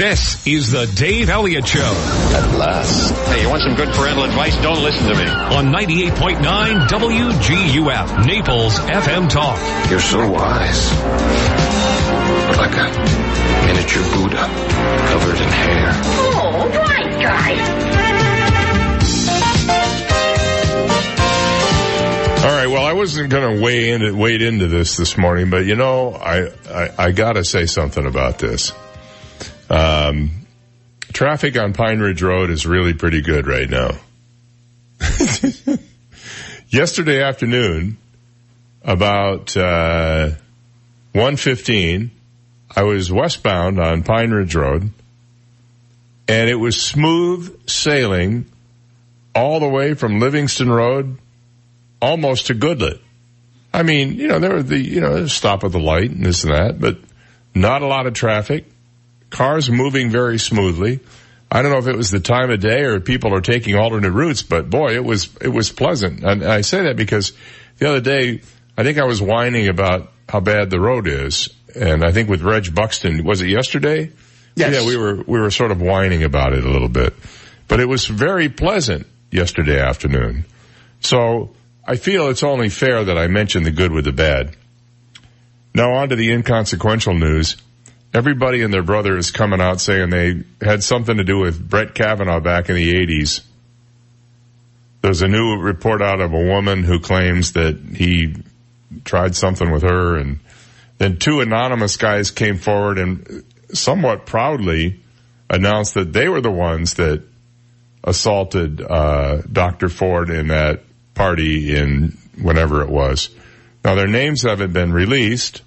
This is the Dave Elliott Show. At last. Hey, you want some good parental advice? Don't listen to me. On 98.9 WGUF, Naples FM Talk. You're so wise. Like a miniature Buddha covered in hair. Oh, right, guys. All right. Well, I wasn't going to weigh in wade into this this morning, but you know, I I, I got to say something about this. Um, traffic on Pine Ridge Road is really pretty good right now. Yesterday afternoon, about uh, 1.15, I was westbound on Pine Ridge Road, and it was smooth sailing all the way from Livingston Road almost to Goodlette. I mean, you know, there were the, you know, stop at the light and this and that, but not a lot of traffic cars moving very smoothly. I don't know if it was the time of day or people are taking alternate routes, but boy, it was, it was pleasant. And I say that because the other day, I think I was whining about how bad the road is. And I think with Reg Buxton, was it yesterday? Yes. Yeah, we were, we were sort of whining about it a little bit, but it was very pleasant yesterday afternoon. So I feel it's only fair that I mention the good with the bad. Now on to the inconsequential news everybody and their brother is coming out saying they had something to do with Brett Kavanaugh back in the 80s. There's a new report out of a woman who claims that he tried something with her and then two anonymous guys came forward and somewhat proudly announced that they were the ones that assaulted uh, Dr. Ford in that party in whenever it was. Now their names haven't been released,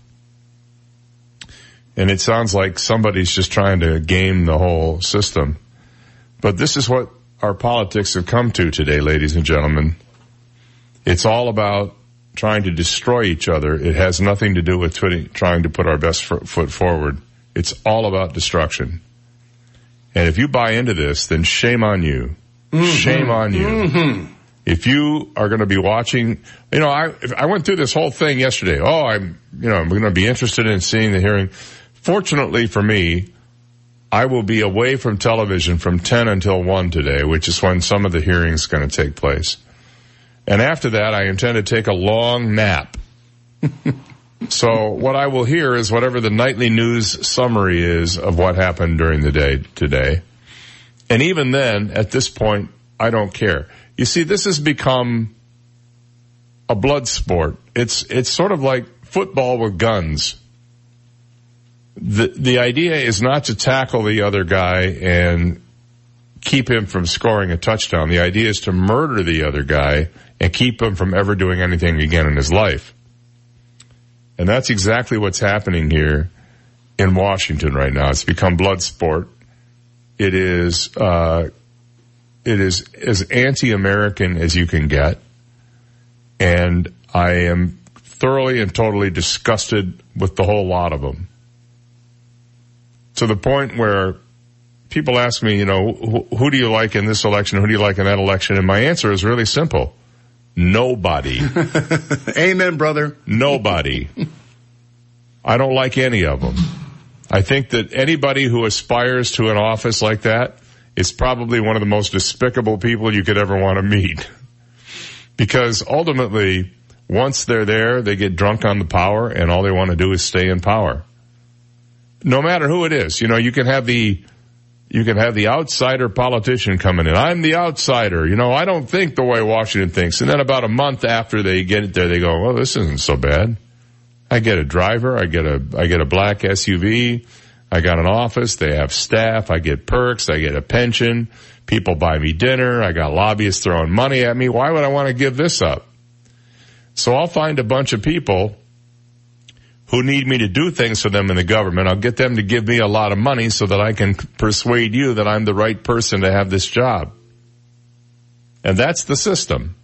and it sounds like somebody's just trying to game the whole system. But this is what our politics have come to today, ladies and gentlemen. It's all about trying to destroy each other. It has nothing to do with trying to put our best foot forward. It's all about destruction. And if you buy into this, then shame on you. Mm-hmm. Shame on you. Mm-hmm. If you are going to be watching, you know, I I went through this whole thing yesterday. Oh, I'm, you know, I'm going to be interested in seeing the hearing. Fortunately for me, I will be away from television from 10 until 1 today, which is when some of the hearings are going to take place. And after that, I intend to take a long nap. so what I will hear is whatever the nightly news summary is of what happened during the day today. And even then, at this point, I don't care. You see, this has become a blood sport. It's, it's sort of like football with guns the the idea is not to tackle the other guy and keep him from scoring a touchdown. The idea is to murder the other guy and keep him from ever doing anything again in his life. And that's exactly what's happening here in Washington right now. It's become blood sport. It is uh, it is as anti-American as you can get, and I am thoroughly and totally disgusted with the whole lot of them to the point where people ask me, you know, who, who, do you like in this election? Who do you like in that election? And my answer is really simple. Nobody. Amen, brother. Nobody. I don't like any of them. I think that anybody who aspires to an office like that is probably one of the most despicable people you could ever want to meet. Because ultimately, once they're there, they get drunk on the power and all they want to do is stay in power no matter who it is. You know, you can have the, you can have the outsider politician coming in. I'm the outsider. You know, I don't think the way Washington thinks. And then about a month after they get it there, they go, well, this isn't so bad. I get a driver. I get a, I get a black SUV. I got an office. They have staff. I get perks. I get a pension. People buy me dinner. I got lobbyists throwing money at me. Why would I want to give this up? So I'll find a bunch of people who need me to do things for them in the government. I'll get them to give me a lot of money so that I can persuade you that I'm the right person to have this job. And that's the system.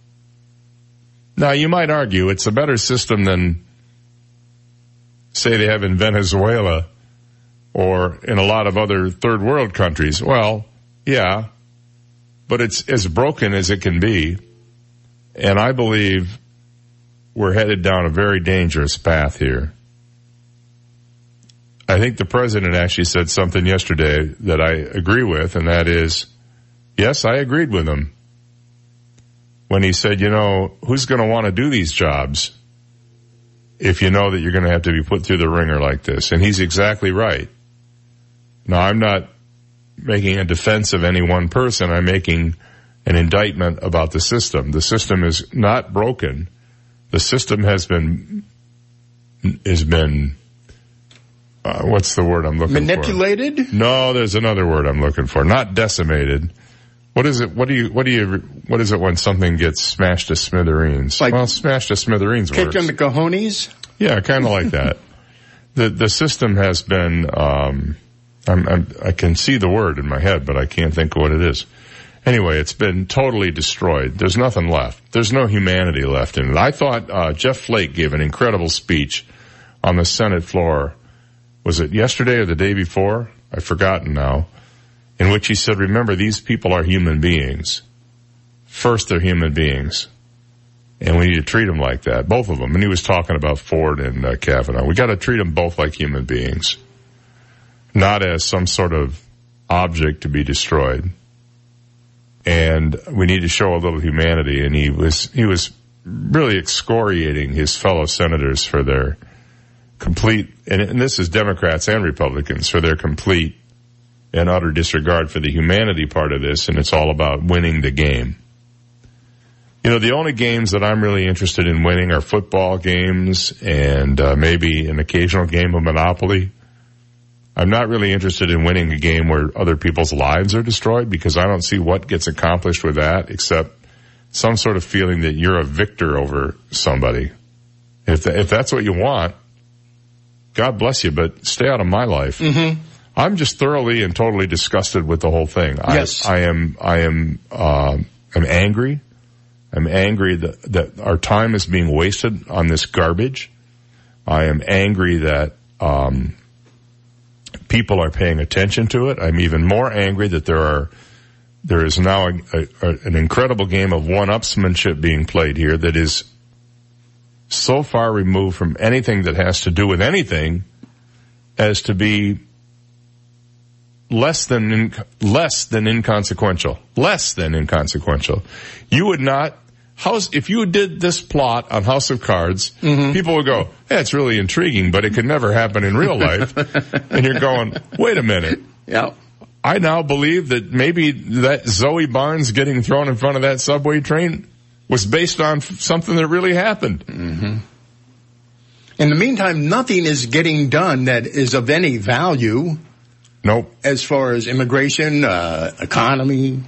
Now you might argue it's a better system than say they have in Venezuela or in a lot of other third world countries. Well, yeah, but it's as broken as it can be. And I believe we're headed down a very dangerous path here. I think the president actually said something yesterday that I agree with, and that is, yes, I agreed with him when he said, you know, who's going to want to do these jobs if you know that you're going to have to be put through the ringer like this? And he's exactly right. Now, I'm not making a defense of any one person. I'm making an indictment about the system. The system is not broken. The system has been, has been uh, what's the word I'm looking Manipulated? for? Manipulated? No, there's another word I'm looking for. Not decimated. What is it? What do you? What do you? What is it when something gets smashed to smithereens? Like well, smashed to smithereens kicked works. in the cojones. Yeah, kind of like that. the the system has been. Um, I'm, I'm, I can see the word in my head, but I can't think of what it is. Anyway, it's been totally destroyed. There's nothing left. There's no humanity left in it. I thought uh, Jeff Flake gave an incredible speech on the Senate floor was it yesterday or the day before? I've forgotten now. In which he said, remember, these people are human beings. First, they're human beings. And we need to treat them like that. Both of them. And he was talking about Ford and uh, Kavanaugh. We gotta treat them both like human beings. Not as some sort of object to be destroyed. And we need to show a little humanity. And he was, he was really excoriating his fellow senators for their complete, and, and this is Democrats and Republicans, for their complete and utter disregard for the humanity part of this, and it's all about winning the game. You know, the only games that I'm really interested in winning are football games and uh, maybe an occasional game of Monopoly. I'm not really interested in winning a game where other people's lives are destroyed because I don't see what gets accomplished with that except some sort of feeling that you're a victor over somebody. If, if that's what you want, God bless you, but stay out of my life. Mm-hmm. I'm just thoroughly and totally disgusted with the whole thing. Yes. I, I am, I am, uh, I'm angry. I'm angry that, that our time is being wasted on this garbage. I am angry that, um, people are paying attention to it. I'm even more angry that there are, there is now a, a, an incredible game of one-upsmanship being played here that is so far removed from anything that has to do with anything as to be less than in, less than inconsequential. Less than inconsequential. You would not House, if you did this plot on House of Cards, mm-hmm. people would go, "Yeah, it's really intriguing, but it could never happen in real life." and you're going, "Wait a minute." Yeah. I now believe that maybe that Zoe Barnes getting thrown in front of that subway train was based on something that really happened. Mm-hmm. In the meantime, nothing is getting done that is of any value. Nope. As far as immigration, uh, economy.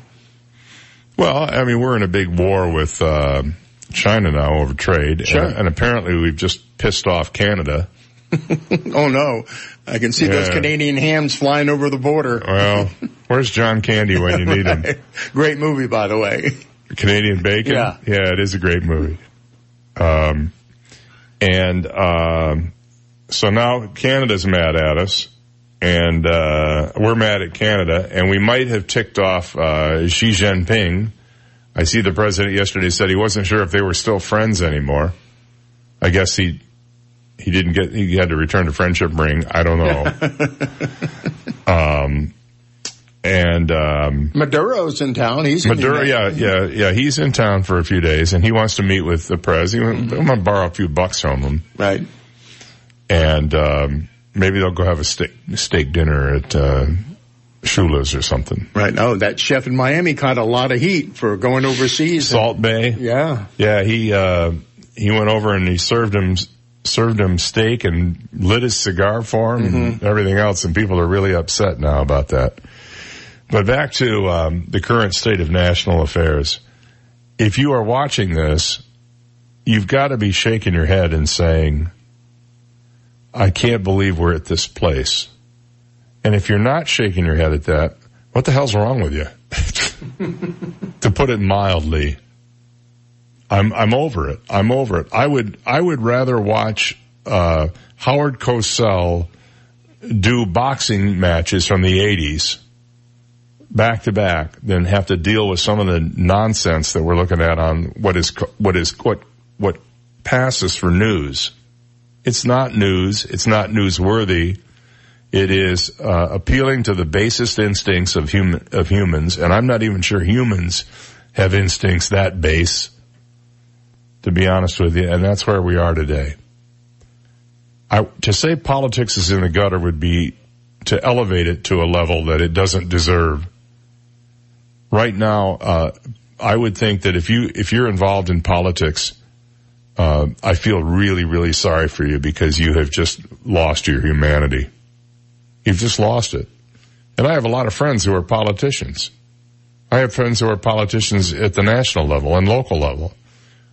Well, I mean, we're in a big war with uh, China now over trade, sure. and, and, apparently we've just pissed off Canada. oh no! I can see yeah. those Canadian hams flying over the border. Well, where's John Candy when you need him? Great movie, by the way. Canadian Bacon. Yeah, yeah, it is a great movie. Um, and um, so now Canada's mad at us, and uh, we're mad at Canada, and we might have ticked off uh, Xi Jinping. I see the president yesterday said he wasn't sure if they were still friends anymore. I guess he he didn't get he had to return the friendship ring. I don't know. um, and um, Maduro's in town. He's Maduro. Yeah, yeah, yeah. He's in town for a few days, and he wants to meet with the president. Mm-hmm. I'm gonna borrow a few bucks from him. Right. And um, maybe they'll go have a steak, steak dinner at uh, Shula's or something. Right. Oh, that chef in Miami caught a lot of heat for going overseas. Salt and, Bae. Yeah. Yeah. He uh, he went over and he served him served him steak and lit his cigar for him mm-hmm. and everything else, and people are really upset now about that. But back to um, the current state of national affairs. If you are watching this, you've got to be shaking your head and saying, I can't believe we're at this place. And if you're not shaking your head at that, what the hell's wrong with you? to put it mildly, I'm I'm over it. I'm over it. I would I would rather watch uh, Howard Cosell do boxing matches from the 80s back to back than have to deal with some of the nonsense that we're looking at on what is what is what what passes for news. It's not news. It's not newsworthy. It is uh, appealing to the basest instincts of human of humans, and I'm not even sure humans have instincts that base. To be honest with you, and that's where we are today. I, to say politics is in the gutter would be to elevate it to a level that it doesn't deserve. Right now, uh, I would think that if you if you're involved in politics, uh, I feel really really sorry for you because you have just lost your humanity. You've just lost it. And I have a lot of friends who are politicians. I have friends who are politicians at the national level and local level.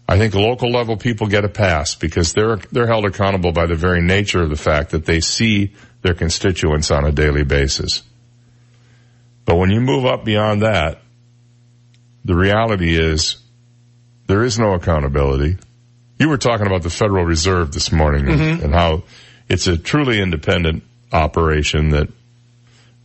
I think local level people get a pass because they're they're held accountable by the very nature of the fact that they see their constituents on a daily basis. But when you move up beyond that, the reality is there is no accountability. You were talking about the Federal Reserve this morning mm-hmm. and how it's a truly independent operation that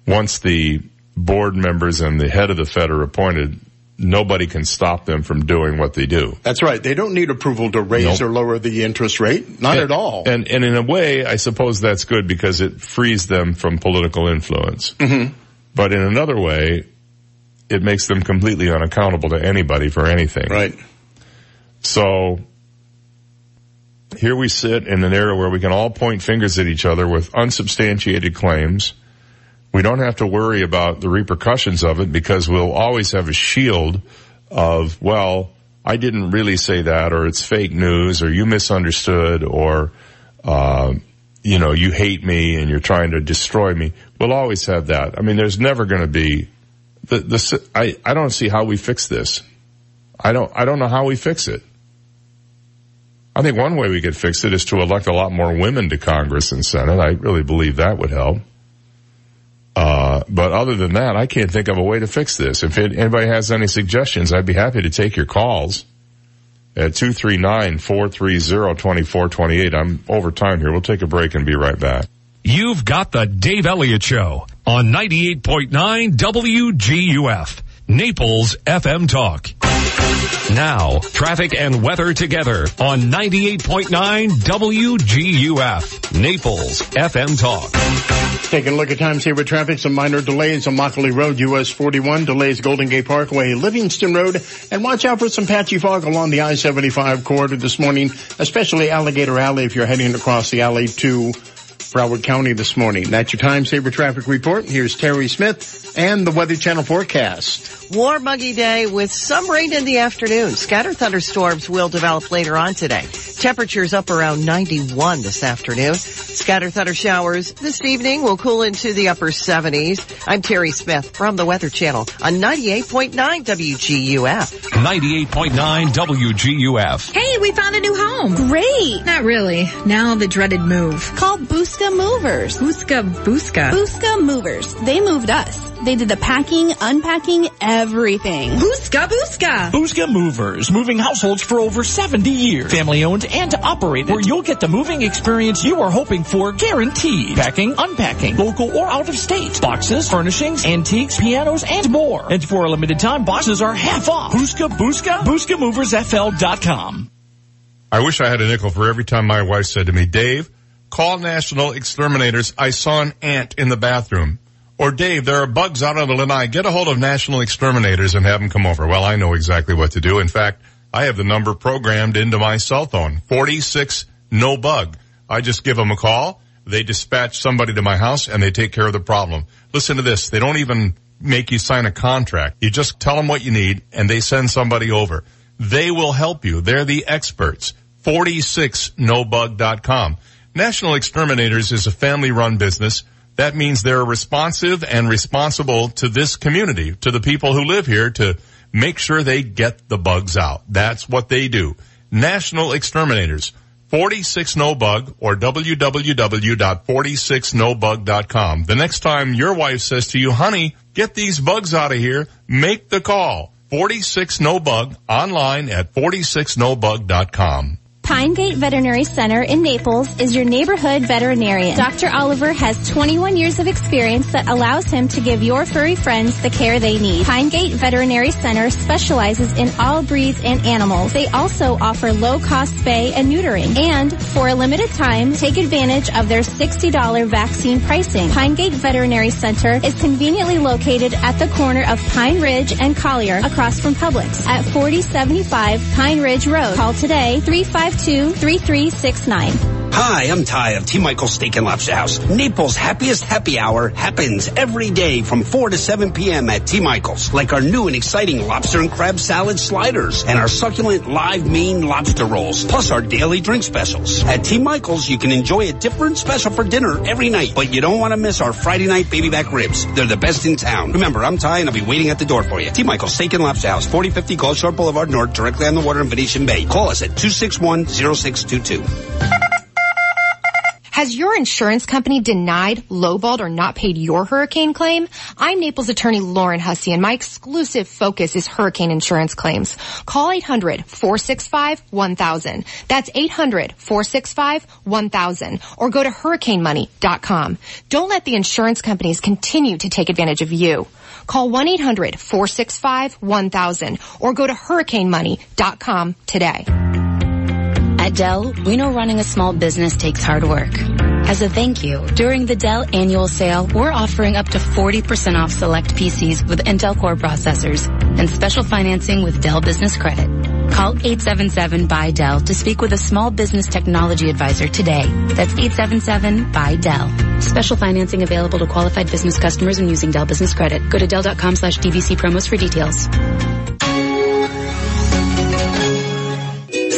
once the board members and the head of the Fed are appointed, nobody can stop them from doing what they do. That's right. They don't need approval to raise nope. or lower the interest rate. Not and, at all. And, and in a way, I suppose that's good because it frees them from political influence. Mm-hmm. But in another way, it makes them completely unaccountable to anybody for anything. Right. So here we sit in an era where we can all point fingers at each other with unsubstantiated claims we don't have to worry about the repercussions of it because we'll always have a shield of, well, I didn't really say that or it's fake news or you misunderstood or, uh, you know, you hate me and you're trying to destroy me. We'll always have that. I mean, there's never going to be the, the, I, I don't see how we fix this. I don't, I don't know how we fix it. I think one way we could fix it is to elect a lot more women to Congress and Senate. I really believe that would help. Uh, but other than that, I can't think of a way to fix this. If it, anybody has any suggestions, I'd be happy to take your calls at 239-430-2428. I'm over time here. We'll take a break and be right back. You've got the Dave Elliott Show on 98.9 WGUF, Naples FM Talk. Now, traffic and weather together on 98.9 WGUF, Naples FM Talk. Taking a look at times here with traffic, some minor delays on Immokalee Road, US 41, delays Golden Gate Parkway, Livingston Road, and watch out for some patchy fog along the I-75 corridor this morning, especially Alligator Alley if you're heading across the alley to Broward County this morning. That's your time saver traffic report. Here's Terry Smith and the Weather Channel forecast. Warm, muggy day with some rain in the afternoon. Scattered thunderstorms will develop later on today. Temperatures up around 91 this afternoon. Scattered thunder showers this evening will cool into the upper 70s. I'm Terry Smith from the Weather Channel on 98.9 WGUF. 98.9 WGUF. Hey, we found a new home. Great. Not really. Now the dreaded move. Call Booska Buska Movers. Buska Buska. Buska Movers. They moved us. They did the packing, unpacking, everything. Buska Buska. Buska Movers. Moving households for over 70 years. Family owned and operated. Where you'll get the moving experience you are hoping for guaranteed. Packing, unpacking, local or out of state. Boxes, furnishings, antiques, pianos, and more. And for a limited time, boxes are half off. Buska Buska. BuskaMoversFL.com. I wish I had a nickel for every time my wife said to me, Dave, Call National Exterminators. I saw an ant in the bathroom. Or Dave, there are bugs out on the lanai. Get a hold of National Exterminators and have them come over. Well, I know exactly what to do. In fact, I have the number programmed into my cell phone. 46 no bug. I just give them a call. They dispatch somebody to my house and they take care of the problem. Listen to this. They don't even make you sign a contract. You just tell them what you need and they send somebody over. They will help you. They're the experts. 46nobug.com. National Exterminators is a family run business. That means they're responsive and responsible to this community, to the people who live here to make sure they get the bugs out. That's what they do. National Exterminators. 46 No Bug or www.46nobug.com. The next time your wife says to you, honey, get these bugs out of here, make the call. 46 No Bug online at 46nobug.com. Pinegate Veterinary Center in Naples is your neighborhood veterinarian. Dr. Oliver has 21 years of experience that allows him to give your furry friends the care they need. Pinegate Veterinary Center specializes in all breeds and animals. They also offer low-cost spay and neutering. And for a limited time, take advantage of their $60 vaccine pricing. Pinegate Veterinary Center is conveniently located at the corner of Pine Ridge and Collier across from Publix at 4075 Pine Ridge Road. Call today 352-3369. Hi, I'm Ty of T. Michael's Steak and Lobster House. Naples' happiest happy hour happens every day from 4 to 7 p.m. at T. Michael's. Like our new and exciting lobster and crab salad sliders and our succulent live Maine lobster rolls, plus our daily drink specials. At T. Michael's, you can enjoy a different special for dinner every night, but you don't want to miss our Friday night baby back ribs. They're the best in town. Remember, I'm Ty and I'll be waiting at the door for you. T. Michael's Steak and Lobster House, 4050 Gulf Shore Boulevard North, directly on the water in Venetian Bay. Call us at 261-0622. Has your insurance company denied, lowballed, or not paid your hurricane claim? I'm Naples attorney Lauren Hussey, and my exclusive focus is hurricane insurance claims. Call 800-465-1000. That's 800-465-1000. Or go to hurricanemoney.com. Don't let the insurance companies continue to take advantage of you. Call 1-800-465-1000 or go to hurricanemoney.com today. At Dell, we know running a small business takes hard work. As a thank you, during the Dell annual sale, we're offering up to 40% off select PCs with Intel Core processors and special financing with Dell Business Credit. Call 877-BUY-DELL to speak with a small business technology advisor today. That's 877-BUY-DELL. Special financing available to qualified business customers when using Dell Business Credit. Go to Dell.com slash DVC promos for details.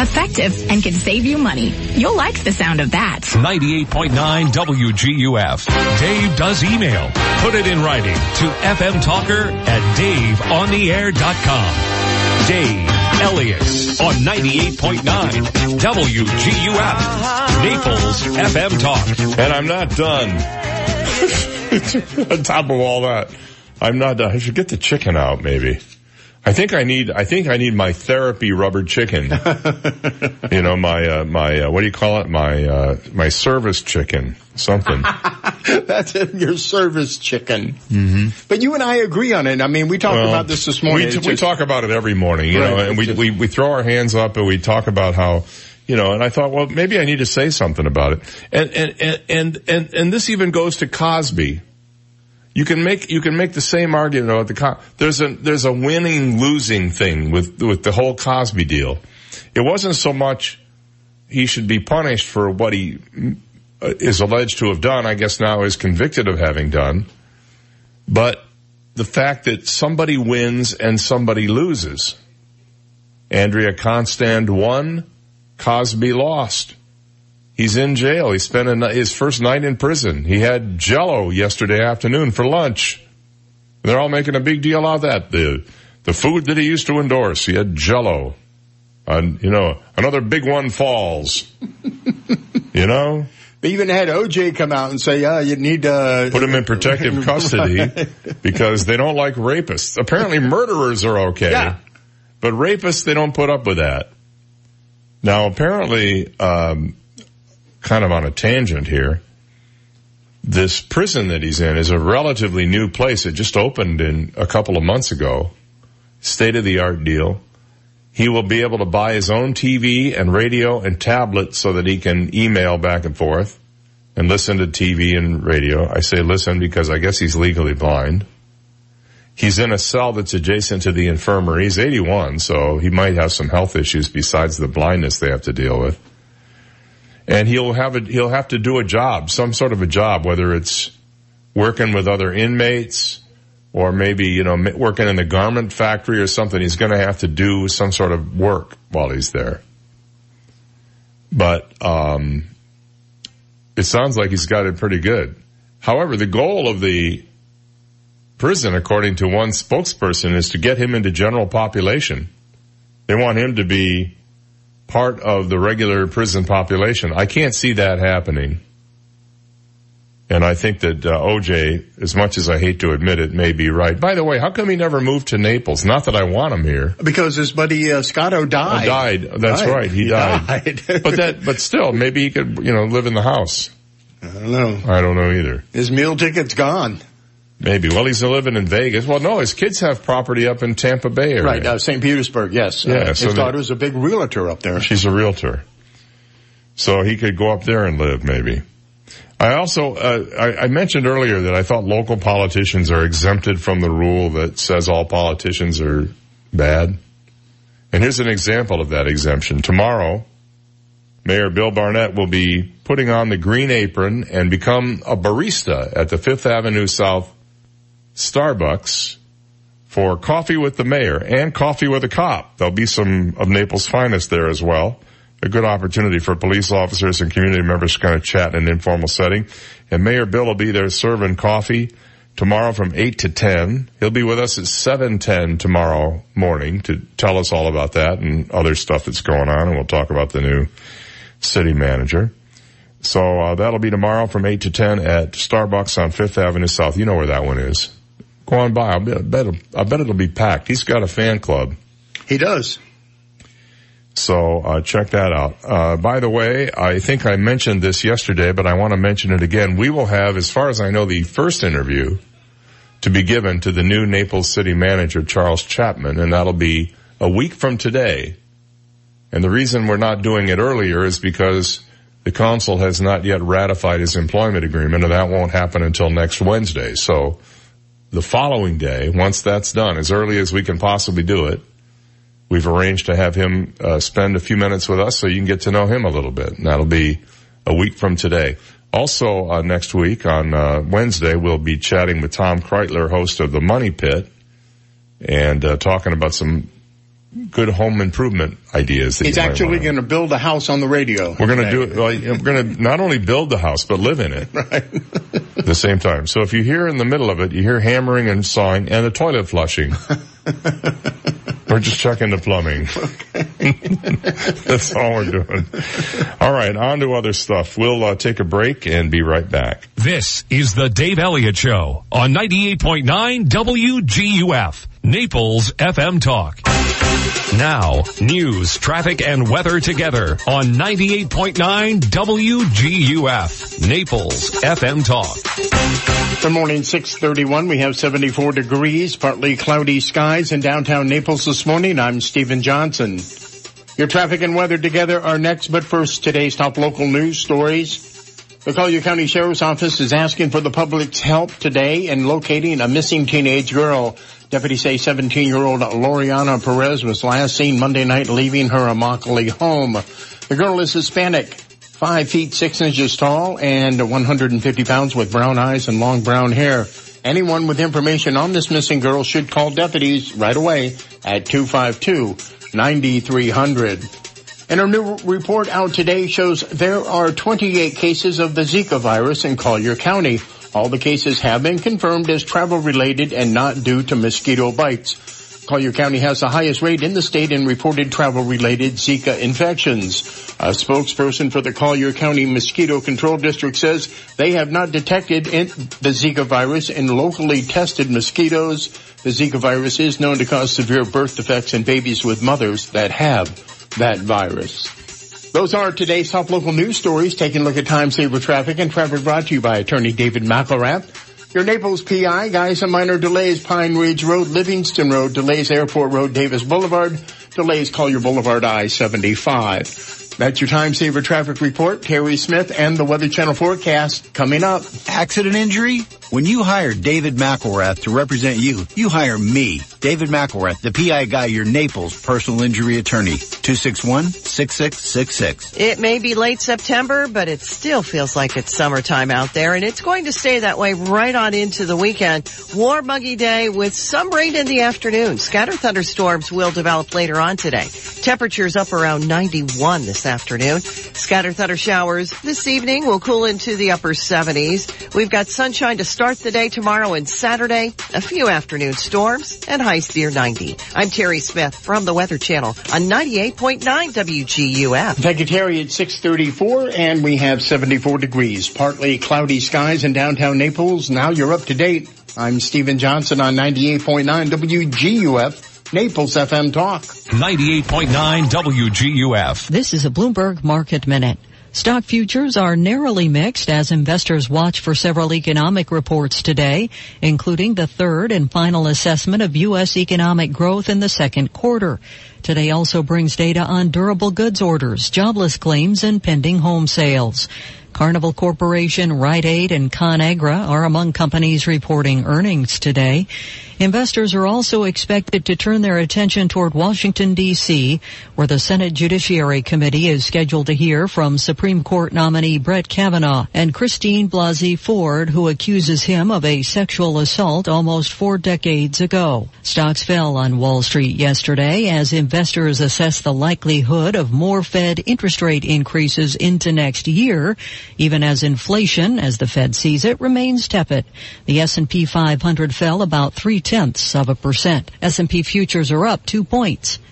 effective, and can save you money. You'll like the sound of that. 98.9 WGUF. Dave does email. Put it in writing to FM Talker at daveontheair.com. Dave Elliott on 98.9 WGUF. Naples FM Talk. And I'm not done. On top of all that, I'm not done. I should get the chicken out maybe. I think I need, I think I need my therapy rubber chicken. you know, my, uh, my, uh, what do you call it? My, uh, my service chicken. Something. That's it, your service chicken. Mm-hmm. But you and I agree on it. I mean, we talked Well, about this this morning. We, It's we just- talk about it every morning, you Right, know, and we, it's we, we throw our hands up and we talk about how, you know, and I thought, well, maybe I need to say something about it. And, and, and, and, and this even goes to Cosby. You can make, you can make the same argument about the, there's a, there's a winning losing thing with, with the whole Cosby deal. It wasn't so much he should be punished for what he uh, is alleged to have done, I guess now is convicted of having done. But the fact that somebody wins and somebody loses. Andrea Constand won, Cosby lost. He's in jail. He spent a, his first night in prison. He had jello yesterday afternoon for lunch. They're all making a big deal out of that. The, the food that he used to endorse, he had jello. And, you know, another big one falls. you know? They even had OJ come out and say, yeah, you need to put him in protective custody Right. because they don't like rapists. Apparently murderers are okay. Yeah. But rapists, they don't put up with that. Now apparently, um, kind of on a tangent here, this prison that he's in is a relatively new place. It just opened in a couple of months ago. State of the art deal. He will be able to buy his own TV and radio and tablet so that he can email back and forth and listen to TV and radio. I say listen because I guess he's legally blind. He's in a cell that's adjacent to the infirmary. He's 81, so he might have some health issues besides the blindness they have to deal with. And he'll have a, he'll have to do a job, some sort of a job, whether it's working with other inmates or maybe, you know, working in the garment factory or something. He's going to have to do some sort of work while he's there. But, um, it sounds like he's got it pretty good. However, the goal of the prison, according to one spokesperson, is to get him into general population. They want him to be part of the regular prison population. I can't see that happening. And I think that uh, OJ, as much as I hate to admit it, may be right. By the way, how come he never moved to Naples? Not that I want him here. Because his buddy uh, Scotto died. Oh, died. That's Died. right. He, He died. died. but that, but still, maybe he could, you know, live in the house. I don't know. I don't know either. His meal ticket's gone. Maybe. Well, he's living in Vegas. Well, no, his kids have property up in Tampa Bay area. Right, uh, St. Petersburg, yes. Yeah, Uh, his so they- daughter's a big realtor up there. She's a realtor. So he could go up there and live maybe. I also, uh, I, I mentioned earlier that I thought local politicians are exempted from the rule that says all politicians are bad. And here's an example of that exemption. Tomorrow, Mayor Bill Barnett will be putting on the green apron and become a barista at the Fifth Avenue South Starbucks for coffee with the mayor and coffee with a cop. There'll be some of Naples' finest there as well. A good opportunity for police officers and community members to kind of chat in an informal setting. And Mayor Bill will be there serving coffee tomorrow from 8 to 10. He'll be with us at 7.10 tomorrow morning to tell us all about that and other stuff that's going on. And we'll talk about the new city manager. So uh, that'll be tomorrow from 8 to 10 at Starbucks on Fifth Avenue South. You know where that one is. Go on by. I bet, I bet, it'll, be packed. He's got a fan club. He does. So uh, check that out. Uh, by the way, I think I mentioned this yesterday, but I want to mention it again. We will have, as far as I know, the first interview to be given to the new Naples city manager, Charles Chapman, and that'll be a week from today. And the reason we're not doing it earlier is because the council has not yet ratified his employment agreement, and that won't happen until next Wednesday. So the following day, once that's done, as early as we can possibly do it, we've arranged to have him uh, spend a few minutes with us so you can get to know him a little bit. And that'll be a week from today. Also, uh, next week on uh, Wednesday, we'll be chatting with Tom Kraeutler, host of the Money Pit, and uh, talking about some good home improvement ideas. That He's you actually going to build a house on the radio. we're going to do it. Well, we're going to not only build the house, but live in it Right. at the same time. So if you hear in the middle of it, you hear hammering and sawing and the toilet flushing. we're just checking the plumbing. That's all we're doing. All right, on to other stuff. We'll uh, take a break and be right back. This is the Dave Elliott Show on 98.9 WGUF, Naples FM Talk. Now, news, traffic, and weather together on 98.9 WGUF, Naples FM Talk. Good morning, 631. We have 74 degrees, partly cloudy skies in downtown Naples this morning. I'm Stephen Johnson. Your traffic and weather together are next, but first, today's top local news stories. The Collier County Sheriff's Office is asking for the public's help today in locating a missing teenage girl. Deputies say 17-year-old Loriana Perez was last seen Monday night leaving her Immokalee home. The girl is Hispanic, 5 feet 6 inches tall and 150 pounds with brown eyes and long brown hair. Anyone with information on this missing girl should call deputies right away at 252-9300. And a new report out today shows there are 28 cases of the Zika virus in Collier County. All the cases have been confirmed as travel related and not due to mosquito bites. Collier County has the highest rate in the state in reported travel related Zika infections. A spokesperson for the Collier County Mosquito Control District says they have not detected the Zika virus in locally tested mosquitoes. The Zika virus is known to cause severe birth defects in babies with mothers that have that virus. Those are today's top local news stories. Taking a look at time saver traffic and traffic brought to you by attorney David McElrath. Your Naples PI, guys, and minor delays, Pine Ridge Road, Livingston Road, delays Airport Road, Davis Boulevard, delays Collier Boulevard I-75. That's your time saver traffic report. Terry Smith and the Weather Channel forecast coming up. Accident injury? When you hire David McElrath to represent you, you hire me, David McElrath, the PI guy, your Naples personal injury attorney. 261-6666. It may be late September, but it still feels like it's summertime out there, and it's going to stay that way right on into the weekend. Warm, muggy day with some rain in the afternoon. Scattered thunderstorms will develop later on today. Temperatures up around 91 this afternoon. Scattered thunder showers this evening will cool into the upper 70s. We've got sunshine to start the day tomorrow and Saturday. A few afternoon storms and highs near 90. I'm Terry Smith from the Weather Channel on 98.9 WGUF. Thank you, Terry. It's 634 and we have 74 degrees. Partly cloudy skies in downtown Naples. Now you're up to date. I'm Stephen Johnson on 98.9 WGUF. Naples FM Talk. 98.9 WGUF. This is a Bloomberg Market Minute. Stock futures are narrowly mixed as investors watch for several economic reports today, including the third and final assessment of U.S. economic growth in the second quarter. Today also brings data on durable goods orders, jobless claims, and pending home sales. Carnival Corporation, Rite Aid, and ConAgra are among companies reporting earnings today. Investors are also expected to turn their attention toward Washington, D.C., where the Senate Judiciary Committee is scheduled to hear from Supreme Court nominee Brett Kavanaugh and Christine Blasey Ford, who accuses him of a sexual assault almost four decades ago. Stocks fell on Wall Street yesterday as investors assess the likelihood of more Fed interest rate increases into next year, even as inflation, as the Fed sees it, remains tepid. The S&P 500 fell about three tenths of a percent. S&P futures are up two points.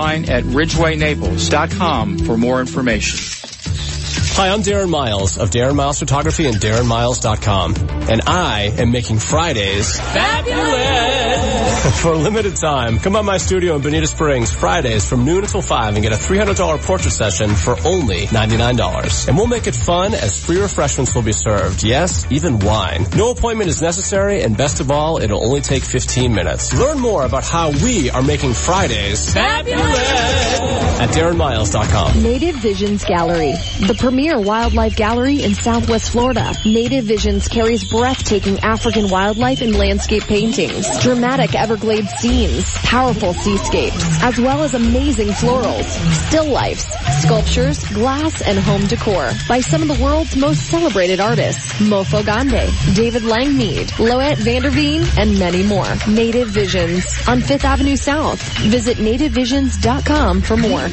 at ridgewaynaples.com for more information. Hi, I'm Darren Miles of Darren Miles Photography and DarrenMiles.com. And I am making Fridays fabulous for a limited time. Come by my studio in Bonita Springs Fridays from noon until 5 and get a $300 portrait session for only $99. And we'll make it fun as free refreshments will be served. Yes, even wine. No appointment is necessary and best of all, it'll only take 15 minutes. Learn more about how we are making Fridays fabulous at DarrenMiles.com. Native Visions Gallery, the premier wildlife gallery in Southwest Florida. Native Visions carries breathtaking African wildlife and landscape paintings, dramatic Everglades scenes, powerful seascapes, as well as amazing florals, still lifes, sculptures, glass, and home decor by some of the world's most celebrated artists, Mofo Gande, David Langmead, Loet Vanderveen, and many more. Native Visions on 5th Avenue South. Visit nativevisions.com for more.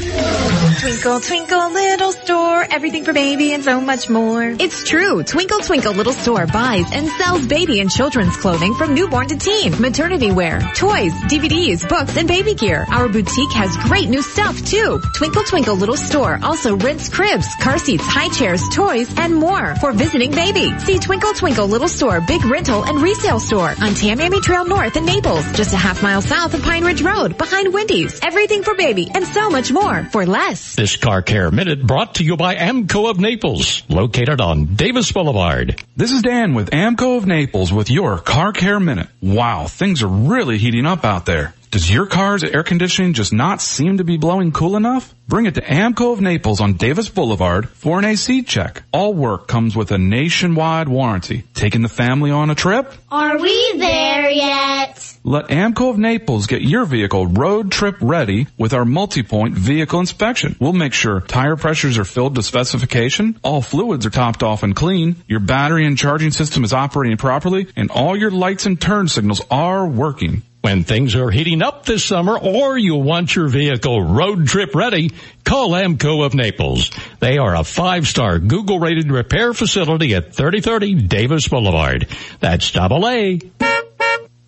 Twinkle, twinkle, little store, everything for baby and so much more. It's true. Twinkle Twinkle Little Store buys and sells baby and children's clothing from newborn to teen, maternity wear, toys, DVDs, books, and baby gear. Our boutique has great new stuff too. Twinkle Twinkle Little Store also rents cribs, car seats, high chairs, toys, and more for visiting baby. See Twinkle Twinkle Little Store big rental and resale store on Tamiami Trail North in Naples, just a half mile south of Pine Ridge Road, behind Wendy's. Everything for baby and so much more for less. This Car Care Minute brought to you by AAMCO of Naples, located on Davis Boulevard. This is Dan with AAMCO of Naples with your Car Care Minute. Wow, things are really heating up out there. Does your car's air conditioning just not seem to be blowing cool enough? Bring it to AAMCO of Naples on Davis Boulevard for an AC check. All work comes with a nationwide warranty. Taking the family on a trip? Are we there yet? Let AAMCO of Naples get your vehicle road trip ready with our multi-point vehicle inspection. We'll make sure tire pressures are filled to specification, all fluids are topped off and clean, your battery and charging system is operating properly, and all your lights and turn signals are working. When things are heating up this summer or you want your vehicle road trip ready, call AAMCO of Naples. They are a five-star Google rated repair facility at 3030 Davis Boulevard. That's double A.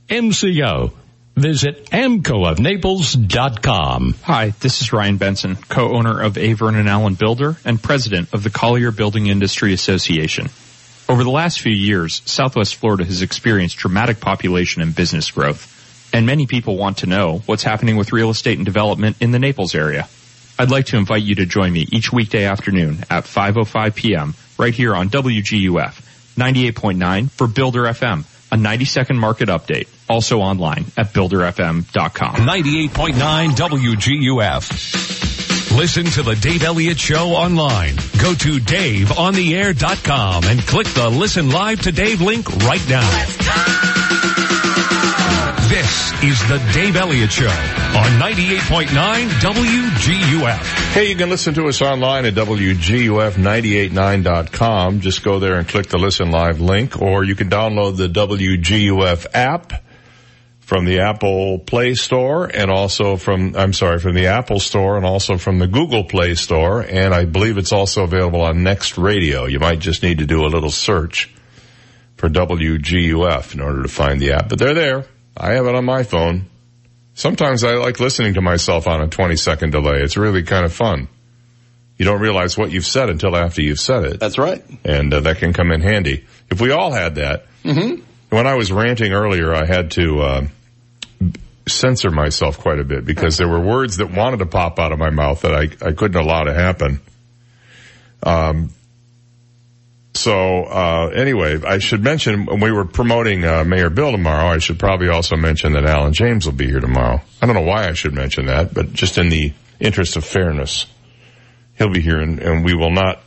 MCO. Visit amcoofnaples.com. Hi, this is Ryan Benson, co-owner of Avern and Allen Builder and president of the Collier Building Industry Association. Over the last few years, Southwest Florida has experienced dramatic population and business growth, and many people want to know what's happening with real estate and development in the Naples area. I'd like to invite you to join me each weekday afternoon at 5.05 p.m. right here on WGUF 98.9 for Builder FM, a 90 second market update, also online at builderfm.com. 98.9 WGUF. Listen to the Dave Elliott Show online. Go to daveontheair.com and click the listen live to Dave link right now. This is the Dave Elliott Show on 98.9 WGUF. Hey, you can listen to us online at WGUF989.com. Just go there and click the listen live link, or you can download the WGUF app from the Apple Play Store and also from, I'm sorry, from the Apple Store and also from the Google Play Store. And I believe it's also available on Next Radio. You might just need to do a little search for WGUF in order to find the app, but they're there. I have it on my phone. Sometimes I like listening to myself on a 20 second delay. It's really kind of fun. You don't realize what you've said until after you've said it. That's right. And uh, that can come in handy. If we all had that, mm-hmm. when I was ranting earlier, I had to uh, censor myself quite a bit because there were words that wanted to pop out of my mouth that I, I couldn't allow to happen. Um, so uh, anyway, I should mention when we were promoting uh, Mayor Bill tomorrow, I should probably also mention that Alan James will be here tomorrow. I don't know why I should mention that, but just in the interest of fairness, he'll be here, and, and we will not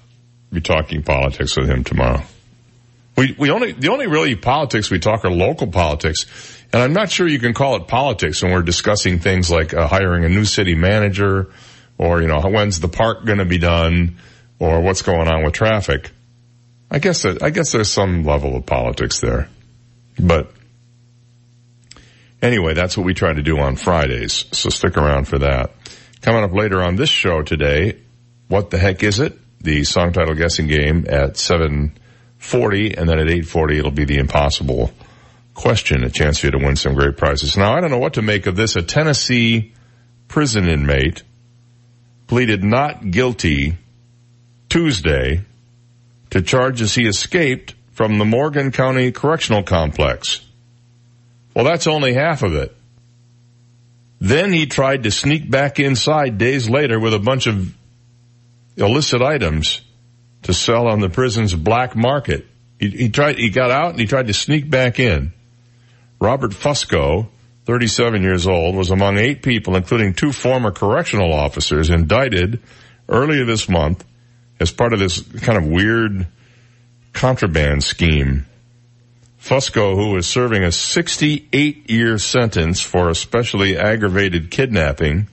be talking politics with him tomorrow. We we only the only really politics we talk are local politics, and I'm not sure you can call it politics when we're discussing things like uh, hiring a new city manager, or you know when's the park going to be done, or what's going on with traffic. I guess I guess there's some level of politics there, but anyway, that's what we try to do on Fridays. So stick around for that. Coming up later on this show today, what the heck is it? The song title guessing game at 740 and then at 840 it'll be the impossible question, a chance for you to win some great prizes. Now I don't know what to make of this. A Tennessee prison inmate pleaded not guilty Tuesday to charges he escaped from the Morgan County Correctional Complex. Well, that's only half of it. Then he tried to sneak back inside days later with a bunch of illicit items to sell on the prison's black market. He, he tried, he got out and he tried to sneak back in. Robert Fusco, 37 years old, was among eight people, including two former correctional officers, indicted earlier this month as part of this kind of weird contraband scheme. Fusco, who was serving a 68 year sentence for especially aggravated kidnapping,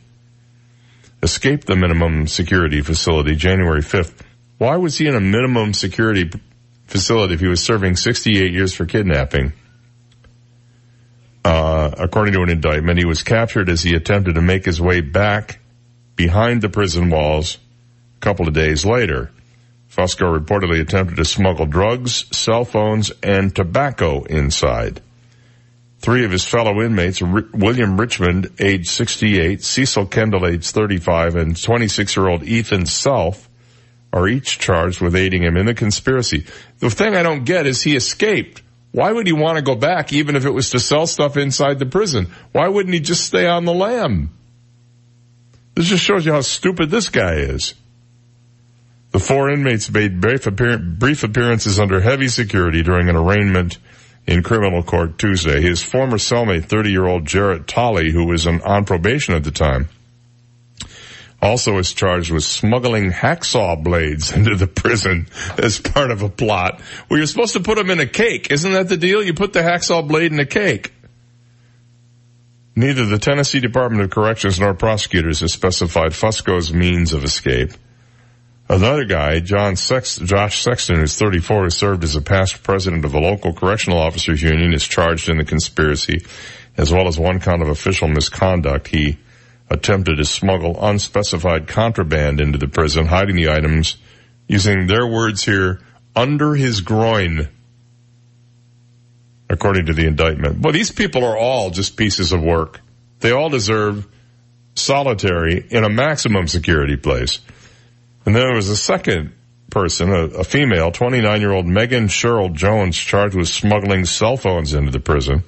escaped the minimum security facility January 5th. Why was he in a minimum security facility if he was serving 68 years for kidnapping? Uh, according to an indictment, he was captured as he attempted to make his way back behind the prison walls couple of days later. Fusco reportedly attempted to smuggle drugs, cell phones, and tobacco inside. Three of his fellow inmates, R- William Richmond, age 68, Cecil Kendall, age 35, and 26-year-old Ethan Self, are each charged with aiding him in the conspiracy. The thing I don't get is he escaped. Why would he want to go back even if it was to sell stuff inside the prison? Why wouldn't he just stay on the lam? This just shows you how stupid this guy is. The four inmates made brief, appear- brief appearances under heavy security during an arraignment in criminal court Tuesday. His former cellmate, 30-year-old Jarrett Tolley, who was on probation at the time, also is charged with smuggling hacksaw blades into the prison as part of a plot. Well, you're supposed to put them in a cake. Isn't that the deal? You put the hacksaw blade in a cake. Neither the Tennessee Department of Corrections nor prosecutors have specified Fusco's means of escape. Another guy, John Josh Sexton, who's 34, who served as a past president of the local correctional officers union, is charged in the conspiracy, as well as one count of official misconduct. He attempted to smuggle unspecified contraband into the prison, hiding the items using their words here, under his groin, according to the indictment. Well, these people are all just pieces of work. They all deserve solitary in a maximum security place. And then there was a second person, a, a female, 29 year old Megan Cheryl Jones, charged with smuggling cell phones into the prison,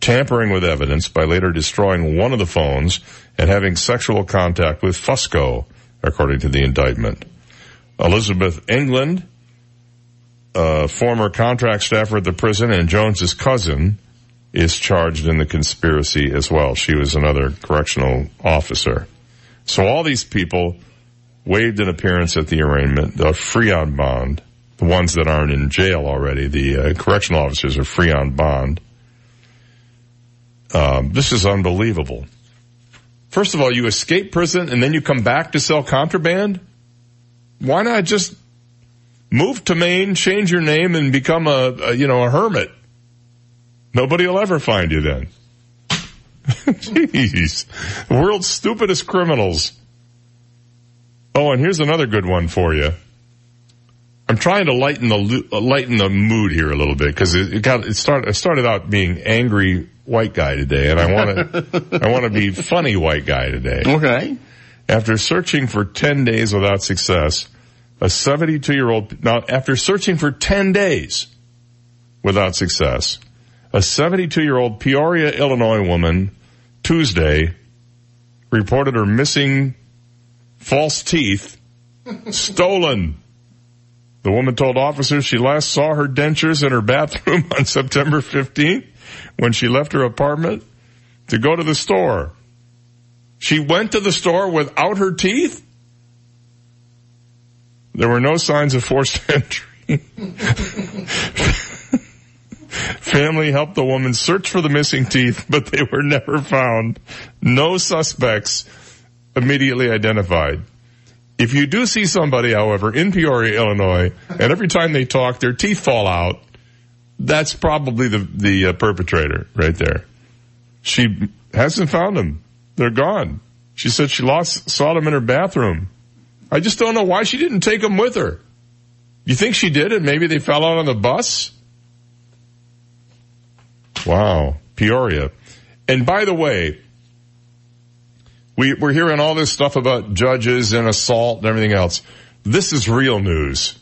tampering with evidence by later destroying one of the phones and having sexual contact with Fusco, according to the indictment. Elizabeth England, a former contract staffer at the prison and Jones's cousin, is charged in the conspiracy as well. She was another correctional officer. So all these people waived an appearance at the arraignment. They're free on bond. The ones that aren't in jail already, the uh, correctional officers are free on bond. Um, this is unbelievable. First of all, you escape prison and then you come back to sell contraband. Why not just move to Maine, change your name, and become a, a you know a hermit? Nobody will ever find you then. Jeez, world's stupidest criminals. Oh, and here's another good one for you. I'm trying to lighten the uh, lighten the mood here a little bit because it, it, got it started it started out being angry white guy today, and I want to I want to be funny white guy today. Okay. After searching for ten days without success, a 72 year old now after searching for 10 days without success, a 72 year old Peoria, Illinois woman Tuesday reported her missing false teeth stolen. The woman told officers she last saw her dentures in her bathroom on September 15th when she left her apartment to go to the store. She went to the store without her teeth? There were no signs of forced entry. Family helped the woman search for the missing teeth, but they were never found. No suspects immediately identified. If you do see somebody, however, in Peoria, Illinois, and every time they talk, their teeth fall out, that's probably the, the uh, perpetrator right there. She hasn't found them. They're gone. She said she lost, saw them in her bathroom. I just don't know why she didn't take them with her. You think she did and maybe they fell out on the bus? Wow. Peoria. And by the way, we, we're hearing all this stuff about judges and assault and everything else. This is real news.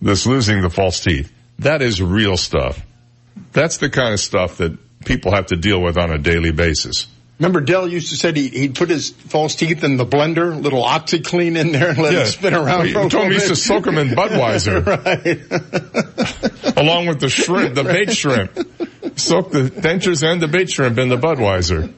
This losing the false teeth. That is real stuff. That's the kind of stuff that people have to deal with on a daily basis. Remember Dell used to say he, he'd put his false teeth in the blender, little OxiClean in there and let Yeah. it spin around. Well, for a you told me he used to soak 'em in Budweiser. right. Along with the shrimp, the bait shrimp. Soak the dentures and the bait shrimp in the Budweiser.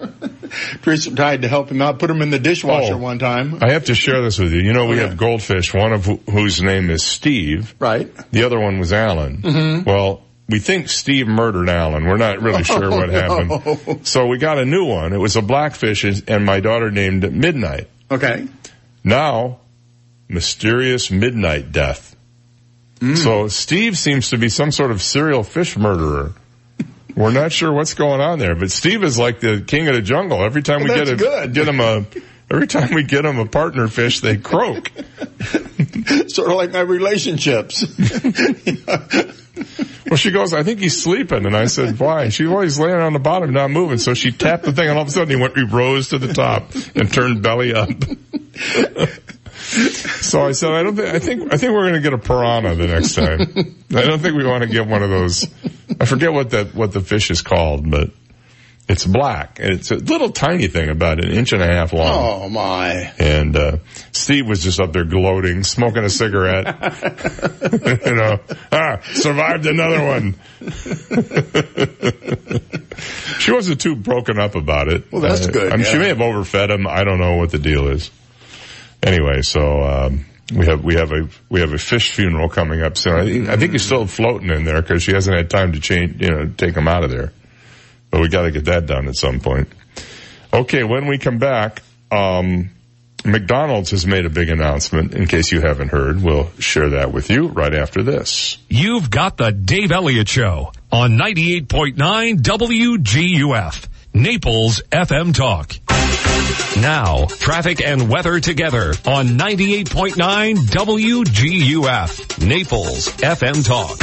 Teresa tried to help him out, put him in the dishwasher Oh. one time. I have to share this with you. You know, we Okay. have goldfish, one of wh- whose name is Steve. Right. The other one was Alan. Mhm. Well, we think Steve murdered Alan. We're not really sure what Oh, happened. So we got a new one. It was a blackfish and- and my daughter named it Midnight. Okay. Now, mysterious midnight death. Mm. So Steve seems to be some sort of serial fish murderer. We're not sure what's going on there, but Steve is like the king of the jungle. Every time Well, we get a, good. get him a, every time we get him a partner fish, they croak. sort of like my relationships. Well, she goes, I think he's sleeping. And I said, why? She he's laying on the bottom, not moving. So she tapped the thing and all of a sudden he went, he rose to the top and turned belly up. so I said, I don't think, I think, I think we're going to get a piranha the next time. I don't think we want to get one of those. I forget what that, what the fish is called, but it's black. It's a little tiny thing about an inch and a half long. oh my. And uh, Steve was just up there gloating, smoking a cigarette. you know, ah, survived another one. she wasn't too broken up about it. Well, that's Uh, good, I mean, she may have overfed him. I don't know what the deal is. Anyway, so um, we have we have a we have a fish funeral coming up soon. I, think- I think he's still floating in there because she hasn't had time to change, you know, take him out of there. But we got to get that done at some point. Okay, when we come back, um, McDonald's has made a big announcement. In case you haven't heard, we'll share that with you right after this. You've got the Dave Elliott Show on 98.9 WGUF, Naples FM Talk. Now, traffic and weather together on 98.9 WGUF, Naples FM Talk.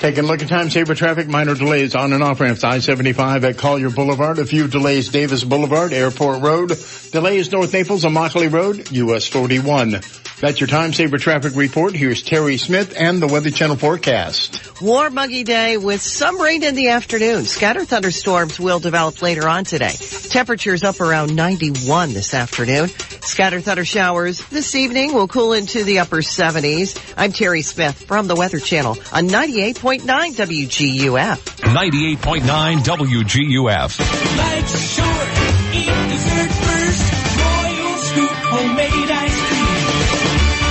Taking a look at time saver traffic, minor delays on and off ramps I-75 at Collier Boulevard, a few delays Davis Boulevard, Airport Road, delays North Naples Immokalee Road, US 41. That's your time saver traffic report. Here's Terry Smith and the Weather Channel forecast. Warm, muggy day with some rain in the afternoon. Scattered thunderstorms will develop later on today. Temperatures up around 91 this afternoon. Scattered thunder showers this evening will cool into the upper 70s. I'm Terry Smith from the Weather Channel on 98.9 WGUF. 98.9 WGUF. Life's short, eat dessert first. Royal Scoop homemade ice cream.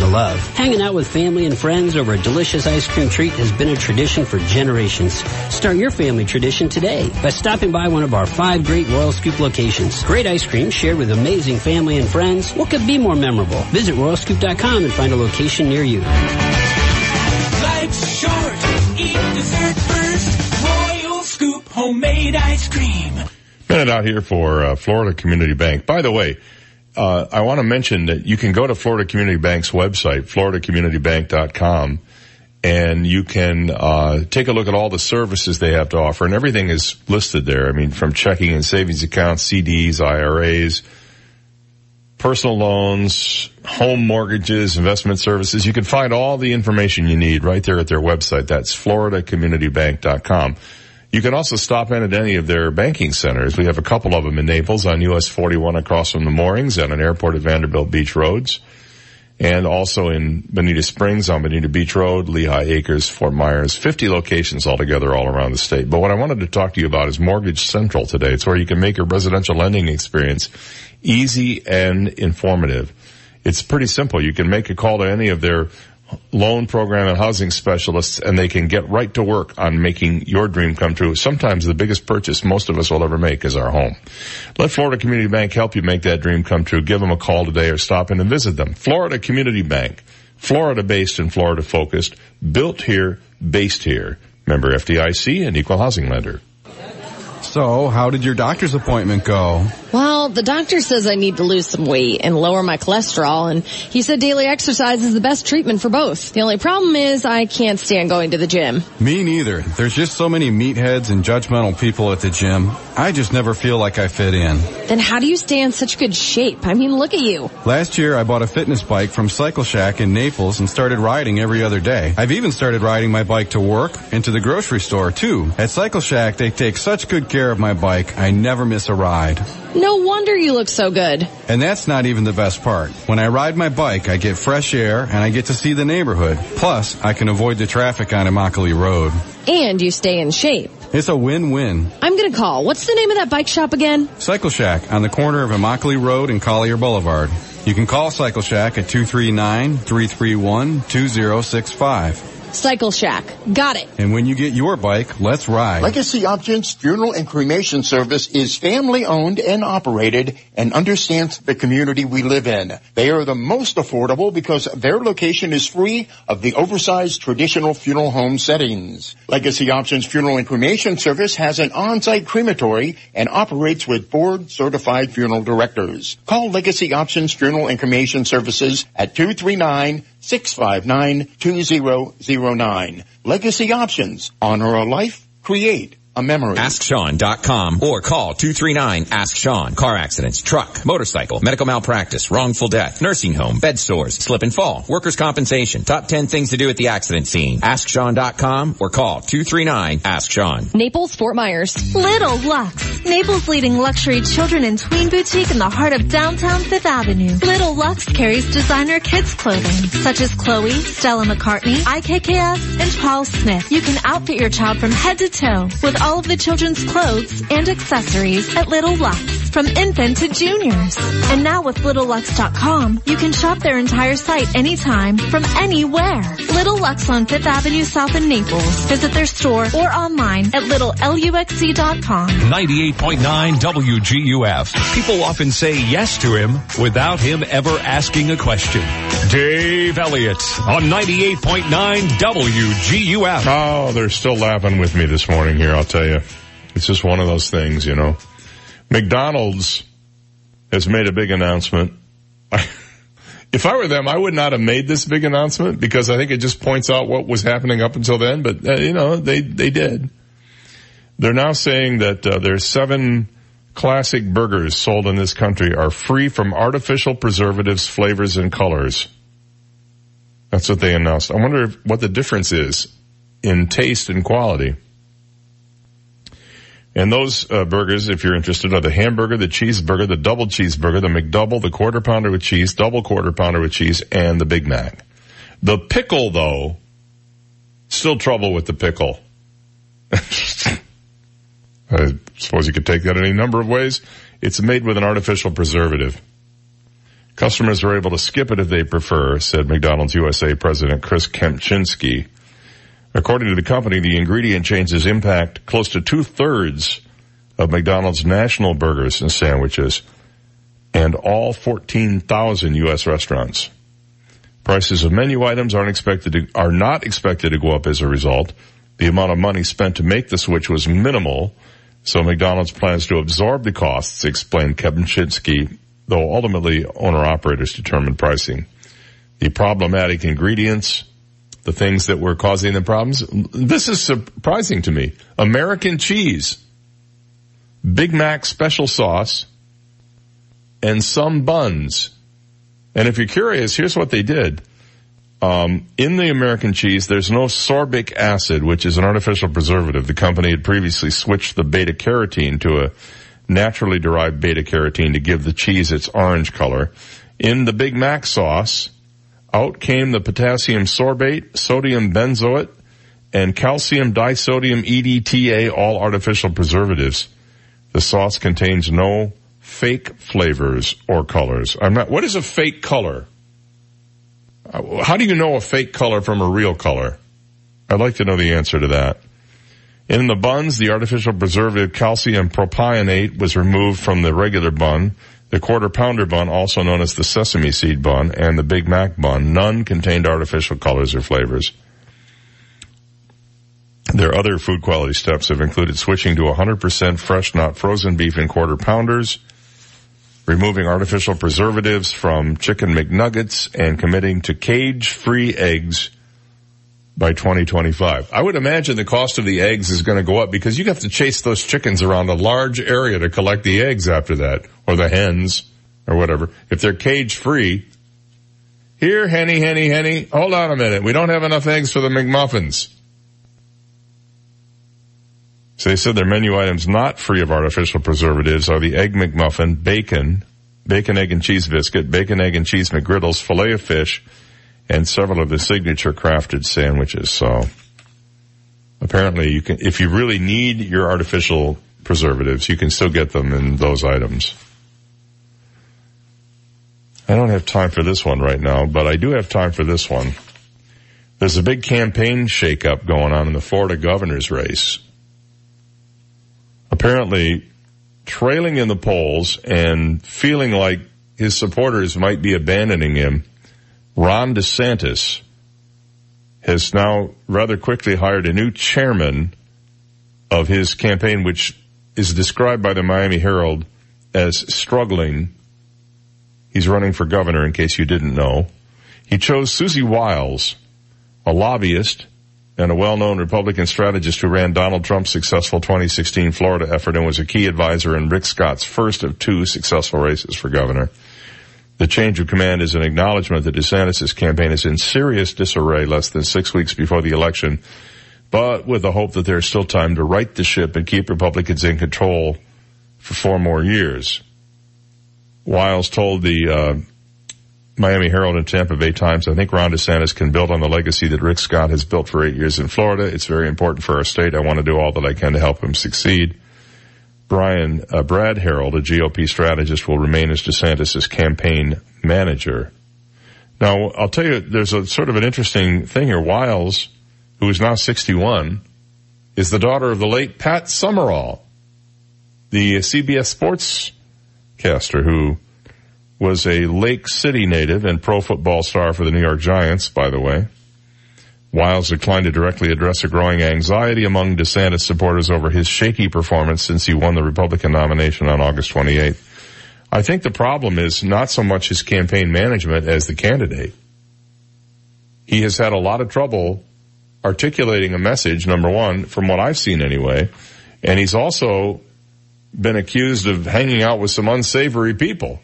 to love. Hanging out with family and friends over a delicious ice cream treat has been a tradition for generations. Start your family tradition today by stopping by one of our five great Royal Scoop locations. Great ice cream shared with amazing family and friends. What could be more memorable? Visit royalscoop.com and find a location near you. Life's short, eat dessert first. Royal Scoop homemade ice cream. Minute out here for uh, Florida Community Bank. By the way, uh, I want to mention that you can go to Florida Community Bank's website, floridacommunitybank.com, and you can uh, take a look at all the services they have to offer, and everything is listed there. I mean, from checking and savings accounts, CDs, IRAs, personal loans, home mortgages, investment services. You can find all the information you need right there at their website. That's floridacommunitybank.com. You can also stop in at any of their banking centers. We have a couple of them in Naples on US 41 across from the moorings and an airport at Vanderbilt Beach Roads. And also in Bonita Springs on Bonita Beach Road, Lehigh Acres, Fort Myers, 50 locations altogether all around the state. But what I wanted to talk to you about is Mortgage Central today. It's where you can make your residential lending experience easy and informative. It's pretty simple. You can make a call to any of their loan program and housing specialists and they can get right to work on making your dream come true. Sometimes the biggest purchase most of us will ever make is our home. Let Florida Community Bank help you make that dream come true. Give them a call today or stop in and visit them. Florida Community Bank. Florida based and Florida focused. Built here, based here. Member FDIC and equal housing lender. So, how did your doctor's appointment go? Well, the doctor says I need to lose some weight and lower my cholesterol, and he said daily exercise is the best treatment for both. The only problem is I can't stand going to the gym. Me neither. There's just so many meatheads and judgmental people at the gym. I just never feel like I fit in. Then how do you stay in such good shape? I mean, look at you. Last year, I bought a fitness bike from Cycle Shack in Naples and started riding every other day. I've even started riding my bike to work and to the grocery store too. At Cycle Shack, they take such good care of my bike, I never miss a ride. No wonder you look so good. And that's not even the best part. When I ride my bike, I get fresh air and I get to see the neighborhood. Plus, I can avoid the traffic on Immokalee Road. And you stay in shape. It's a win-win. I'm gonna call. What's the name of that bike shop again? Cycle Shack on the corner of Immokalee Road and Collier Boulevard. You can call Cycle Shack at 239-331-2065. Cycle Shack. Got it. And when you get your bike, let's ride. Legacy Options Funeral and Cremation Service is family owned and operated and understands the community we live in. They are the most affordable because their location is free of the oversized traditional funeral home settings. Legacy Options Funeral and Cremation Service has an on-site crematory and operates with board certified funeral directors. Call Legacy Options Funeral and Cremation Services at 239 659-2009. Legacy Options. Honor a life. Create a memory. AskSean.com or call 239-ASK-SEAN. Car accidents, truck, motorcycle, medical malpractice, wrongful death, nursing home, bed sores, slip and fall, workers' compensation. Top 10 things to do at the accident scene. AskSean.com or call 239-ASK-SEAN. Naples, Fort Myers. Little Lux, Naples' leading luxury children and tween boutique in the heart of downtown Fifth Avenue. Little Lux carries designer kids clothing, such as Chloe, Stella McCartney, IKKS, and Paul Smith. You can outfit your child from head to toe with all of the children's clothes and accessories at Little Lux. from infant to juniors. And now with LittleLux.com, you can shop their entire site anytime from anywhere. Little Lux on Fifth Avenue South in Naples. Visit their store or online at littleluxc.com. 98.9 WGUF. People often say yes to him without him ever asking a question. Dave Elliott on 98.9 WGUF. Oh, they're still laughing with me this morning here, I'll tell you. It's just one of those things, you know. McDonald's has made a big announcement. if I were them, I would not have made this big announcement because I think it just points out what was happening up until then, but uh, you know, they, they did. They're now saying that uh, their seven classic burgers sold in this country are free from artificial preservatives, flavors, and colors. That's what they announced. I wonder if, what the difference is in taste and quality. And those uh, burgers, if you're interested, are the hamburger, the cheeseburger, the double cheeseburger, the McDouble, the quarter pounder with cheese, double quarter pounder with cheese, and the Big Mac. The pickle, though, still trouble with the pickle. I suppose you could take that any number of ways. It's made with an artificial preservative. Customers are able to skip it if they prefer, said McDonald's USA President Chris Kempczinski. According to the company, the ingredient changes impact close to two thirds of McDonald's national burgers and sandwiches and all 14,000 U.S. restaurants. Prices of menu items aren't expected to, are not expected to go up as a result. The amount of money spent to make the switch was minimal, so McDonald's plans to absorb the costs, explained Kempczinski, though ultimately owner-operators determine pricing. The problematic ingredients, the things that were causing the problems, this is surprising to me. American cheese, Big Mac special sauce, and some buns. And if you're curious, here's what they did. Um, in the American cheese, there's no sorbic acid, which is an artificial preservative. The company had previously switched the beta carotene to a naturally derived beta carotene to give the cheese its orange color. In the Big Mac sauce, out came the potassium sorbate, sodium benzoate, and calcium disodium EDTA, all artificial preservatives. The sauce contains no fake flavors or colors. I'm not, what is a fake color? Uh, How do you know a fake color from a real color? I'd like to know the answer to that. In the buns, the artificial preservative calcium propionate was removed from the regular bun. The quarter pounder bun, also known as the sesame seed bun, and the Big Mac bun, none contained artificial colors or flavors. Their other food quality steps have included switching to 100% fresh, not frozen beef in quarter pounders, removing artificial preservatives from chicken McNuggets, and committing to cage-free eggs by 2025. I would imagine the cost of the eggs is going to go up because you have to chase those chickens around a large area to collect the eggs after that, or the hens, or whatever. If they're cage-free, here, Henny, Henny, Henny, hold on a minute. We don't have enough eggs for the McMuffins. So they said their menu items not free of artificial preservatives are the Egg McMuffin, bacon, bacon, egg, and cheese biscuit, bacon, egg, and cheese McGriddles, filet of fish, and several of the signature crafted sandwiches. So apparently you can, if you really need your artificial preservatives, you can still get them in those items. I don't have time for this one right now, but I do have time for this one. There's a big campaign shakeup going on in the Florida governor's race. Apparently, trailing in the polls and feeling like his supporters might be abandoning him, Ron DeSantis has now rather quickly hired a new chairman of his campaign, which is described by the Miami Herald as struggling. He's running for governor in case you didn't know. He chose Susie Wiles, a lobbyist and a well-known Republican strategist who ran Donald Trump's successful 2016 Florida effort and was a key advisor in Rick Scott's first of two successful races for governor. The change of command is an acknowledgement that DeSantis' campaign is in serious disarray less than six weeks before the election, but with the hope that there's still time to right the ship and keep Republicans in control for four more years. Wiles told the uh, Miami Herald and Tampa Bay Times, I think Ron DeSantis can build on the legacy that Rick Scott has built for eight years in Florida. It's very important for our state. I want to do all that I can to help him succeed. Brian uh, Brad Herold, a GOP strategist, will remain as DeSantis' campaign manager. Now, I'll tell you, there's a sort of an interesting thing here. Wiles, who is now 61, is the daughter of the late Pat Summerall, the CBS sportscaster who was a Lake City native and pro football star for the New York Giants, by the way. Wiles declined to directly address a growing anxiety among DeSantis supporters over his shaky performance since he won the Republican nomination on August 28th. I think the problem is not so much his campaign management as the candidate. He has had a lot of trouble articulating a message, number one, from what I've seen anyway, and he's also been accused of hanging out with some unsavory people.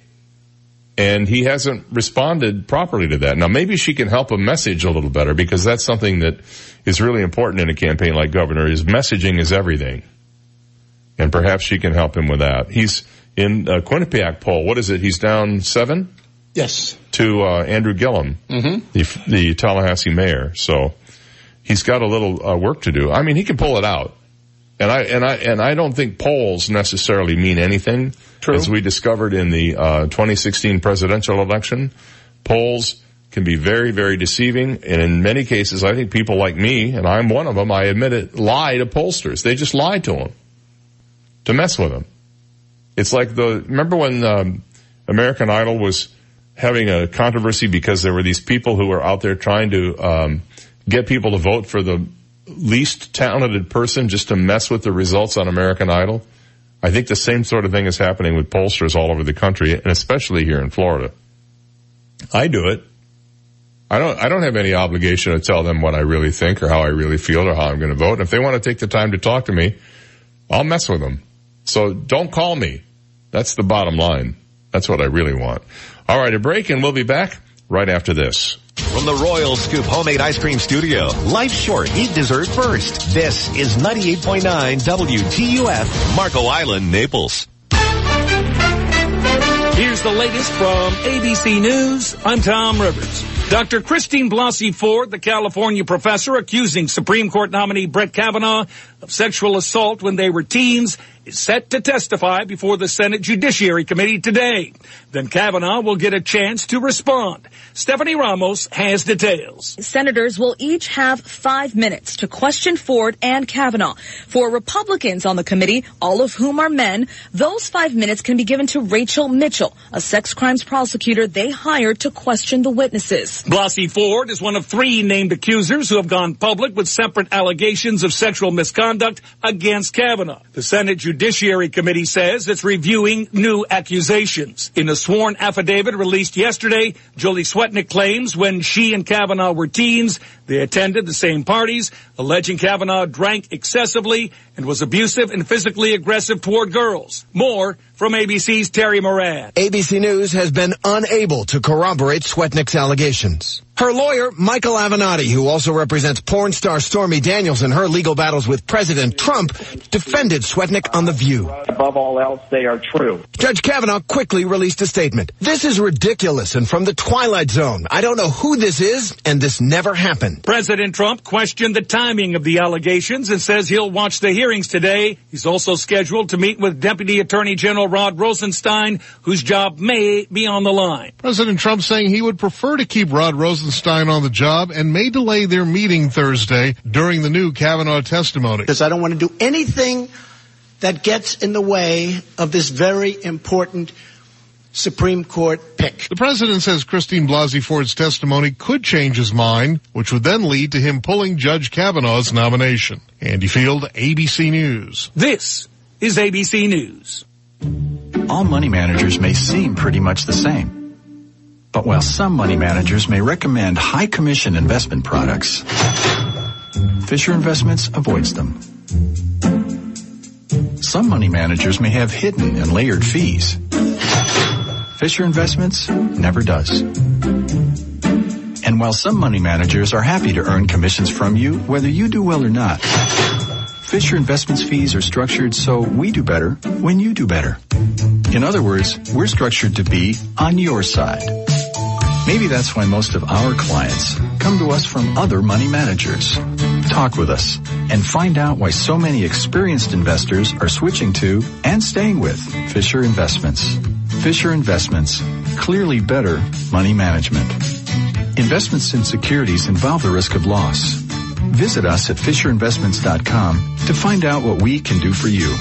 And he hasn't responded properly to that. Now maybe she can help him message a little better because that's something that is really important in a campaign like governor is messaging is everything. And perhaps she can help him with that. He's in a Quinnipiac poll. What is it? He's down seven? Yes. To, uh, Andrew Gillum, Mhm. the, the Tallahassee mayor. So he's got a little uh, work to do. I mean, he can pull it out. And I, and I, and I don't think polls necessarily mean anything. True. As we discovered in the, uh, 2016 presidential election, polls can be very, very deceiving. And in many cases, I think people like me, and I'm one of them, I admit it, lie to pollsters. They just lie to them. To mess with them. It's like the, remember when, um, American Idol was having a controversy because there were these people who were out there trying to, um, get people to vote for the least talented person just to mess with the results on American Idol. I think the same sort of thing is happening with pollsters all over the country and especially here in Florida. I do it. I don't, I don't have any obligation to tell them what I really think or how I really feel or how I'm going to vote. If they want to take the time to talk to me, I'll mess with them. So don't call me. That's the bottom line. That's what I really want. All right, a break and we'll be back right after this. From the Royal Scoop Homemade Ice Cream Studio, life's short. Eat dessert first. This is 98.9 WGUF, Marco Island, Naples. Here's the latest from ABC News. I'm Tom Rivers. Dr. Christine Blasey Ford, the California professor accusing Supreme Court nominee Brett Kavanaugh of sexual assault when they were teens, is set to testify before the Senate Judiciary Committee today. Then Kavanaugh will get a chance to respond. Stephanie Ramos has details. Senators will each have five minutes to question Ford and Kavanaugh. For Republicans on the committee, all of whom are men, those five minutes can be given to Rachel Mitchell, a sex crimes prosecutor they hired to question the witnesses. Blasey Ford is one of three named accusers who have gone public with separate allegations of sexual misconduct against Kavanaugh. The Senate Judiciary Committee says it's reviewing new accusations. In a sworn affidavit released yesterday, Julie Swetnick claims when she and Kavanaugh were teens, they attended the same parties, alleging Kavanaugh drank excessively and was abusive and physically aggressive toward girls. More from ABC's Terry Moran. ABC News has been unable to corroborate Swetnick's allegations. Her lawyer, Michael Avenatti, who also represents porn star Stormy Daniels in her legal battles with President Trump, defended Swetnick on The View. Above all else, they are true. Judge Kavanaugh quickly released a statement. This is ridiculous and from the Twilight Zone. I don't know who this is, and this never happened. President Trump questioned the timing of the allegations and says he'll watch the hearings today. He's also scheduled to meet with Deputy Attorney General Rod Rosenstein, whose job may be on the line. President Trump saying he would prefer to keep Rod Rosenstein on the job and may delay their meeting Thursday during the new Kavanaugh testimony. Because I don't want to do anything that gets in the way of this very important Supreme Court pick. The president says Christine Blasey Ford's testimony could change his mind, which would then lead to him pulling Judge Kavanaugh's nomination. Andy Field, ABC News. This is ABC News. All money managers may seem pretty much the same. But while some money managers may recommend high commission investment products, Fisher Investments avoids them. Some money managers may have hidden and layered fees. Fisher Investments never does. And while some money managers are happy to earn commissions from you, whether you do well or not, Fisher Investments fees are structured so we do better when you do better. In other words, we're structured to be on your side. Maybe that's why most of our clients come to us from other money managers. Talk with us and find out why so many experienced investors are switching to and staying with Fisher Investments. Fisher Investments, clearly better money management. Investments in securities involve the risk of loss. Visit us at FisherInvestments.com to find out what we can do for you.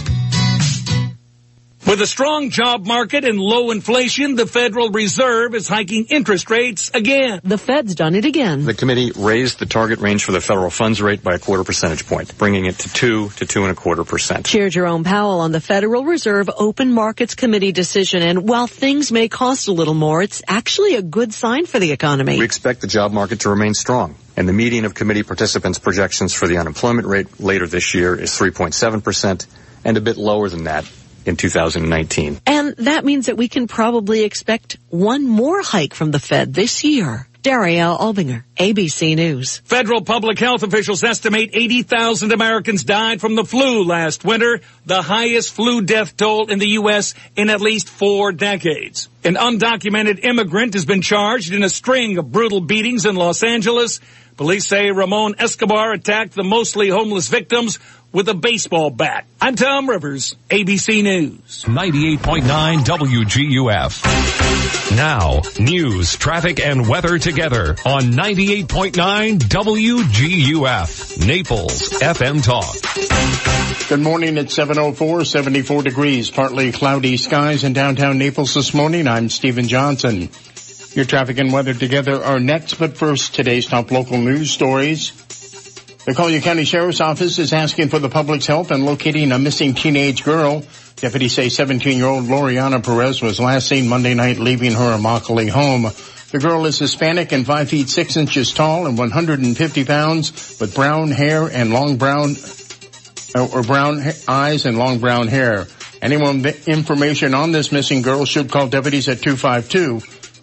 With a strong job market and low inflation, the Federal Reserve is hiking interest rates again. The Fed's done it again. The committee raised the target range for the federal funds rate by a quarter percentage point, bringing it to two to two and a quarter percent. Chair Jerome Powell on the Federal Reserve Open Markets Committee decision, and while things may cost a little more, it's actually a good sign for the economy. We expect the job market to remain strong. And the median of committee participants' projections for the unemployment rate later this year is 3.7% and a bit lower than that in 2019. And that means that we can probably expect one more hike from the Fed this year. Daria Albinger, ABC News. Federal public health officials estimate 80,000 Americans died from the flu last winter, the highest flu death toll in the U.S. in at least four decades. An undocumented immigrant has been charged in a string of brutal beatings in Los Angeles. Police say Ramon Escobar attacked the mostly homeless victims with a baseball bat. I'm Tom Rivers, ABC News. 98.9 WGUF. Now, news, traffic, and weather together on 98.9 WGUF. Naples FM Talk. Good morning at 704, 74 degrees, partly cloudy skies in downtown Naples this morning. I'm Stephen Johnson. Your traffic and weather together are next, but first, today's top local news stories. The Collier County Sheriff's Office is asking for the public's help in locating a missing teenage girl. Deputies say 17-year-old Loriana Perez was last seen Monday night leaving her Immokalee home. The girl is Hispanic and 5 feet 6 inches tall and 150 pounds with brown hair and long brown, uh, or brown eyes and long brown hair. Anyone with information on this missing girl should call deputies at 252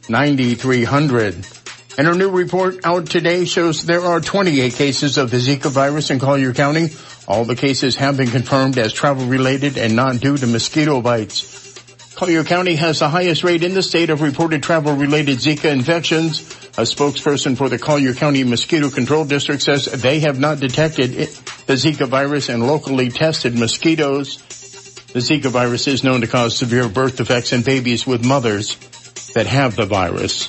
9300. And our new report out today shows there are 28 cases of the Zika virus in Collier County. All the cases have been confirmed as travel related and not due to mosquito bites. Collier County has the highest rate in the state of reported travel related Zika infections. A spokesperson for the Collier County Mosquito Control District says they have not detected it, the Zika virus in locally tested mosquitoes. The Zika virus is known to cause severe birth defects in babies with mothers that have the virus.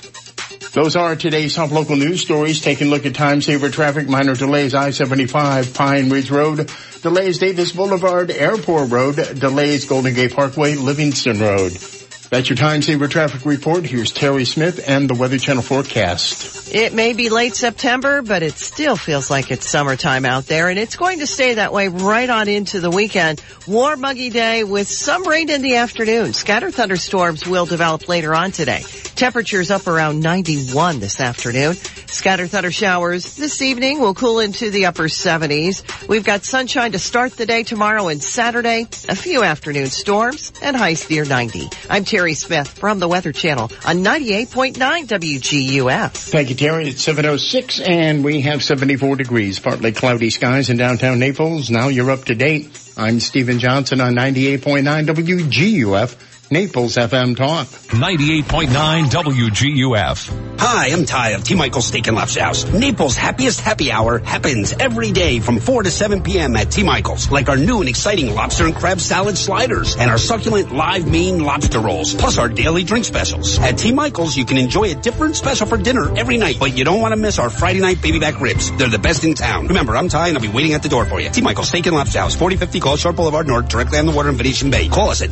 Those are today's top local news stories. Taking a look at time saver traffic, minor delays, I-75, Pine Ridge Road, delays Davis Boulevard, Airport Road, delays Golden Gate Parkway, Livingston Road. That's your time saver traffic report. Here's Terry Smith and the Weather Channel forecast. It may be late September, but it still feels like it's summertime out there, and it's going to stay that way right on into the weekend. Warm, muggy day with some rain in the afternoon. Scattered thunderstorms will develop later on today. Temperatures up around 91 this afternoon. Scattered thunder showers this evening will cool into the upper 70s. We've got sunshine to start the day tomorrow and Saturday. A few afternoon storms and highs near 90. I'm Terry Smith from the Weather Channel on 98.9 WGUF. Thank you, Terry. It's 706 and we have 74 degrees, partly cloudy skies in downtown Naples. Now you're up to date. I'm Stephen Johnson on 98.9 WGUF. Naples FM Talk. 98.9 WGUF. Hi, I'm Ty of T. Michael's Steak and Lobster House. Naples' happiest happy hour happens every day from 4 to 7 p.m. at T. Michael's, like our new and exciting lobster and crab salad sliders and our succulent live Maine lobster rolls, plus our daily drink specials. At T. Michael's, you can enjoy a different special for dinner every night, but you don't want to miss our Friday night baby back ribs. They're the best in town. Remember, I'm Ty and I'll be waiting at the door for you. T. Michael's Steak and Lobster House, 4050 Gulf Shore Boulevard North, directly on the water in Venetian Bay. Call us at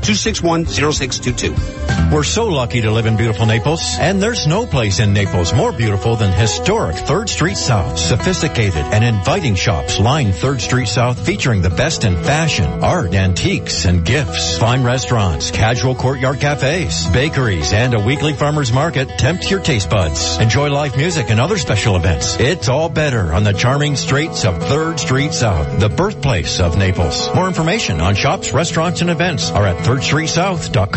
261-0622. We're so lucky to live in beautiful Naples, and there's no place in Naples more beautiful than historic 3rd Street South. Sophisticated and inviting shops line 3rd Street South featuring the best in fashion, art, antiques, and gifts. Fine restaurants, casual courtyard cafes, bakeries, and a weekly farmer's market tempt your taste buds. Enjoy live music and other special events. It's all better on the charming streets of 3rd Street South, the birthplace of Naples. More information on shops, restaurants, and events are at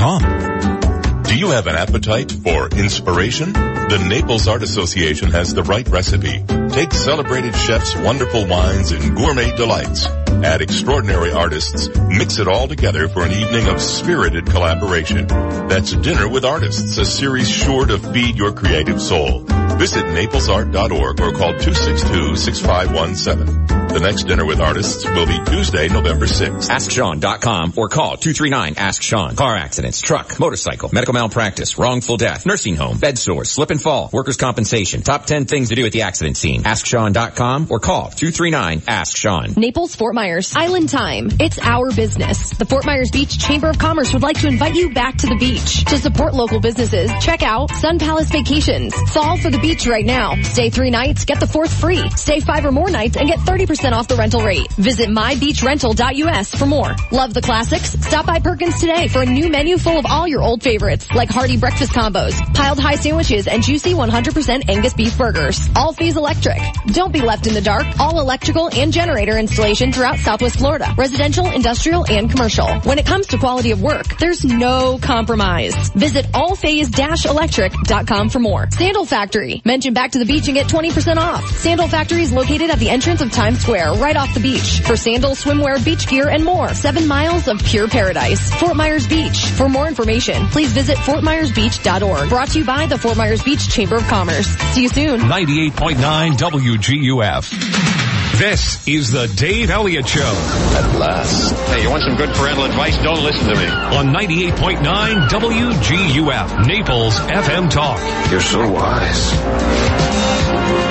3rdstreetsouth.com. Do you have an appetite for inspiration? The Naples Art Association has the right recipe. Take celebrated chefs' wonderful wines and gourmet delights. Add extraordinary artists. Mix it all together for an evening of spirited collaboration. That's Dinner with Artists, a series sure to feed your creative soul. Visit naplesart.org or call 262-6517. The next dinner with artists will be Tuesday, November 6th. AskSean.com or call 239-ASK-SEAN. Car accidents, truck, motorcycle, medical malpractice, wrongful death, nursing home, bed sores, slip and fall, workers' compensation. Top 10 things to do at the accident scene. AskSean.com or call 239-ASK-SEAN. Naples, Fort Myers, Island Time. It's our business. The Fort Myers Beach Chamber of Commerce would like to invite you back to the beach. To support local businesses, check out Sun Palace Vacations. Solve for the beach right now. Stay three nights, get the fourth free. Stay five or more nights and get 30% off the rental rate. Visit mybeachrental.us for more. Love the classics? Stop by Perkins today for a new menu full of all your old favorites, like hearty breakfast combos, piled high sandwiches, and juicy 100% Angus beef burgers. All Phase electric. Don't be left in the dark. All electrical and generator installation throughout Southwest Florida. Residential, industrial, and commercial. When it comes to quality of work, there's no compromise. Visit allphase-electric.com for more. Sandal Factory. Mention back to the beach and get 20% off. Sandal Factory is located at the entrance of Times Square, right off the beach. For sandals, swimwear, beach gear, and more. Seven miles of pure paradise. Fort Myers Beach. For more information, please visit fortmyersbeach.org. Brought to you by the Fort Myers Beach Chamber of Commerce. See you soon. 98.9 WGUF. This is the Dave Elliott Show. At last. Hey, you want some good parental advice? Don't listen to me. On 98.9 WGUF, Naples FM Talk. You're so wise.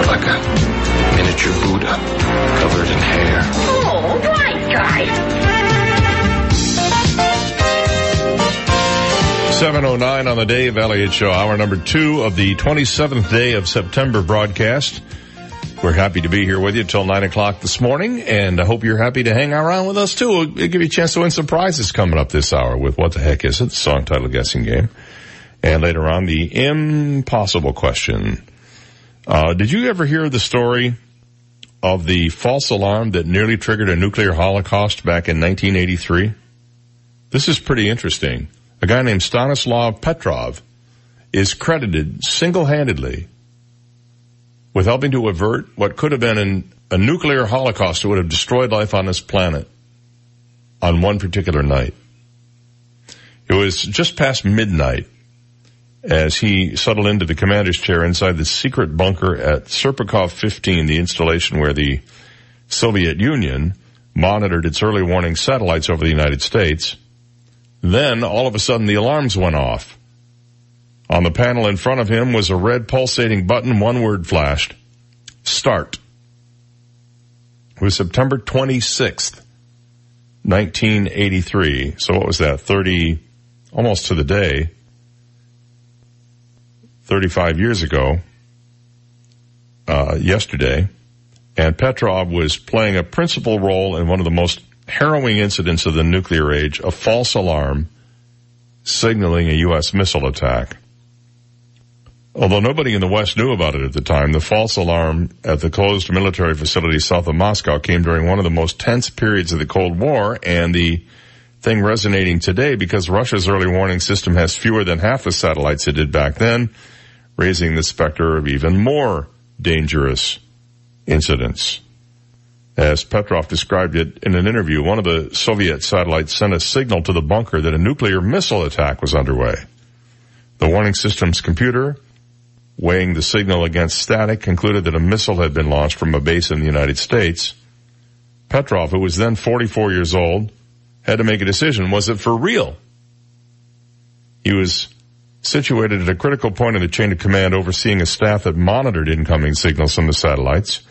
Like a miniature Buddha covered in hair. Oh, right, guy. 709 on the Dave Elliott Show, hour number two of the 27th day of September broadcast. We're happy to be here with you till 9 o'clock this morning, and I hope you're happy to hang around with us too. We'll give you a chance to win some prizes coming up this hour with What the Heck Is It? The song title guessing game. And later on, the impossible question. Uh, did you ever hear the story of the false alarm that nearly triggered a nuclear holocaust back in 1983? This is pretty interesting. A guy named Stanislav Petrov is credited single-handedly with helping to avert what could have been an, a nuclear holocaust that would have destroyed life on this planet on one particular night. It was just past midnight as he settled into the commander's chair inside the secret bunker at Serpukhov 15, the installation where the Soviet Union monitored its early warning satellites over the United States. Then all of a sudden the alarms went off. On the panel in front of him was a red pulsating button. One word flashed. Start. It was September 26th, 1983. So what was that? 30, almost to the day. 35 years ago, uh, yesterday. And Petrov was playing a principal role in one of the most harrowing incidents of the nuclear age, a false alarm signaling a U.S. missile attack. Although nobody in the West knew about it at the time, the false alarm at the closed military facility south of Moscow came during one of the most tense periods of the Cold War and the thing resonating today because Russia's early warning system has fewer than half the satellites it did back then, raising the specter of even more dangerous incidents. As Petrov described it in an interview, one of the Soviet satellites sent a signal to the bunker that a nuclear missile attack was underway. The warning system's computer, weighing the signal against static, concluded that a missile had been launched from a base in the United States. Petrov, who was then 44 years old, had to make a decision. Was it for real? He was situated at a critical point in the chain of command overseeing a staff that monitored incoming signals from the satellites.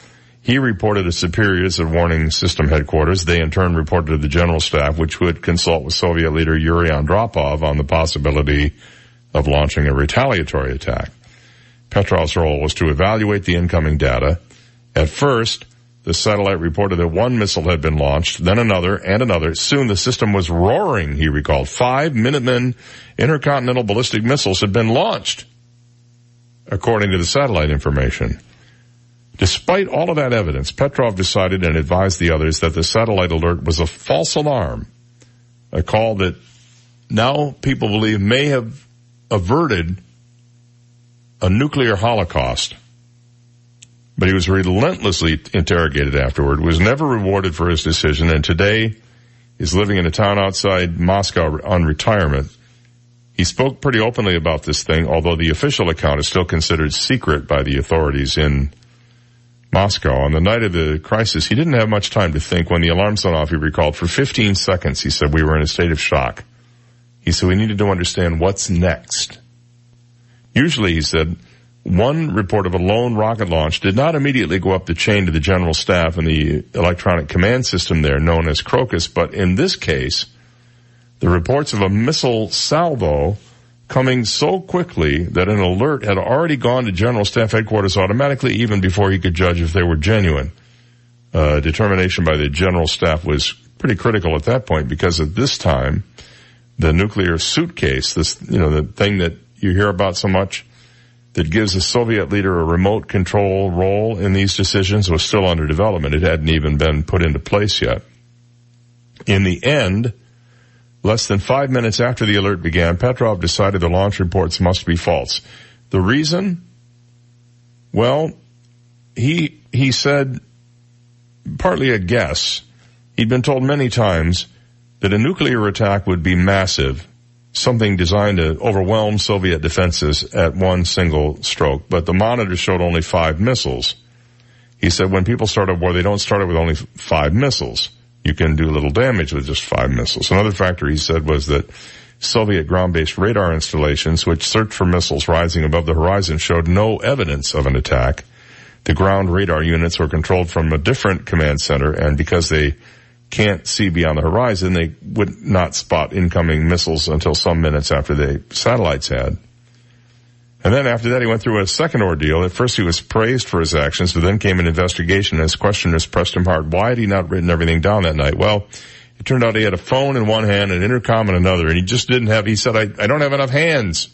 He reported to superiors at Warning System Headquarters. They in turn reported to the General Staff, which would consult with Soviet leader Yuri Andropov on the possibility of launching a retaliatory attack. Petrov's role was to evaluate the incoming data. At first, the satellite reported that one missile had been launched, then another, and another. Soon the system was roaring, he recalled. Five Minuteman intercontinental ballistic missiles had been launched, according to the satellite information. Despite all of that evidence, Petrov decided and advised the others that the satellite alert was a false alarm, a call that now people believe may have averted a nuclear holocaust. But he was relentlessly interrogated afterward, was never rewarded for his decision, and today is living in a town outside Moscow on retirement. He spoke pretty openly about this thing, although the official account is still considered secret by the authorities in Moscow. On the night of the crisis, he didn't have much time to think. When the alarm went off, he recalled, for 15 seconds, he said, we were in a state of shock. He said, we needed to understand what's next. Usually, he said, one report of a lone rocket launch did not immediately go up the chain to the general staff and the electronic command system there known as Crocus, but in this case, the reports of a missile salvo coming so quickly that an alert had already gone to General Staff Headquarters automatically even before he could judge if they were genuine. Uh, determination by the General Staff was pretty critical at that point because at this time, the nuclear suitcase, this, you know, the thing that you hear about so much that gives a Soviet leader a remote control role in these decisions was still under development. It hadn't even been put into place yet. In the end, Less than five minutes after the alert began, Petrov decided the launch reports must be false. The reason? Well, he, he said, partly a guess, he'd been told many times that a nuclear attack would be massive, something designed to overwhelm Soviet defenses at one single stroke, but the monitor showed only five missiles. He said when people start a war, they don't start it with only five missiles you can do little damage with just five missiles. Another factor he said was that Soviet ground-based radar installations, which searched for missiles rising above the horizon, showed no evidence of an attack. The ground radar units were controlled from a different command center, and because they can't see beyond the horizon, they would not spot incoming missiles until some minutes after the satellites had. And then after that, he went through a second ordeal. At first, he was praised for his actions, but then came an investigation, and his questioners pressed him hard. Why had he not written everything down that night? Well, it turned out he had a phone in one hand, and an intercom in another, and he just didn't have, he said, I, I don't have enough hands.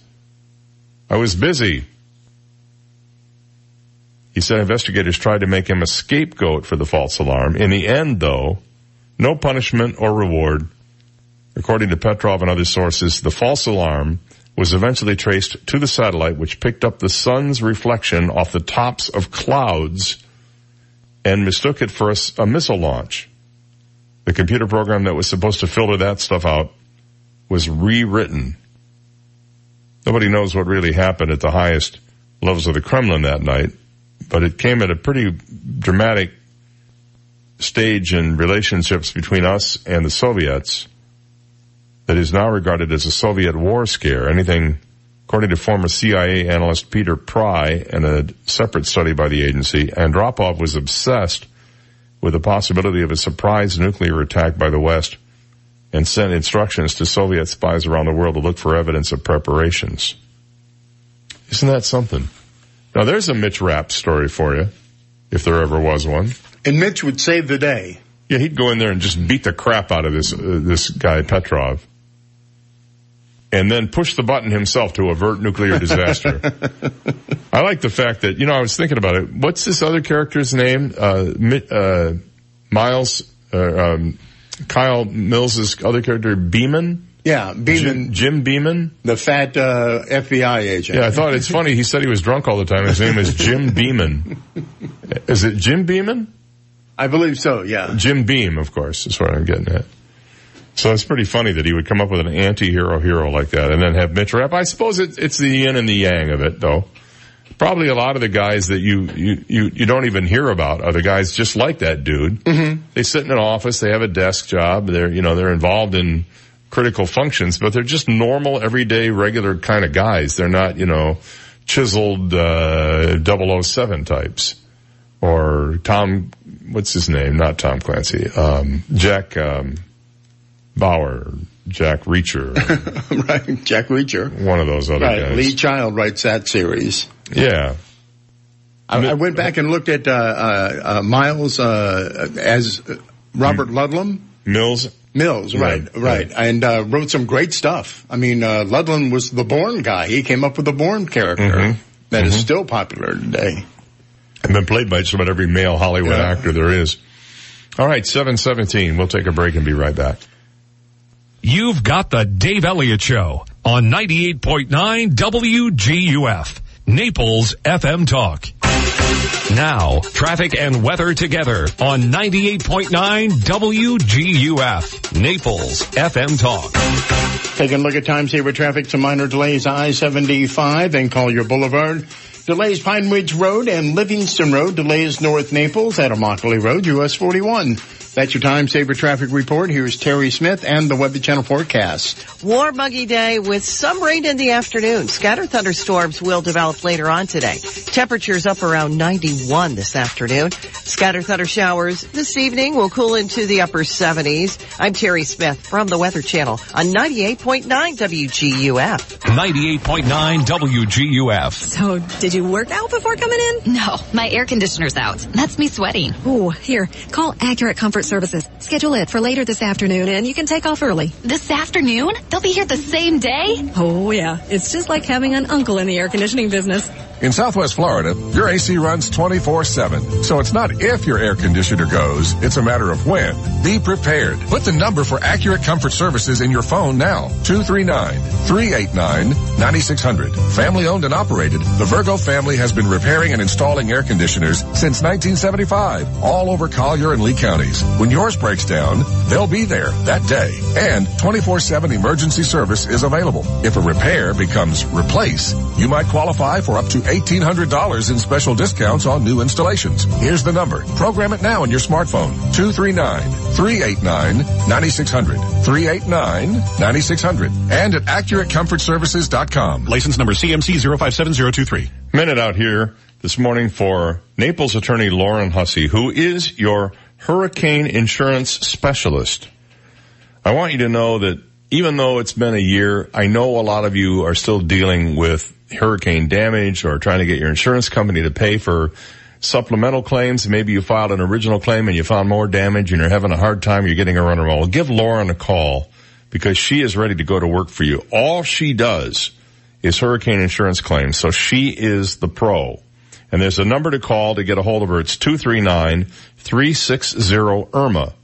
I was busy. He said investigators tried to make him a scapegoat for the false alarm. In the end, though, no punishment or reward. According to Petrov and other sources, the false alarm was eventually traced to the satellite which picked up the sun's reflection off the tops of clouds and mistook it for a, a, missile launch. The computer program that was supposed to filter that stuff out was rewritten. Nobody knows what really happened at the highest levels of the Kremlin that night, but it came at a pretty dramatic stage in relationships between us and the Soviets that is now regarded as a Soviet war scare. Anything, according to former CIA analyst Peter Pry and a separate study by the agency, Andropov was obsessed with the possibility of a surprise nuclear attack by the West and sent instructions to Soviet spies around the world to look for evidence of preparations. Isn't that something? Now there's a Mitch Rapp story for you, if there ever was one. And Mitch would save the day. Yeah, he'd go in there and just beat the crap out of this uh, this guy Petrov and then push the button himself to avert nuclear disaster. I like the fact that, you know, I was thinking about it. What's this other character's name? Uh, uh, Miles, uh, um, Kyle Mills's other character, Beamon? Yeah, Beamon. Jim, Jim Beamon? The fat, uh, FBI agent. Yeah, I thought it's funny. He said he was drunk all the time. His name is Jim Beamon. Is it Jim Beamon? I believe so, yeah. Jim Beam, of course, is what I'm getting at. So it's pretty funny that he would come up with an anti-hero hero like that and then have Mitch Rapp. I suppose it, it's the yin and the yang of it though. Probably a lot of the guys that you, you, you, you don't even hear about are the guys just like that dude. Mm-hmm. They sit in an office, they have a desk job, they're, you know, they're involved in critical functions, but they're just normal, everyday, regular kind of guys. They're not, you know, chiseled, uh, 007 types. Or Tom, what's his name? Not Tom Clancy. Um, Jack, um, Bauer, Jack Reacher. right, Jack Reacher. One of those other right. guys. Lee Child writes that series. Yeah. I, I went back and looked at uh, uh, uh, Miles uh, as Robert Ludlum. Mills. Mills, right, right, right. and uh, wrote some great stuff. I mean, uh, Ludlum was the Bourne guy. He came up with the Bourne character Mhm. that is Mhm. still popular today. And been played by just about every male Hollywood Yeah. actor there is. All right, 717. We'll take a break and be right back. You've got the Dave Elliott Show on 98.9 WGUF, Naples FM Talk. Now, traffic and weather together on 98.9 WGUF, Naples FM Talk. Taking a look at time saver traffic, some minor delays, I-75 and Collier Boulevard. Delays Pine Ridge Road and Livingston Road. Delays North Naples at Immokalee Road, US 41. That's your time saver traffic report. Here's Terry Smith and the Weather Channel forecast. Warm, muggy day with some rain in the afternoon. Scattered thunderstorms will develop later on today. Temperatures up around 91 this afternoon. Scattered thunder showers this evening will cool into the upper 70s. I'm Terry Smith from the Weather Channel on 98.9 WGUF. 98.9 WGUF. So, did you work out before coming in? No, my air conditioner's out. That's me sweating. Ooh, here, call Accurate Comfort Services. Schedule it for later this afternoon and you can take off early. This afternoon? They'll be here the same day? Oh yeah, it's just like having an uncle in the air conditioning business. In Southwest Florida, your AC runs 24-7. So it's not if your air conditioner goes, it's a matter of when. Be prepared. Put the number for Accurate Comfort Services in your phone now. 239-389-9600. Family owned and operated, the Virgo family has been repairing and installing air conditioners since 1975, all over Collier and Lee counties. When yours breaks down, they'll be there that day. And 24-7 emergency service is available. If a repair becomes replace, you might qualify for up to $1,800 in special discounts on new installations. Here's the number. Program it now on your smartphone. 239-389-9600. 389-9600. And at AccurateComfortServices.com. License number CMC 057023. Minute out here this morning for Naples attorney Lauren Hussey, who is your hurricane insurance specialist. I want you to know that even though it's been a year, I know a lot of you are still dealing with hurricane damage or trying to get your insurance company to pay for supplemental claims. Maybe you filed an original claim and you found more damage and you're having a hard time. You're getting a run roll. Give Lauren a call because she is ready to go to work for you. All she does is hurricane insurance claims. So she is the pro. And there's a number to call to get a hold of her. It's 239-360 IRMA.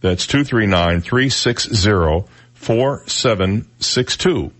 That's 239-360-4762.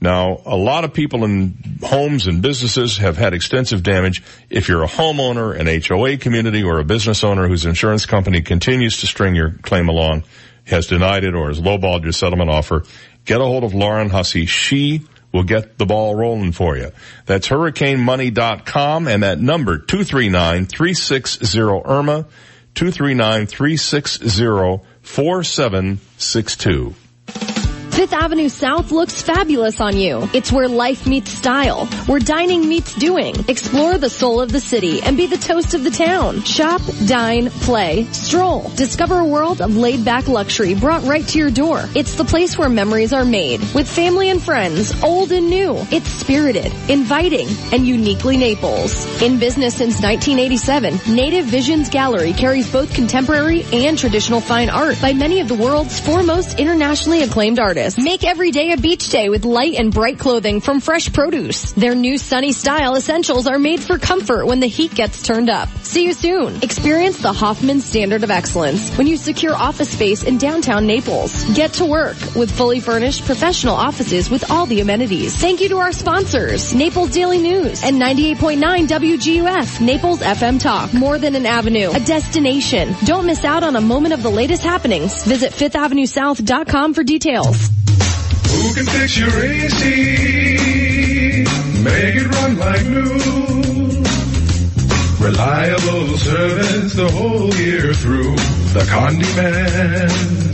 Now, a lot of people in homes and businesses have had extensive damage. If you're a homeowner, an HOA community, or a business owner whose insurance company continues to string your claim along, has denied it or has lowballed your settlement offer, get a hold of Lauren Hussey. She will get the ball rolling for you. That's hurricanemoney.com and that number 239-360 IRMA, 239-360-4762. Fifth Avenue South looks fabulous on you. It's where life meets style, where dining meets doing. Explore the soul of the city and be the toast of the town. Shop, dine, play, stroll. Discover a world of laid back luxury brought right to your door. It's the place where memories are made with family and friends, old and new. It's spirited, inviting, and uniquely Naples. In business since 1987, Native Visions Gallery carries both contemporary and traditional fine art by many of the world's foremost internationally acclaimed artists. Make every day a beach day with light and bright clothing from fresh produce. Their new sunny style essentials are made for comfort when the heat gets turned up. See you soon. Experience the Hoffman standard of excellence when you secure office space in downtown Naples. Get to work with fully furnished professional offices with all the amenities. Thank you to our sponsors, Naples Daily News and 98.9 WGUF, Naples FM Talk. More than an avenue, a destination. Don't miss out on a moment of the latest happenings. Visit fifthavenuesouth.com for details. Who can fix your AC? Make it run like new. Reliable service the whole year through. The Condi Man.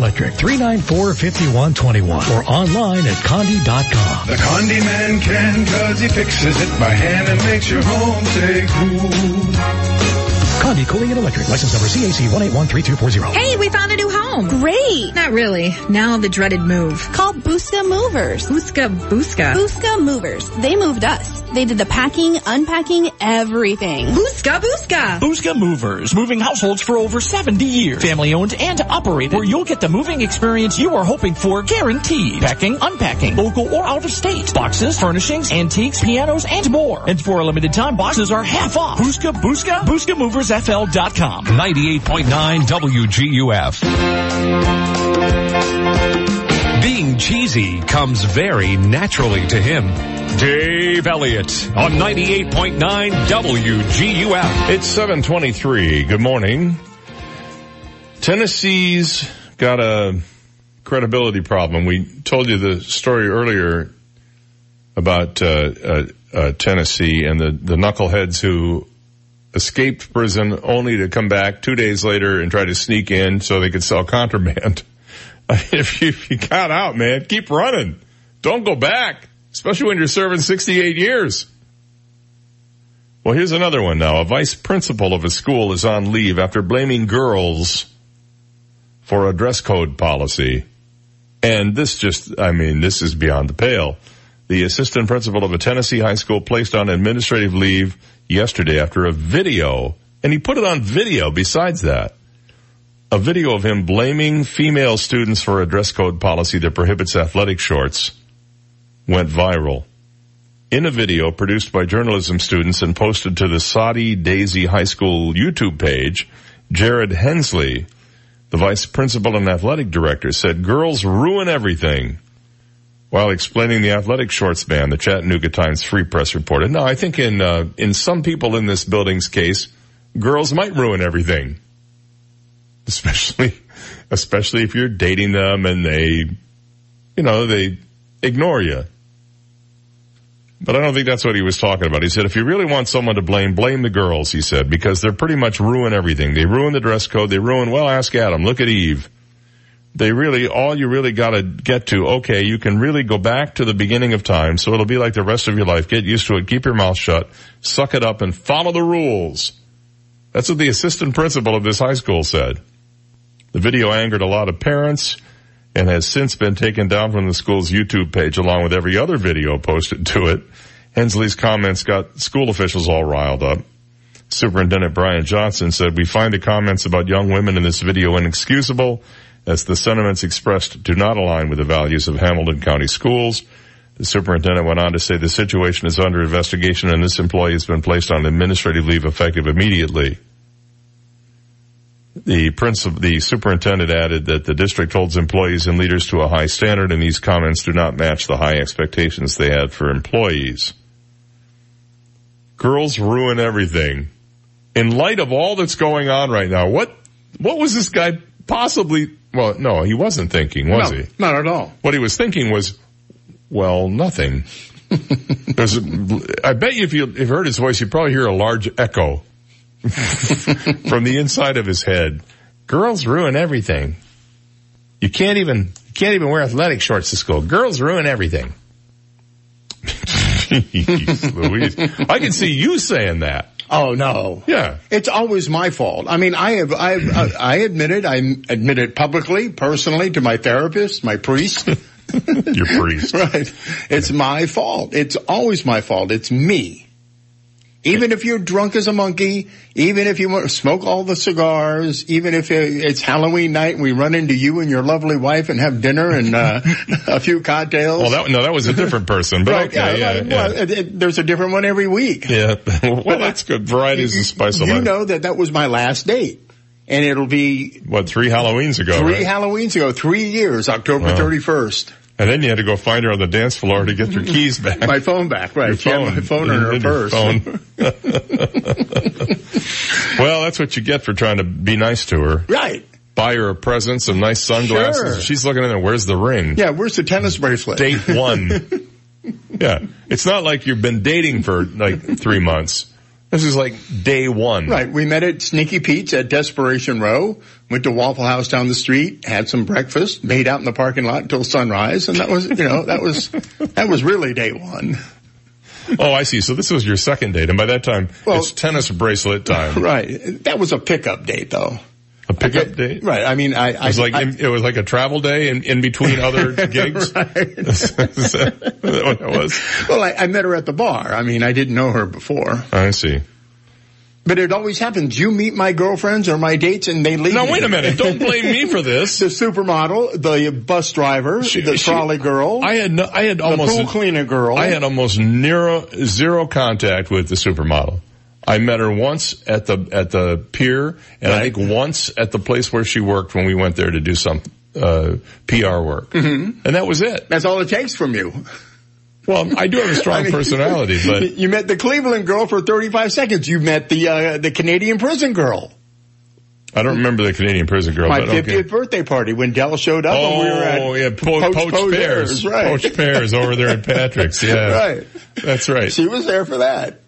394-5121 or online at condi.com. The Condi Man can cause he fixes it by hand and makes your home stay cool. Condi Cooling and Electric. License number CAC 1813240. Hey, we found a new home. Great. Not really. Now the dreaded move. Call Booska Movers. Booska Booska. Booska Movers. They moved us. They did the packing, unpacking, everything. Booska Booska. Booska Movers, moving households for over 70 years. Family owned and operated, where you'll get the moving experience you are hoping for guaranteed. Packing, unpacking, local or out of state. Boxes, furnishings, antiques, pianos, and more. And for a limited time, boxes are half off. Booska Booska, BooskaMoversFL.com. 98.9 WGUF. Being cheesy comes very naturally to him. Dave Elliott on 98.9 WGUF. It's 723. Good morning. Tennessee's got a credibility problem. We told you the story earlier about uh, uh, uh, Tennessee and the, the knuckleheads who escaped prison only to come back two days later and try to sneak in so they could sell contraband. if, you, if you got out, man, keep running. Don't go back, especially when you're serving 68 years. Well, here's another one now. A vice principal of a school is on leave after blaming girls for a dress code policy. And this just, I mean, this is beyond the pale. The assistant principal of a Tennessee high school placed on administrative leave yesterday after a video, and he put it on video besides that. A video of him blaming female students for a dress code policy that prohibits athletic shorts went viral. In a video produced by journalism students and posted to the Soddy-Daisy High School YouTube page, Jared Hensley, the vice principal and athletic director, said girls ruin everything while explaining the athletic shorts ban, the Chattanooga Times Free Press reported. Now, I think in uh, in some people in this building's case, girls might ruin everything, especially especially if you're dating them and they, you know, they ignore you. But I don't think that's what he was talking about. He said, if you really want someone to blame, blame the girls, he said, because they're pretty much ruin everything. They ruin the dress code. They ruin, well, ask Adam. Look at Eve they really, all you really gotta get to, okay, you can really go back to the beginning of time, so it'll be like the rest of your life. Get used to it, keep your mouth shut, suck it up, and follow the rules. That's what the assistant principal of this high school said. The video angered a lot of parents and has since been taken down from the school's YouTube page along with every other video posted to it. Hensley's comments got school officials all riled up. Superintendent Brian Johnson said, we find the comments about young women in this video inexcusable as the sentiments expressed do not align with the values of Hamilton County schools. The superintendent went on to say the situation is under investigation and this employee has been placed on administrative leave effective immediately. The principal, the superintendent added that the district holds employees and leaders to a high standard and these comments do not match the high expectations they had for employees. Girls ruin everything. In light of all that's going on right now, what, what was this guy possibly well, no, he wasn't thinking, was no, he? Not at all. What he was thinking was, well, nothing. There's a, I bet you if you, if you heard his voice, you'd probably hear a large echo from the inside of his head. Girls ruin everything. You can't even, you can't even wear athletic shorts to school. Girls ruin everything. Jeez Louise. I can see you saying that. Oh no. Yeah. It's always my fault. I mean, I have, I, have, I admit it. I admit it publicly, personally to my therapist, my priest. Your priest. right. It's my fault. It's always my fault. It's me. Even if you're drunk as a monkey, even if you want to smoke all the cigars, even if it's Halloween night and we run into you and your lovely wife and have dinner and uh, a few cocktails. Well, that, no, that was a different person, but right, okay, yeah, yeah, right, yeah. It, it, there's a different one every week. Yeah, well, that's good. Variety is the spice of You life. know that that was my last date. And it'll be what three Halloweens ago? three right? Halloweens ago, three years, October Wow. 31st. And then you had to go find her on the dance floor to get your keys back. My phone back, right. Your She had phone. my phone in her purse. phone. well, that's what you get for trying to be nice to her. Right. Buy her a present, some nice sunglasses. Sure. She's looking in there. Where's the ring? Yeah, where's the tennis bracelet? Date one. yeah. It's not like you've been dating for like three months. This is like day one. Right. We met at Sneaky Pete's at Desperation Row, went to Waffle House down the street, had some breakfast, made out in the parking lot until sunrise, and that was, you know, that was, that was really day one. Oh, I see. So this was your second date, and by that time, Well- it's tennis bracelet time. Right. That was a pickup date though. A pickup day? Right. I mean, I, It was I, like I, in, it was like a travel day in, in between other gigs. Is that what it was? well, I, I met her at the bar. I mean, I didn't know her before. I see. But it always happens. You meet my girlfriends or my dates and they leave. Now wait a minute! Don't blame me for this. The supermodel, the bus driver, the she- trolley girl, I had no, I had almost the pool cleaner girl. I had almost zero zero contact with the supermodel. I met her once at the at the pier, and I think once at the place where she worked when we went there to do some uh, PR work, Mhm. and that was it. That's all it takes from you. Well, I do have a strong I mean, personality, but you met the Cleveland girl for 35 seconds. You met the uh, the Canadian prison girl. I don't remember the Canadian prison girl. My 50th okay. birthday party when Dell showed up and we were at Oh yeah, po- Poached poached, Posers, pears, right. poached pears over there at Patrick's. Yeah, Right. That's right. She was there for that.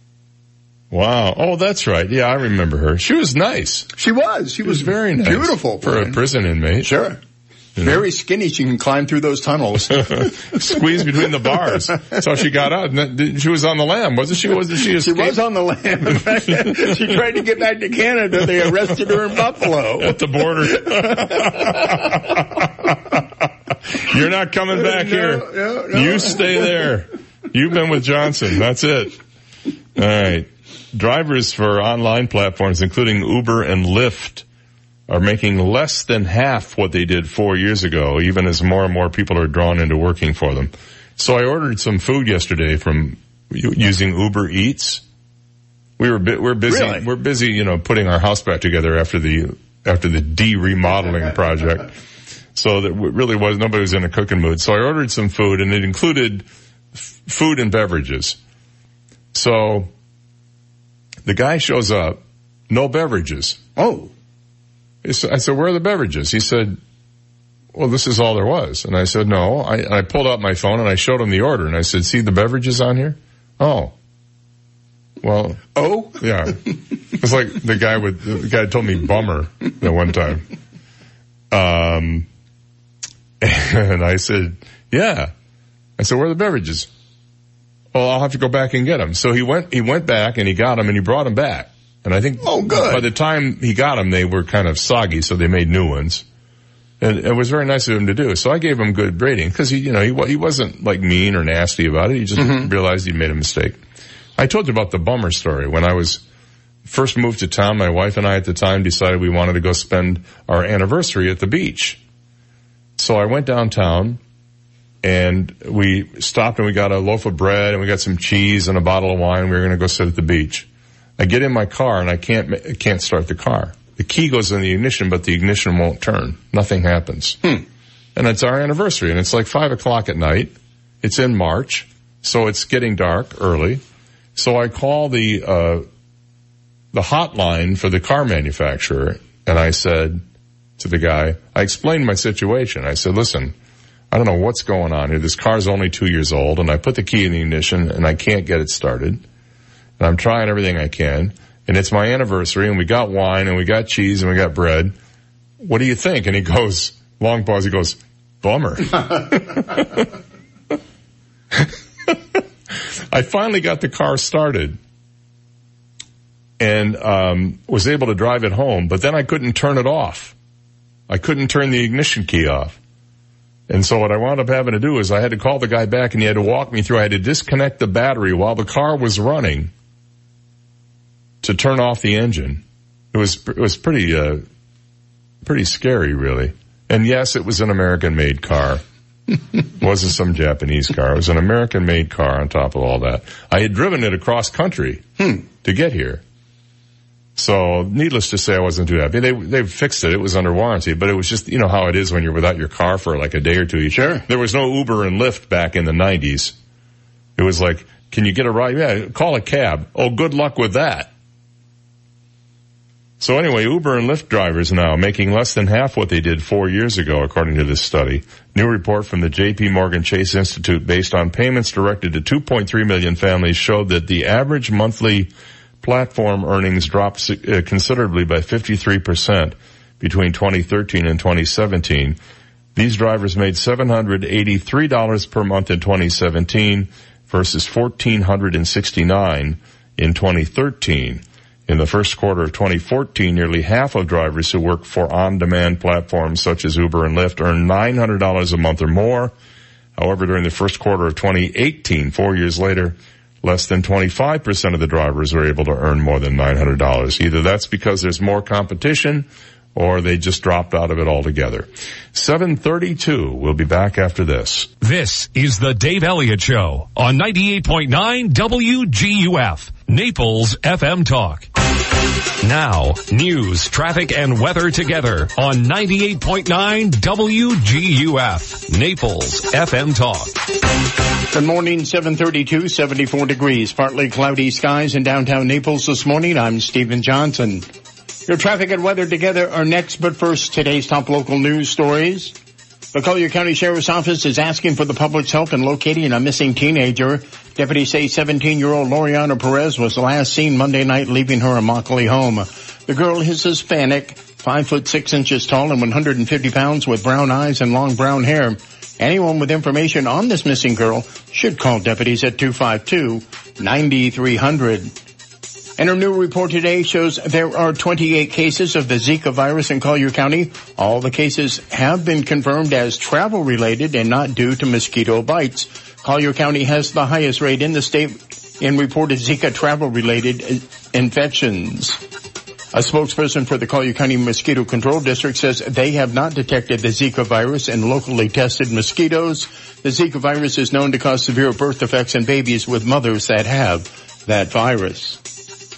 Wow. Oh, that's right. Yeah, I remember her. She was nice. She was. She was very nice. beautiful for a prison inmate. Sure. Very skinny. She can climb through those tunnels. Squeeze between the bars. How she got out. She was on the lam, wasn't she? Wasn't she? She was on the land. In fact, she tried to get back to Canada. They arrested her in Buffalo. at the border. You're not coming back here. no, no. You stay there. You've been with Johnson. That's it. All right. Drivers for online platforms, including Uber and Lyft, are making less than half what they did four years ago, even as more and more people are drawn into working for them. So I ordered some food yesterday from using Uber Eats. We were bu- we're busy Really? we're busy you know putting our house back together after the after the de remodeling project. So that really was nobody was in a cooking mood. So I ordered some food and it included f- food and beverages. So the guy shows up, no beverages. Oh. I said, where are the beverages? He said, well, this is all there was. And I said, no. I, I pulled out my phone and I showed him the order and I said, see the beverages on here? Oh. Well. Oh? Yeah. It's like the guy with, the guy told me bummer that one time. Um, and I said, yeah. I said, where are the beverages? Well, I'll have to go back and get them. So he went, he went back and he got them and he brought them back. And I think Oh, good. by the time he got them, they were kind of soggy, so they made new ones. And it was very nice of him to do. So I gave him good rating because he, you know, he, he wasn't like mean or nasty about it. He just Mm-hmm. realized he made a mistake. I told you about the bummer story when I was first moved to town. My wife and I at the time decided we wanted to go spend our anniversary at the beach. So I went downtown and we stopped and we got a loaf of bread and we got some cheese and a bottle of wine. We were going to go sit at the beach. I get in my car and I can't, can't start the car. The key goes in the ignition, but the ignition won't turn. Nothing happens. And it's our anniversary and it's like five o'clock at night. It's in March. So it's getting dark early. So I call the, uh, the hotline for the car manufacturer and I said to the guy, I explained my situation. I said, listen, I don't know what's going on here. This car's only two years old and I put the key in the ignition and I can't get it started. And I'm trying everything I can. And it's my anniversary and we got wine and we got cheese and we got bread. What do you think? And he goes, long pause, he goes, bummer. I finally got the car started and um, was able to drive it home, but then I couldn't turn it off. I couldn't turn the ignition key off. And so what I wound up having to do is I had to call the guy back and he had to walk me through. I had to disconnect the battery while the car was running to turn off the engine. It was, it was pretty, uh, pretty scary really. And yes, it was an American made car. it wasn't some Japanese car. It was an American made car on top of all that. I had driven it across country to get here. So needless to say, I wasn't too happy. They, they fixed it. It was under warranty, but it was just, you know how it is when you're without your car for like a day or two. Sure. There was no Uber and Lyft back in the nineties. It was like, can you get a ride? Yeah, call a cab. Oh, good luck with that. So anyway, Uber and Lyft drivers now making less than half what they did four years ago, according to this study. New report from the JP Morgan Chase Institute based on payments directed to 2.3 million families showed that the average monthly platform earnings dropped uh, considerably by 53% between 2013 and 2017. These drivers made $783 per month in 2017 versus 1469 in 2013. In the first quarter of 2014, nearly half of drivers who work for on-demand platforms such as Uber and Lyft earn $900 a month or more. However, during the first quarter of 2018, four years later, less than 25% of the drivers are able to earn more than $900. Either that's because there's more competition or they just dropped out of it altogether. 732. We'll be back after this. This is the Dave Elliott Show on 98.9 WGUF, Naples FM Talk. Now, news, traffic, and weather together on 98.9 WGUF, Naples FM Talk. Good morning, 732, 74 degrees, partly cloudy skies in downtown Naples this morning. I'm Stephen Johnson. Your traffic and weather together are next, but first, today's top local news stories. The Collier County Sheriff's Office is asking for the public's help in locating a missing teenager. Deputies say 17-year-old Loriana Perez was last seen Monday night leaving her Immokalee home. The girl is Hispanic, 5 foot 6 inches tall and 150 pounds with brown eyes and long brown hair. Anyone with information on this missing girl should call deputies at 252-9300. And our new report today shows there are 28 cases of the Zika virus in Collier County. All the cases have been confirmed as travel related and not due to mosquito bites. Collier County has the highest rate in the state in reported Zika travel related uh, infections. A spokesperson for the Collier County Mosquito Control District says they have not detected the Zika virus in locally tested mosquitoes. The Zika virus is known to cause severe birth defects in babies with mothers that have that virus.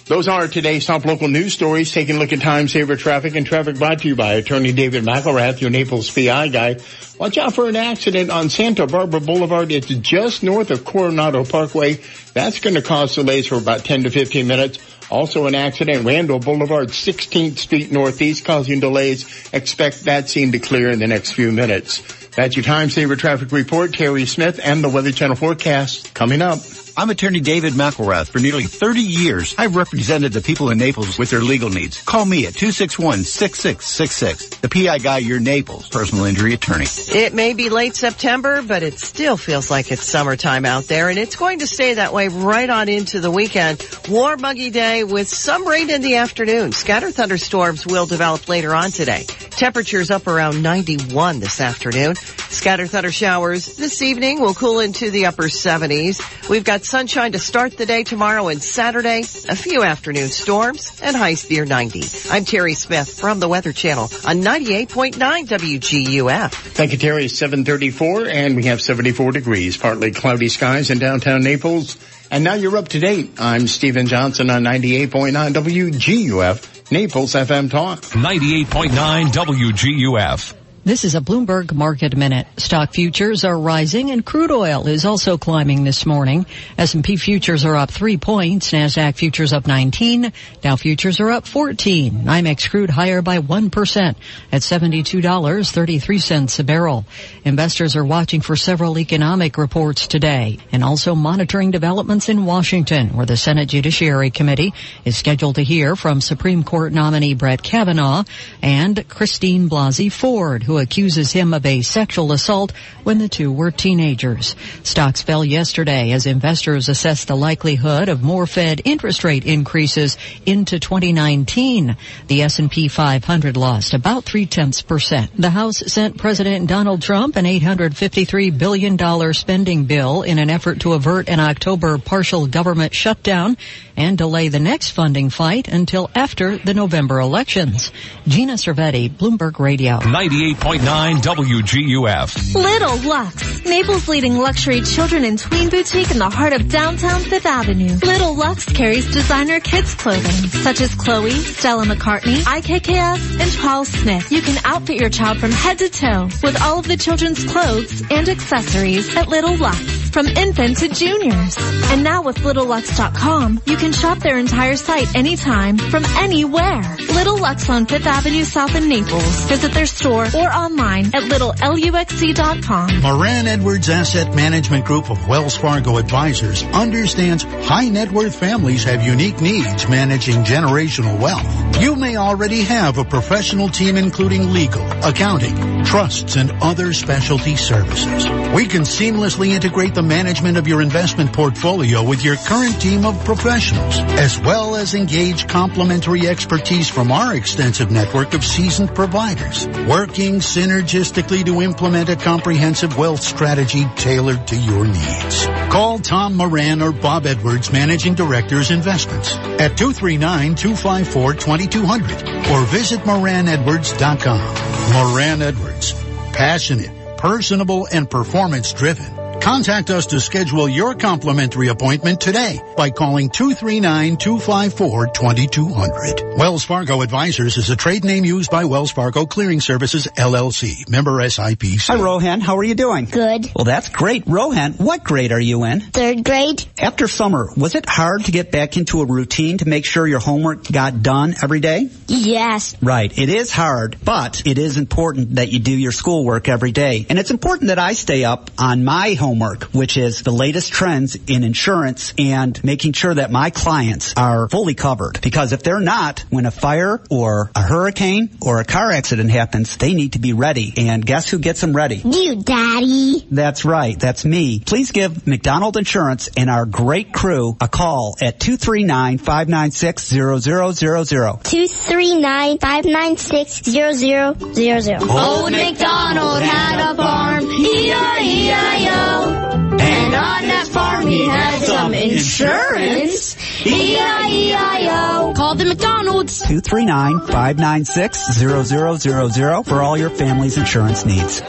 Those are today's top local news stories. Taking a look at time saver traffic and traffic brought to you by attorney David McElrath, your Naples PI guy. Watch out for an accident on Santa Barbara Boulevard. It's just north of Coronado Parkway. That's going to cause delays for about 10 to 15 minutes. Also an accident, Randall Boulevard, 16th Street Northeast, causing delays. Expect that scene to clear in the next few minutes. That's your time saver traffic report. Terry Smith and the Weather Channel forecast coming up. I'm attorney David McElrath. For nearly 30 years, I've represented the people in Naples with their legal needs. Call me at 261-6666. The PI guy, your Naples personal injury attorney. It may be late September, but it still feels like it's summertime out there, and it's going to stay that way right on into the weekend. Warm, muggy day with some rain in the afternoon. Scattered thunderstorms will develop later on today. Temperatures up around 91 this afternoon. Scattered thunder showers this evening will cool into the upper 70s. We've got sunshine to start the day tomorrow and Saturday. A few afternoon storms and highs near 90. I'm Terry Smith from the Weather Channel on 98.9 WGUF. Thank you, Terry. 734 and we have 74 degrees, partly cloudy skies in downtown Naples. And now you're up to date. I'm Stephen Johnson on 98.9 WGUF, Naples FM Talk. 98.9 WGUF. This is a Bloomberg Market Minute. Stock futures are rising and crude oil is also climbing this morning. S&P futures are up 3 points, Nasdaq futures up 19, Dow futures are up 14. NYMEX crude higher by 1% at $72.33 a barrel. Investors are watching for several economic reports today and also monitoring developments in Washington where the Senate Judiciary Committee is scheduled to hear from Supreme Court nominee Brett Kavanaugh and Christine Blasey Ford who accuses him of a sexual assault when the two were teenagers. Stocks fell yesterday as investors assessed the likelihood of more Fed interest rate increases into 2019. The S&P 500 lost about three tenths percent. The House sent President Donald Trump an $853 billion spending bill in an effort to avert an October partial government shutdown and delay the next funding fight until after the November elections. Gina Cervetti, Bloomberg Radio. 98.9 WGUF. Little Lux, Naples' leading luxury children and tween boutique in the heart of downtown Fifth Avenue. Little Lux carries designer kids clothing, such as Chloe, Stella McCartney, IKKS, and Charles Smith. You can outfit your child from head to toe with all of the children's clothes and accessories at Little Lux, from infant to juniors. And now with LittleLux.com, you can shop their entire site anytime from anywhere. Little Lux on Fifth Avenue South in Naples. Visit their store or online at littleluxc.com. Moran Edwards Asset Management Group of Wells Fargo Advisors understands high net worth families have unique needs managing generational wealth. You may already have a professional team including legal, accounting, trusts, and other specialty services. We can seamlessly integrate the management of your investment portfolio with your current team of professionals, as well as engage complementary expertise from our extensive network of seasoned providers, working synergistically to implement a comprehensive wealth strategy tailored to your needs. Call Tom Moran or Bob Edwards, Managing Directors Investments at 239-254-2200 or visit moranedwards.com. Moran Edwards. Passionate, personable, and performance driven. Contact us to schedule your complimentary appointment today by calling 239-254-2200. Wells Fargo Advisors is a trade name used by Wells Fargo Clearing Services LLC, member SIPC. Hi Rohan, how are you doing? Good. Well that's great. Rohan, what grade are you in? Third grade. After summer, was it hard to get back into a routine to make sure your homework got done every day? Yes. Right, it is hard, but it is important that you do your schoolwork every day. And it's important that I stay up on my homework homework, which is the latest trends in insurance and making sure that my clients are fully covered. Because if they're not, when a fire or a hurricane or a car accident happens, they need to be ready. And guess who gets them ready? You, Daddy. That's right. That's me. Please give McDonald Insurance and our great crew a call at 239-596-0000. 239-596-0000. Old MacDonald had a farm, E-I-E-I-O. And on that farm he had some insurance, E-I-E-I-O. Call the McDonald's. 239-596-0000 for all your family's insurance needs.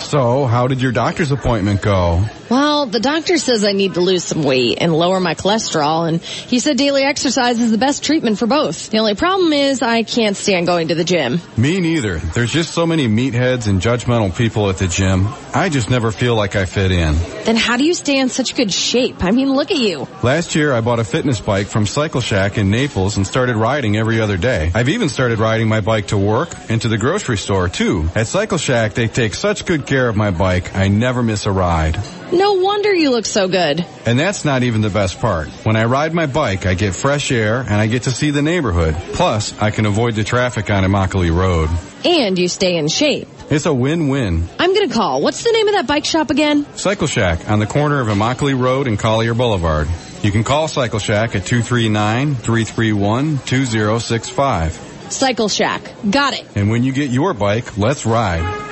So, how did your doctor's appointment go? Well, the doctor says I need to lose some weight and lower my cholesterol, and he said daily exercise is the best treatment for both. The only problem is I can't stand going to the gym. Me neither. There's just so many meatheads and judgmental people at the gym. I just never feel like I fit in. Then how do you stay in such good shape? I mean, look at you. Last year, I bought a fitness bike from Cycle Shack in Naples and started riding every other day. I've even started riding my bike to work and to the grocery store too. At Cycle Shack, they take such good care of my bike, I never miss a ride. No wonder you look so good. And that's not even the best part. When I ride my bike, I get fresh air and I get to see the neighborhood. Plus, I can avoid the traffic on Immokalee Road. And you stay in shape. It's a win-win. I'm gonna call. What's the name of that bike shop again? Cycle Shack on the corner of Immokalee Road and Collier Boulevard. You can call Cycle Shack at 239-331-2065. Cycle Shack. Got it. And when you get your bike, let's ride.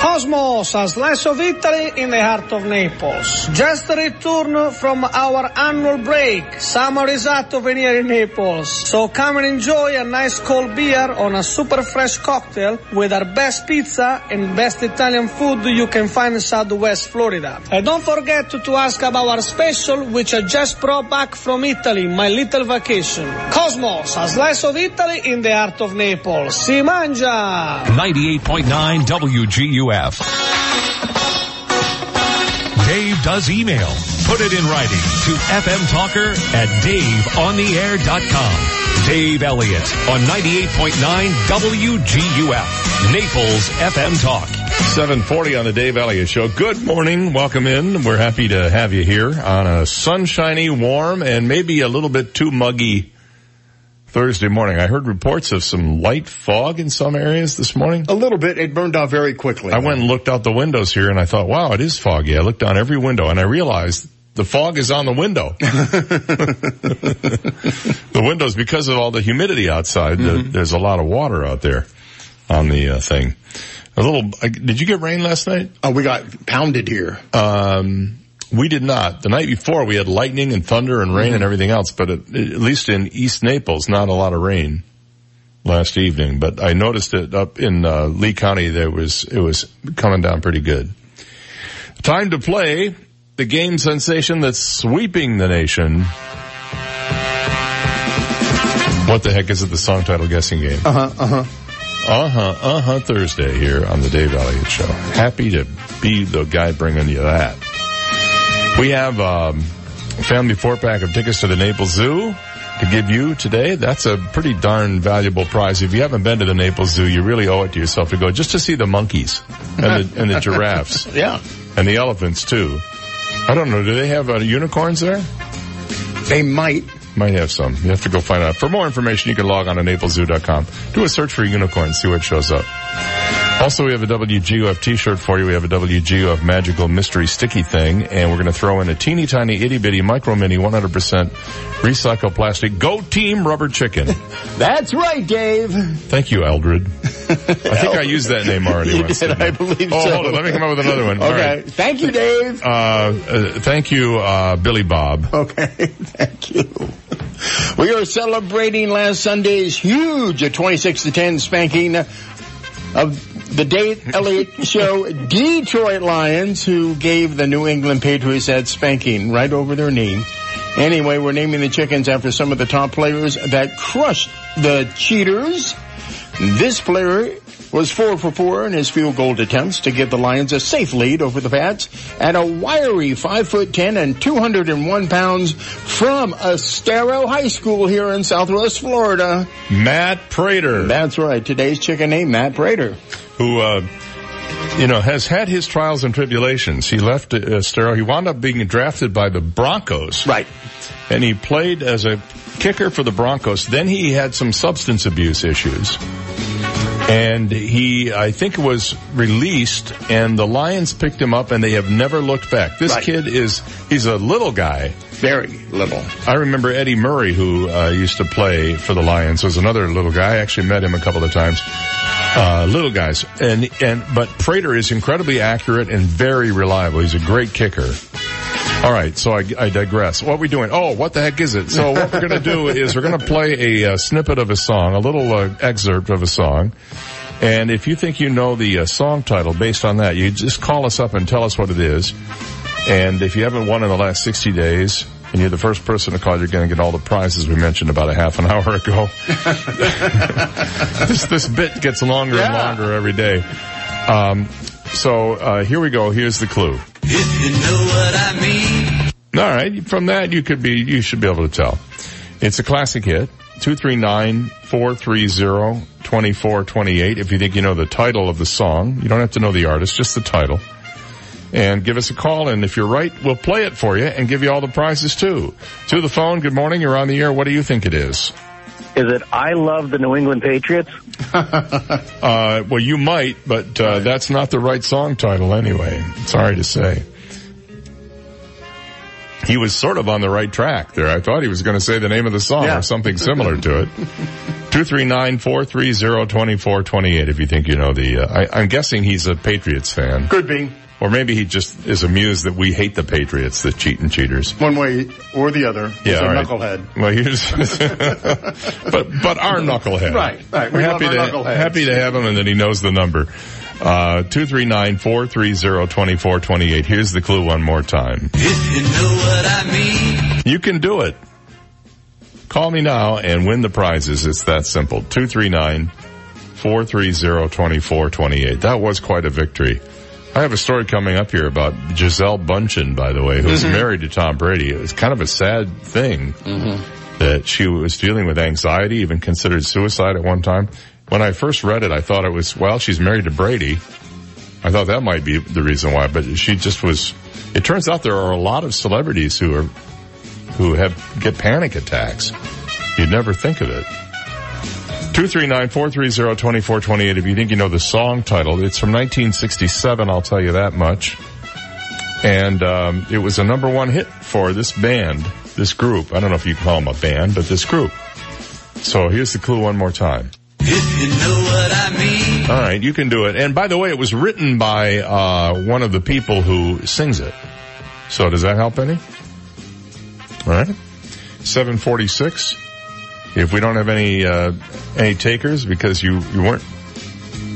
Cosmos, a slice of Italy in the heart of Naples. Just returned from our annual break. Summer is out of here in Naples. So come and enjoy a nice cold beer on a super fresh cocktail with our best pizza and best Italian food you can find in Southwest Florida. And don't forget to, ask about our special, which I just brought back from Italy, my little vacation. Cosmos, a slice of Italy in the heart of Naples. Si mangia! 98.9 WGUF. Dave does email. Put it in writing to fmtalker at daveontheair.com. Dave Elliott on 98.9 WGUF. Naples FM Talk. 740 on the Dave Elliott Show. Good morning. Welcome in. We're happy to have you here on a sunshiny, warm, and maybe a little bit too muggy Thursday morning. I heard reports of some light fog in some areas this morning. A little bit. It burned off very quickly. I went and looked out the windows here and I thought, wow, it is foggy. I looked down every window and I realized the fog is on the window. the windows, because of all the humidity outside, mm-hmm. the, there's a lot of water out there on the uh, thing. A little, uh, did you get rain last night? Oh, we got pounded here. Um, we did not. The night before we had lightning and thunder and rain mm-hmm. and everything else, but at, at, least in East Naples, not a lot of rain last evening. But I noticed it up in uh, Lee County. There was it was coming down pretty good. Time to play the game sensation that's sweeping the nation. What the heck is it? The song title guessing game. Uh huh. Uh huh. Uh huh. Uh huh. Thursday here on the Dave Elliott Show. Happy to be the guy bringing you that. We have um, a family four pack of tickets to the Naples Zoo to give you today. That's a pretty darn valuable prize. If you haven't been to the Naples Zoo, you really owe it to yourself to go just to see the monkeys and the, and the giraffes. yeah. And the elephants too. I don't know. Do they have uh, unicorns there? They might. might have some. You have to go find out. For more information, you can log on to napleszoo.com. Do a search for unicorn, see what shows up. Also, we have a WGUF t-shirt for you. We have a WGUF magical mystery sticky thing, and we're going to throw in a teeny tiny itty bitty micro mini 100% recycled plastic Go Team rubber chicken. That's right, Dave. Thank you, Eldred. I think I used that name already You once. did, I believe oh, so. hold on. Let me come up with another one. Okay. right. Thank you, Dave. Uh, uh, thank you, uh, Billy Bob. Okay, thank you. We are celebrating last Sunday's huge 26 to 10 spanking of the Dave Elliott Show Detroit Lions, who gave the New England Patriots that spanking right over their knee. Anyway, we're naming the chickens after some of the top players that crushed the cheaters. This player was four for four in his field goal attempts to give the Lions a safe lead over the Pats at a wiry five foot ten and 201 pounds from Estero High School here in Southwest Florida. Matt Prater. That's right. Today's chicken name, Matt Prater. who, uh, you know, has had his trials and tribulations. He left Estero. He wound up being drafted by the Broncos. Right. And he played as a kicker for the Broncos. Then he had some substance abuse issues. And he, I think, was released and the Lions picked him up and they have never looked back. This Right. kid is, he's a little guy. Very little. I remember Eddie Murray, who uh, used to play for the Lions, was another little guy. I actually met him a couple of times. Uh, little guys, and and but Prater is incredibly accurate and very reliable. He's a great kicker. All right, so I, I digress. What are we doing? Oh, what the heck is it? So what we're going to do is we're going to play a, uh snippet of a song, a little uh, excerpt of a song. And if you think you know the uh, song title based on that, you just call us up and tell us what it is. And if you haven't won in the last 60 days, and you're the first person to call, you're going to get all the prizes we mentioned about a half an hour ago. this, this bit gets longer and longer every day. Um, so, uh, here we go. Here's the clue. If you know what I mean. All right. From that, you could be, you should be able to tell. It's a classic hit. 239-430-2428. If you think you know the title of the song, you don't have to know the artist, just the title. And give us a call, and if you're right, we'll play it for you and give you all the prizes too. To the phone, good morning, you're on the air. What do you think it is? Is it I love the New England Patriots? Uh, well, you might, but uh, that's not the right song title anyway. Sorry to say. He was sort of on the right track there. I thought he was going to say the name of the song Yeah. or something similar to it. 239-430-2428 if you think you know the, uh, I, I'm guessing he's a Patriots fan. Could be. Or maybe he just is amused that we hate the Patriots, the cheating cheaters. One way or the other. He's Yeah, a right. knucklehead. Well, here's, but, but our knucklehead. Right, right. We We're happy to, happy to have him and that he knows the number. Uh, 239-430-2428. Here's the clue one more time. If you know what I mean. You can do it. Call me now and win the prizes. It's that simple. 239-430-2428. That was quite a victory. I have a story coming up here about Gisele Bündchen, by the way, who's Mhm. married to Tom Brady. It was kind of a sad thing that she was dealing with anxiety, even considered suicide at one time. When I first read it, I thought it was, well, she's married to Brady. I thought that might be the reason why, but she just was, it turns out there are a lot of celebrities who are, who have, get panic attacks. You'd never think of it. 239-430-2428 if you think you know the song title. It's from 1967, I'll tell you that much. And um, it was a number one hit for this band, this group. I don't know if you call them a band, but this group. So here's the clue one more time. If you know what I mean. All right, you can do it. And by the way, it was written by uh, one of the people who sings it. So does that help any? All right. 746. If we don't have any uh, any takers because you you weren't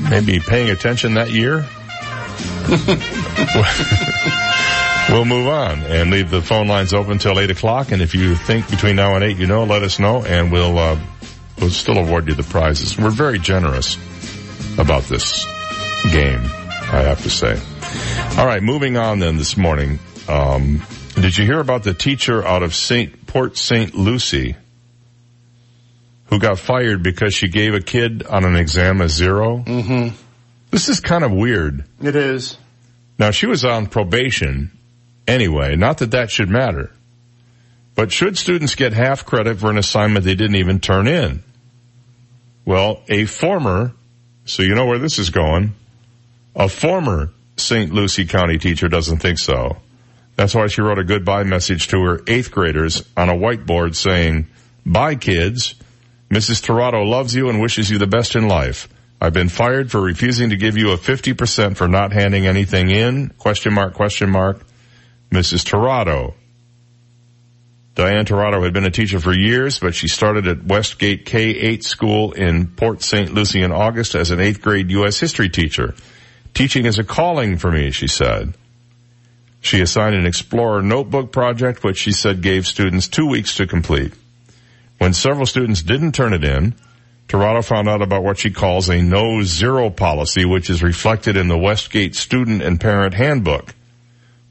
maybe paying attention that year, we'll move on and leave the phone lines open till eight o'clock. And if you think between now and eight, you know, let us know, and we'll uh, we'll still award you the prizes. We're very generous about this game, I have to say. All right, moving on then this morning. Um, did you hear about the teacher out of Saint Port St. Lucie who got fired because she gave a kid on an exam a 0 Mm-hmm. This is kind of weird. It is. Now she was on probation anyway, not that that should matter. But should students get half credit for an assignment they didn't even turn in? Well, a former, so you know where this is going, a former St. Lucie County teacher doesn't think so. That's why she wrote a goodbye message to her eighth graders on a whiteboard saying, Bye kids. Mrs. Tirado loves you and wishes you the best in life. I've been fired for refusing to give you a 50% for not handing anything in. Question mark, question mark. Mrs. Tirado. Diane Tirado had been a teacher for years, but she started at Westgate K-8 school in Port St. Lucie in August as an eighth grade U.S. history teacher. Teaching is a calling for me, she said. She assigned an Explorer notebook project, which she said gave students two weeks to complete. When several students didn't turn it in, Tirado found out about what she calls a no zero policy, which is reflected in the Westgate student and parent handbook.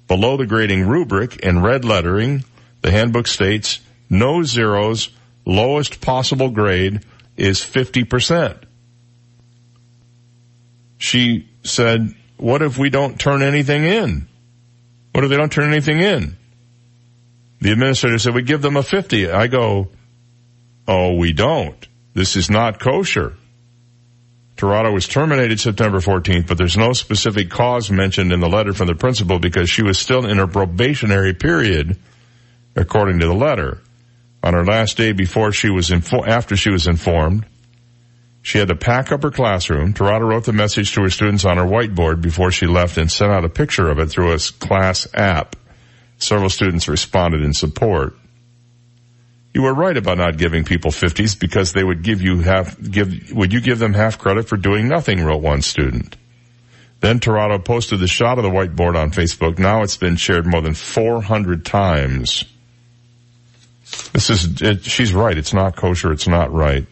Below the grading rubric in red lettering, the handbook states no zeros, lowest possible grade is 50%. She said, what if we don't turn anything in? What if they don't turn anything in? The administrator said, we give them a 50. I go, oh, we don't. This is not kosher. Tirado was terminated September 14th, but there's no specific cause mentioned in the letter from the principal because she was still in her probationary period, according to the letter. On her last day before she was info- after she was informed, she had to pack up her classroom. Tirado wrote the message to her students on her whiteboard before she left and sent out a picture of it through a class app. Several students responded in support. You were right about not giving people 50s because they would give you half, give, would you give them half credit for doing nothing, wrote one student. Then Tirado posted the shot of the whiteboard on Facebook. Now it's been shared more than 400 times. This is, it, she's right. It's not kosher. It's not right.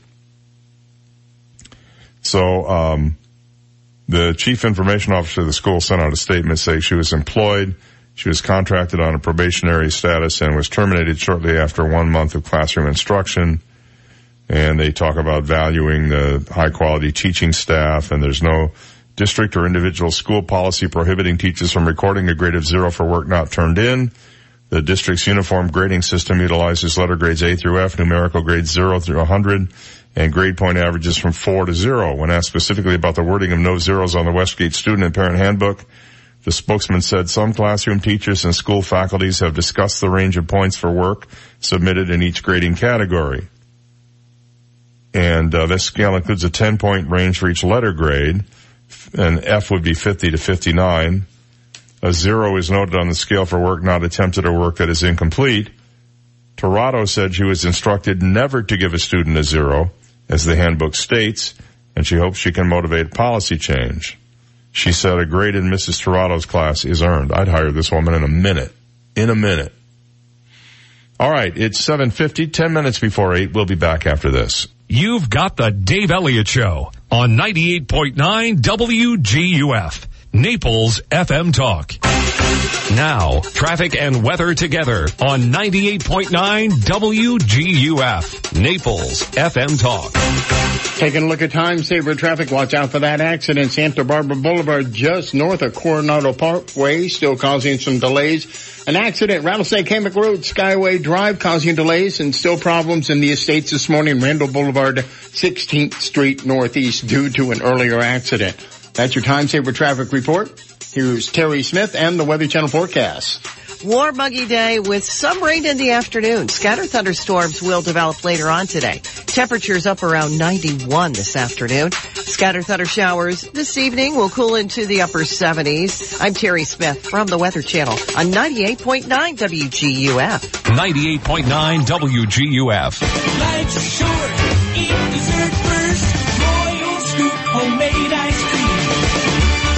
So, um, the chief information officer of the school sent out a statement saying she was employed she was contracted on a probationary status and was terminated shortly after one month of classroom instruction. And they talk about valuing the high quality teaching staff and there's no district or individual school policy prohibiting teachers from recording a grade of zero for work not turned in. The district's uniform grading system utilizes letter grades A through F, numerical grades 0 through 100, and grade point averages from 4 to 0. When asked specifically about the wording of no zeros on the Westgate student and parent handbook, the spokesman said some classroom teachers and school faculties have discussed the range of points for work submitted in each grading category. And uh, this scale includes a 10 point range for each letter grade, and F would be 50 to 59. A zero is noted on the scale for work not attempted or work that is incomplete. Tirado said she was instructed never to give a student a zero, as the handbook states, and she hopes she can motivate policy change. She said a grade in Mrs. Tirado's class is earned. I'd hire this woman in a minute. In a minute. All right, it's 7.50, 10 minutes before 8. We'll be back after this. You've got the Dave Elliott Show on 98.9 WGUF, Naples FM Talk. Now, traffic and weather together on 98.9 WGUF, Naples FM Talk. Taking a look at time saver traffic. Watch out for that accident. Santa Barbara Boulevard just north of Coronado Parkway still causing some delays. An accident, Rattlesnake Hammock Road, Skyway Drive causing delays and still problems in the estates this morning. Randall Boulevard, 16th Street Northeast due to an earlier accident. That's your time saver traffic report. Here's Terry Smith and the Weather Channel forecast. Warm, muggy day with some rain in the afternoon. Scattered thunderstorms will develop later on today. Temperatures up around 91 this afternoon. Scattered thunder showers this evening will cool into the upper 70s. I'm Terry Smith from the Weather Channel on 98.9 WGUF. 98.9 WGUF. Life's short. Eat dessert first. Royal Scoop homemade ice cream.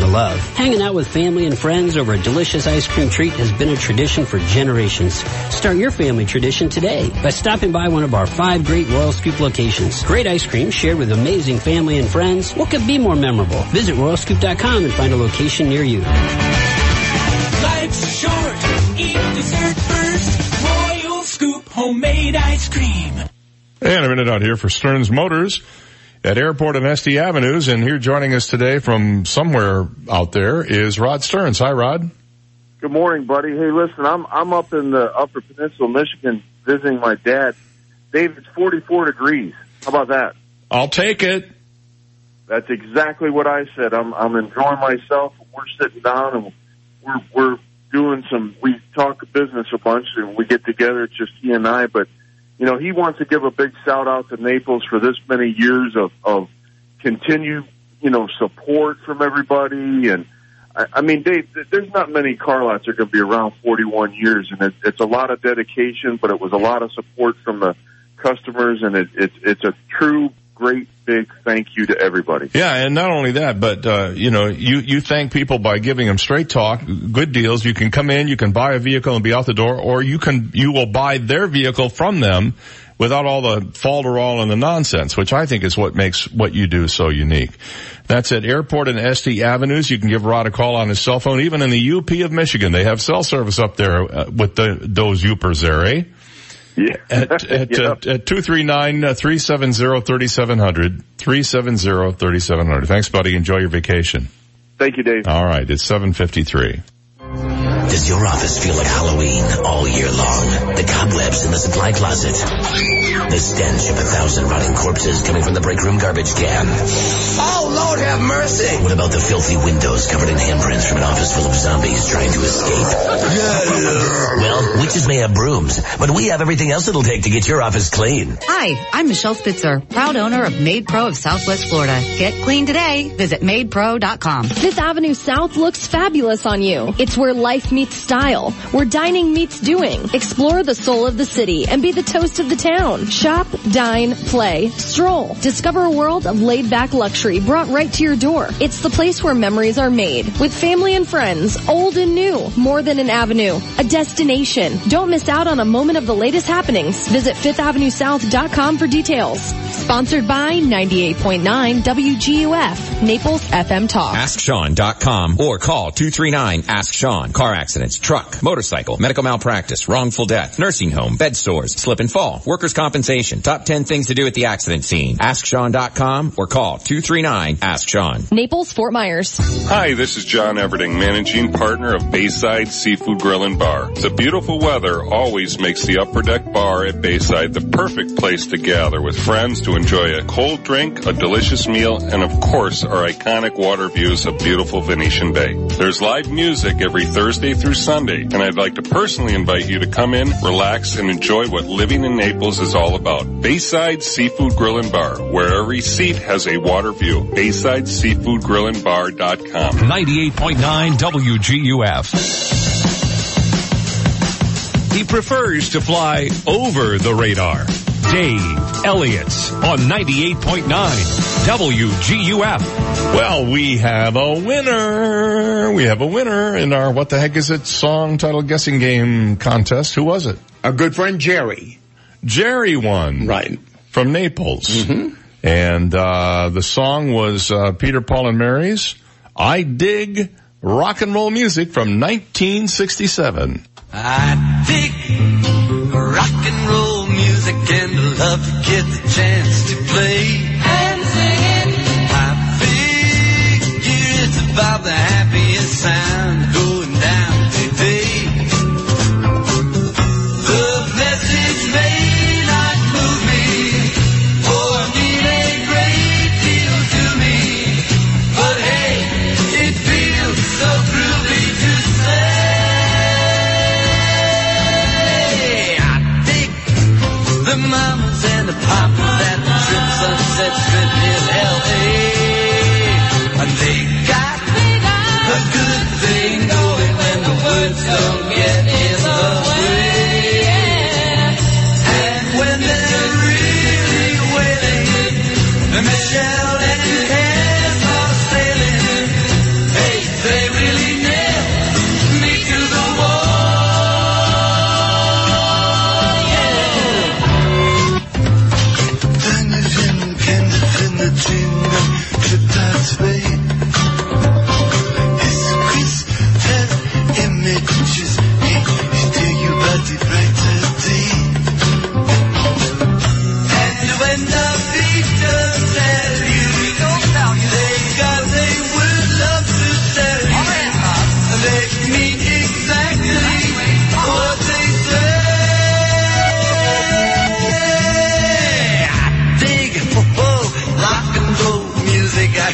to love. Hanging out with family and friends over a delicious ice cream treat has been a tradition for generations. Start your family tradition today by stopping by one of our five great Royal Scoop locations. Great ice cream shared with amazing family and friends. What could be more memorable? Visit royalscoop.com and find a location near you. Life's short. Eat dessert first. Royal Scoop homemade ice cream. And a minute out here for Stearns Motors at Airport and SD Avenues. And here joining us today from somewhere out there is Rod Stearns. Hi, Rod. Good morning, buddy. Hey, listen, I'm I'm up in the Upper Peninsula, Michigan, visiting my dad. Dave, it's 44 degrees. How about that? I'll take it. That's exactly what I said. I'm I'm enjoying myself. We're sitting down and we're we're doing some. We talk business a bunch and we get together. It's just he and I. But you know, he wants to give a big shout out to Naples for this many years of of continued you know support from everybody. And I, I mean, Dave, there's not many car lots that are going to be around 41 years, and it, it's a lot of dedication, but it was a lot of support from the customers, and it, it's it's a true great big thank you to everybody. Yeah, and not only that, but uh, you know, you you thank people by giving them straight talk, good deals. You can come in, you can buy a vehicle and be out the door, or you can you will buy their vehicle from them without all the falderall and the nonsense, which I think is what makes what you do so unique. That's at Airport and SD Avenues. You can give Rod a call on his cell phone. Even in the UP of Michigan, they have cell service up there uh, with the, those Upers there, eh? Yeah. At, at, Yeah. uh, at 239-370-3700, 370-3700. Thanks, buddy. Enjoy your vacation. Thank you, Dave. All right. It's 753. Does your office feel like Halloween all year long? The cobwebs in the supply closet. The stench of a thousand rotting corpses coming from the break room garbage can. Oh, Lord have mercy! What about the filthy windows covered in handprints from an office full of zombies trying to escape? well, witches may have brooms, but we have everything else it'll take to get your office clean. Hi, I'm Michelle Spitzer, proud owner of Maid Pro of Southwest Florida. Get clean today. Visit maidpro.com. Fifth Avenue South looks fabulous on you. It's where life meets style, where dining meets doing. Explore the soul of the city and be the toast of the town. Shop, dine, play, stroll. Discover a world of laid-back luxury brought right to your door. It's the place where memories are made with family and friends, old and new. More than an avenue, a destination. Don't miss out on a moment of the latest happenings. Visit fifthavenuesouth.com for details. Sponsored by 98.9 WGUF, Naples FM Talk. AskSean.com or call 239-ASK-SEAN. Car accidents, truck, motorcycle, medical malpractice, wrongful death, nursing home, bed sores, slip and fall, workers' compensation. Top 10 things to do at the accident scene. AskSean.com or call 239-ASK-SEAN. Naples, Fort Myers. Hi, this is John Everding, managing partner of Bayside Seafood Grill and Bar. The beautiful weather always makes the Upper Deck Bar at Bayside the perfect place to gather with friends to enjoy a cold drink, a delicious meal, and of course our iconic water views of beautiful Venetian Bay. There's live music every Thursday through Sunday, and I'd like to personally invite you to come in, relax, and enjoy what living in Naples is all about. Bayside Seafood Grill and Bar, where every seat has a water view. Bayside Seafood Grill and Bar.com. 98.9 WGUF. He prefers to fly over the radar. Dave Elliott on 98.9 WGUF. Well, we have a winner. We have a winner in our What the Heck Is It song title guessing game contest. Who was it? Our good friend Jerry. Jerry won. Right. From Naples. And, uh, the song was, uh, Peter, Paul and Mary's I Dig Rock and Roll Music from 1967. I dig rock and roll and I love to get the chance to play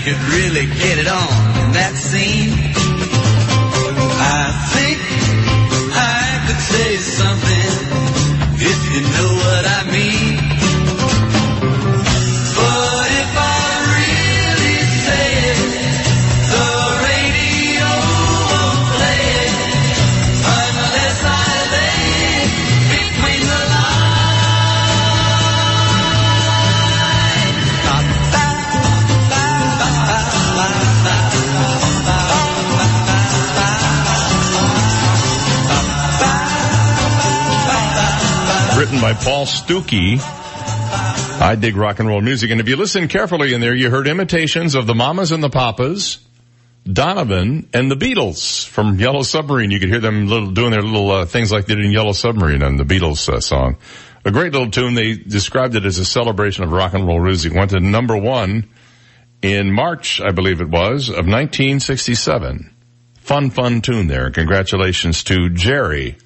could really get it on by Paul Stookey. I dig rock and roll music. And if you listen carefully in there, you heard imitations of the Mamas and the Papas, Donovan, and the Beatles from Yellow Submarine. You could hear them little, doing their little uh, things like they did in Yellow Submarine on the Beatles uh, song. A great little tune. They described it as a celebration of rock and roll music. Went to number one in March, I believe it was, of 1967. Fun, fun tune there. Congratulations to Jerry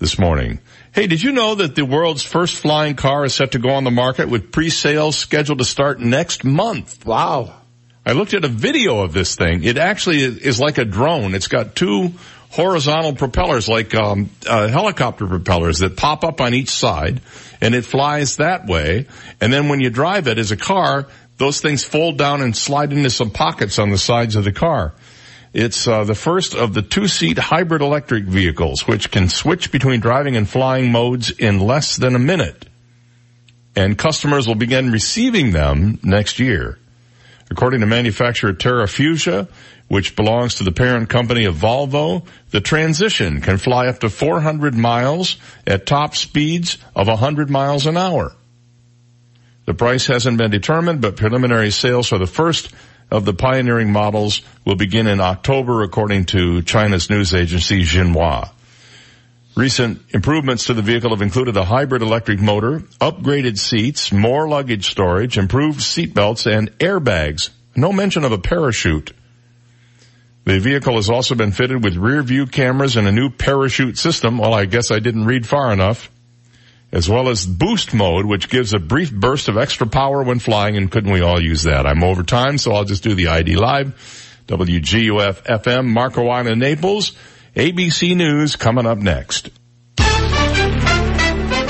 this morning. Hey, did you know that the world's first flying car is set to go on the market with pre-sales scheduled to start next month? Wow. I looked at a video of this thing. It actually is like a drone. It's got two horizontal propellers like um, uh, helicopter propellers that pop up on each side and it flies that way. And then when you drive it as a car, those things fold down and slide into some pockets on the sides of the car. It's uh, the first of the two-seat hybrid electric vehicles, which can switch between driving and flying modes in less than a minute. And customers will begin receiving them next year. According to manufacturer Terrafugia, which belongs to the parent company of Volvo, the transition can fly up to 400 miles at top speeds of 100 miles an hour. The price hasn't been determined, but preliminary sales for the first of the pioneering models will begin in October according to China's news agency Xinhua. Recent improvements to the vehicle have included a hybrid electric motor, upgraded seats, more luggage storage, improved seat belts, and airbags. No mention of a parachute. The vehicle has also been fitted with rear view cameras and a new parachute system. Well, I guess I didn't read far enough. As well as boost mode, which gives a brief burst of extra power when flying, and couldn't we all use that? I'm over time, so I'll just do the ID live. WGUF FM, Marco Island, Naples. ABC News coming up next.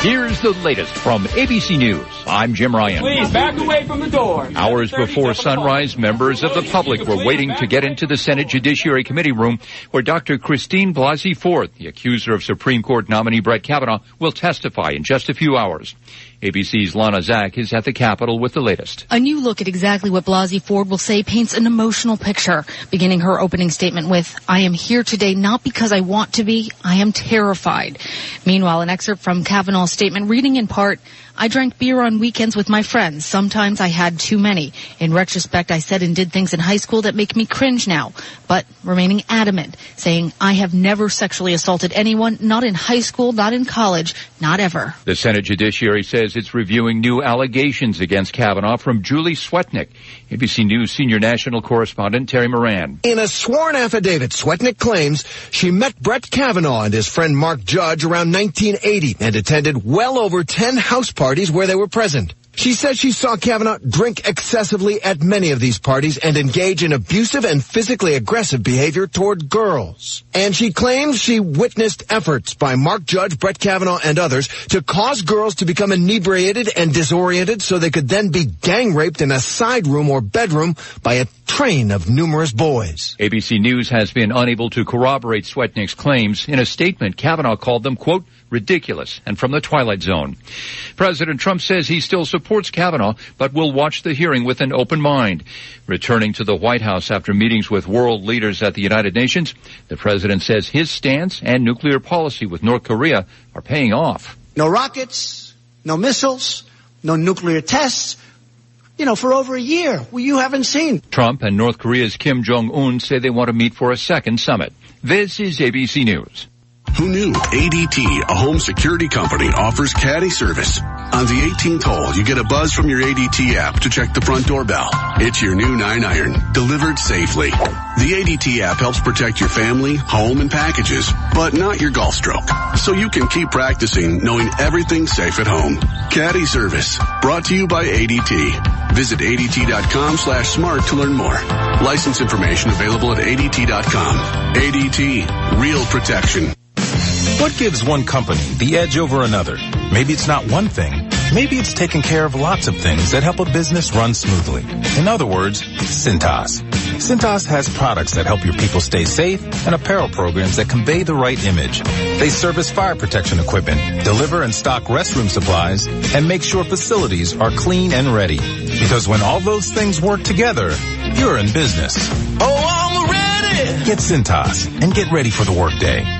Here's the latest from ABC News. I'm Jim Ryan. Please back away from the door. Hours before sunrise, members of the public were waiting to get into the Senate Judiciary Committee room where Dr. Christine Blasey Ford, the accuser of Supreme Court nominee Brett Kavanaugh, will testify in just a few hours. ABC's Lana Zak is at the Capitol with the latest. A new look at exactly what Blasey Ford will say paints an emotional picture, beginning her opening statement with, I am here today not because I want to be, I am terrified. Meanwhile, an excerpt from Kavanaugh's statement reading in part, I drank beer on weekends with my friends. Sometimes I had too many. In retrospect, I said and did things in high school that make me cringe now, but remaining adamant, saying I have never sexually assaulted anyone, not in high school, not in college, not ever. The Senate Judiciary says it's reviewing new allegations against Kavanaugh from Julie Swetnick. ABC News senior national correspondent Terry Moran. In a sworn affidavit, Swetnick claims she met Brett Kavanaugh and his friend Mark Judge around 1980 and attended well over 10 house parties where they were present. She says she saw Kavanaugh drink excessively at many of these parties and engage in abusive and physically aggressive behavior toward girls. And she claims she witnessed efforts by Mark Judge, Brett Kavanaugh, and others to cause girls to become inebriated and disoriented so they could then be gang raped in a side room or bedroom by a train of numerous boys. ABC News has been unable to corroborate Swetnick's claims. In a statement, Kavanaugh called them, quote, ridiculous and from the Twilight Zone. President Trump says he still supports Kavanaugh, but will watch the hearing with an open mind. Returning to the White House after meetings with world leaders at the United Nations, the president says his stance and nuclear policy with North Korea are paying off. No rockets, no missiles, no nuclear tests. You know, for over a year, well, you haven't seen. Trump and North Korea's Kim Jong-un say they want to meet for a second summit. This is ABC News. Who knew ADT, a home security company, offers caddy service? On the 18th hole, you get a buzz from your ADT app to check the front doorbell. It's your new 9 iron, delivered safely. The ADT app helps protect your family, home, and packages, but not your golf stroke. So you can keep practicing knowing everything's safe at home. Caddy service, brought to you by ADT. Visit ADT.com slash smart to learn more. License information available at ADT.com. ADT, real protection. What gives one company the edge over another? Maybe it's not one thing. Maybe it's taking care of lots of things that help a business run smoothly. In other words, Cintas. Cintas has products that help your people stay safe and apparel programs that convey the right image. They service fire protection equipment, deliver and stock restroom supplies, and make sure facilities are clean and ready. Because when all those things work together, you're in business. Oh, I'm ready! Get Cintas and get ready for the workday.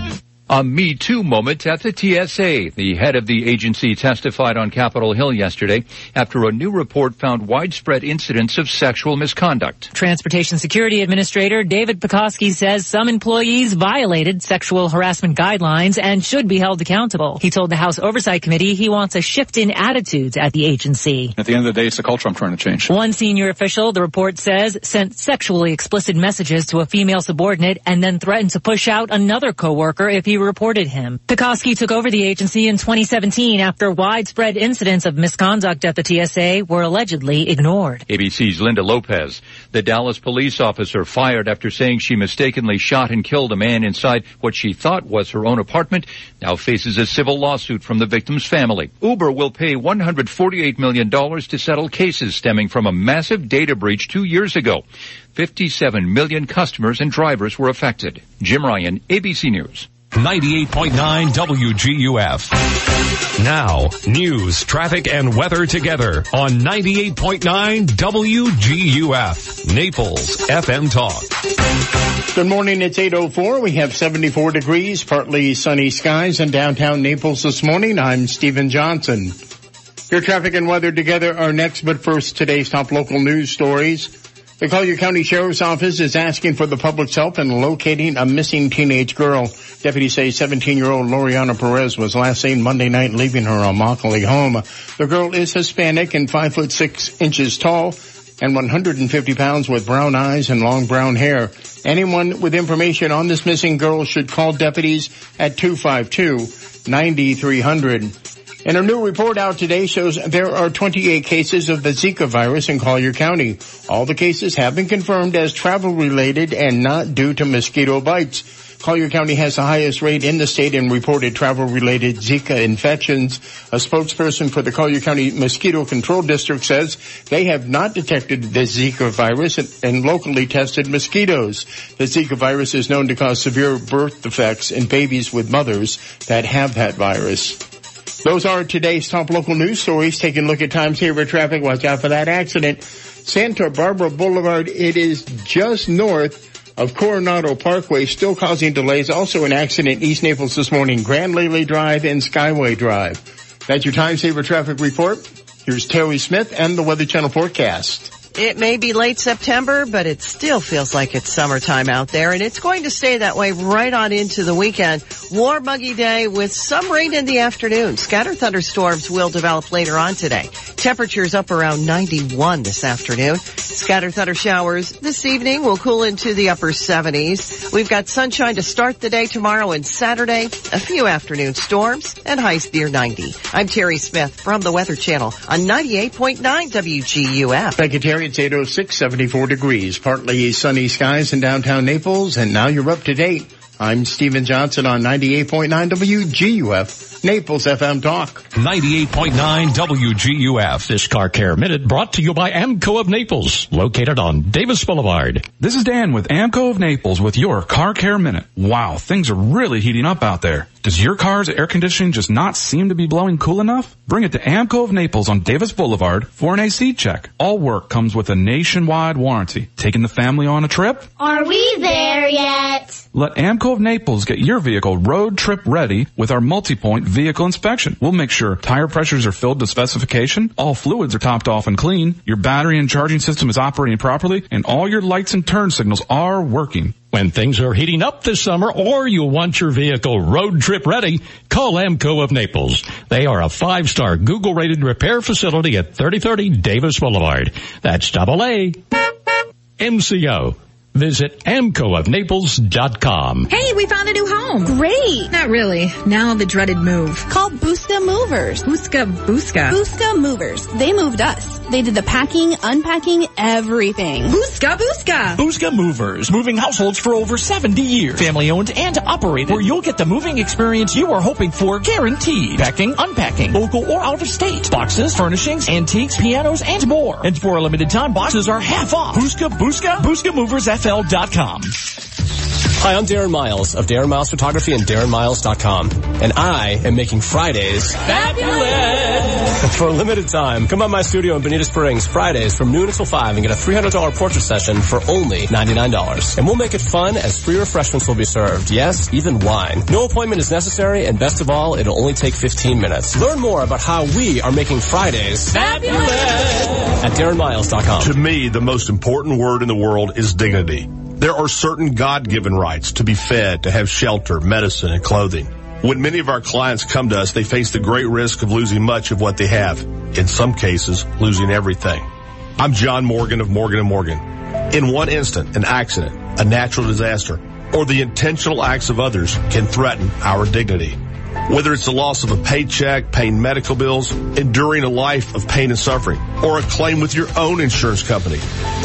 A Me Too moment at the TSA. The head of the agency testified on Capitol Hill yesterday after a new report found widespread incidents of sexual misconduct. Transportation Security Administrator David Pekoske says some employees violated sexual harassment guidelines and should be held accountable. He told the House Oversight Committee he wants a shift in attitudes at the agency. At the end of the day, it's the culture I'm trying to change. One senior official, the report says, sent sexually explicit messages to a female subordinate and then threatened to push out another coworker if he reported him. Pekoske took over the agency in 2017 after widespread incidents of misconduct at the TSA were allegedly ignored. ABC's Linda Lopez. The Dallas police officer fired after saying she mistakenly shot and killed a man inside what she thought was her own apartment now faces a civil lawsuit from the victim's family. Uber will pay $148 million to settle cases stemming from a massive data breach two years ago. 57 million customers and drivers were affected. Jim Ryan, ABC News. 98.9 WGUF. Now, news, traffic, and weather together on 98.9 WGUF. Naples FM Talk. Good morning. It's 8.04. We have 74 degrees, partly sunny skies in downtown Naples this morning. I'm Stephen Johnson. Your traffic and weather together are next, but first today's top local news stories. The Collier County Sheriff's Office is asking for the public's help in locating a missing teenage girl. Deputies say 17-year-old Loriana Perez was last seen Monday night leaving her Immokalee home. The girl is Hispanic and 5 foot 6 inches tall and 150 pounds with brown eyes and long brown hair. Anyone with information on this missing girl should call deputies at 252-9300. And a new report out today shows there are 28 cases of the Zika virus in Collier County. All the cases have been confirmed as travel related and not due to mosquito bites. Collier County has the highest rate in the state in reported travel related Zika infections. A spokesperson for the Collier County Mosquito Control District says they have not detected the Zika virus and locally tested mosquitoes. The Zika virus is known to cause severe birth defects in babies with mothers that have that virus. Those are today's top local news stories. Taking a look at times here for traffic. Watch out for that accident. Santa Barbara Boulevard, it is just north of Coronado Parkway, still causing delays. Also an accident East Naples this morning, Grand Lely Drive and Skyway Drive. That's your time saver traffic report. Here's Terry Smith and the Weather Channel forecast. It may be late September, but it still feels like it's summertime out there, and it's going to stay that way right on into the weekend. Warm, muggy day with some rain in the afternoon. Scattered thunderstorms will develop later on today. Temperatures up around 91 this afternoon. Scattered thunder showers this evening will cool into the upper 70s. We've got sunshine to start the day tomorrow and Saturday. A few afternoon storms and highs near 90. I'm Terry Smith from the Weather Channel on 98.9 WGUF. Thank you, Terry. It's 806, 74 degrees, partly sunny skies in downtown Naples, and now you're up to date. I'm Stephen Johnson on 98.9 WGUF, Naples FM Talk. 98.9 WGUF. This Car Care Minute brought to you by AAMCO of Naples, located on Davis Boulevard. This is Dan with AAMCO of Naples with your Car Care Minute. Wow, things are really heating up out there. Does your car's air conditioning just not seem to be blowing cool enough? Bring it to AAMCO of Naples on Davis Boulevard for an AC check. All work comes with a nationwide warranty. Taking the family on a trip? Are we there yet? Let AAMCO of Naples get your vehicle road trip ready with our multi-point vehicle inspection. We'll make sure tire pressures are filled to specification, all fluids are topped off and clean, your battery and charging system is operating properly, and all your lights and turn signals are working. When things are heating up this summer or you want your vehicle road trip ready, call AAMCO of Naples. They are a five-star Google rated repair facility at 3030 Davis Boulevard. That's double A. MCO. Visit AAMCOofNaples.com. Hey, we found a new home. Great. Not really. Now the dreaded move. Call Booska Movers. Booska, Booska. Booska Movers. They moved us. They did the packing, unpacking, everything. Booska Booska. Booska Movers, moving households for over 70 years. Family owned and operated, where you'll get the moving experience you are hoping for guaranteed. Packing, unpacking, local or out of state. Boxes, furnishings, antiques, pianos, and more. And for a limited time, boxes are half off. Booska Booska, BooskaMoversFL.com. Hi, I'm Darren Miles of Darren Miles Photography and DarrenMiles.com. And I am making Fridays fabulous. For a limited time, come by my studio in Bonita Springs Fridays from noon until 5 and get a $300 portrait session for only $99. And we'll make it fun as free refreshments will be served. Yes, even wine. No appointment is necessary and best of all, it'll only take 15 minutes. Learn more about how we are making Fridays fabulous at DarrenMiles.com. To me, the most important word in the world is dignity. There are certain God-given rights to be fed, to have shelter, medicine, and clothing. When many of our clients come to us, they face the great risk of losing much of what they have. In some cases, losing everything. I'm John Morgan of Morgan & Morgan. In one instant, an accident, a natural disaster, or the intentional acts of others can threaten our dignity. Whether it's the loss of a paycheck, paying medical bills, enduring a life of pain and suffering, or a claim with your own insurance company,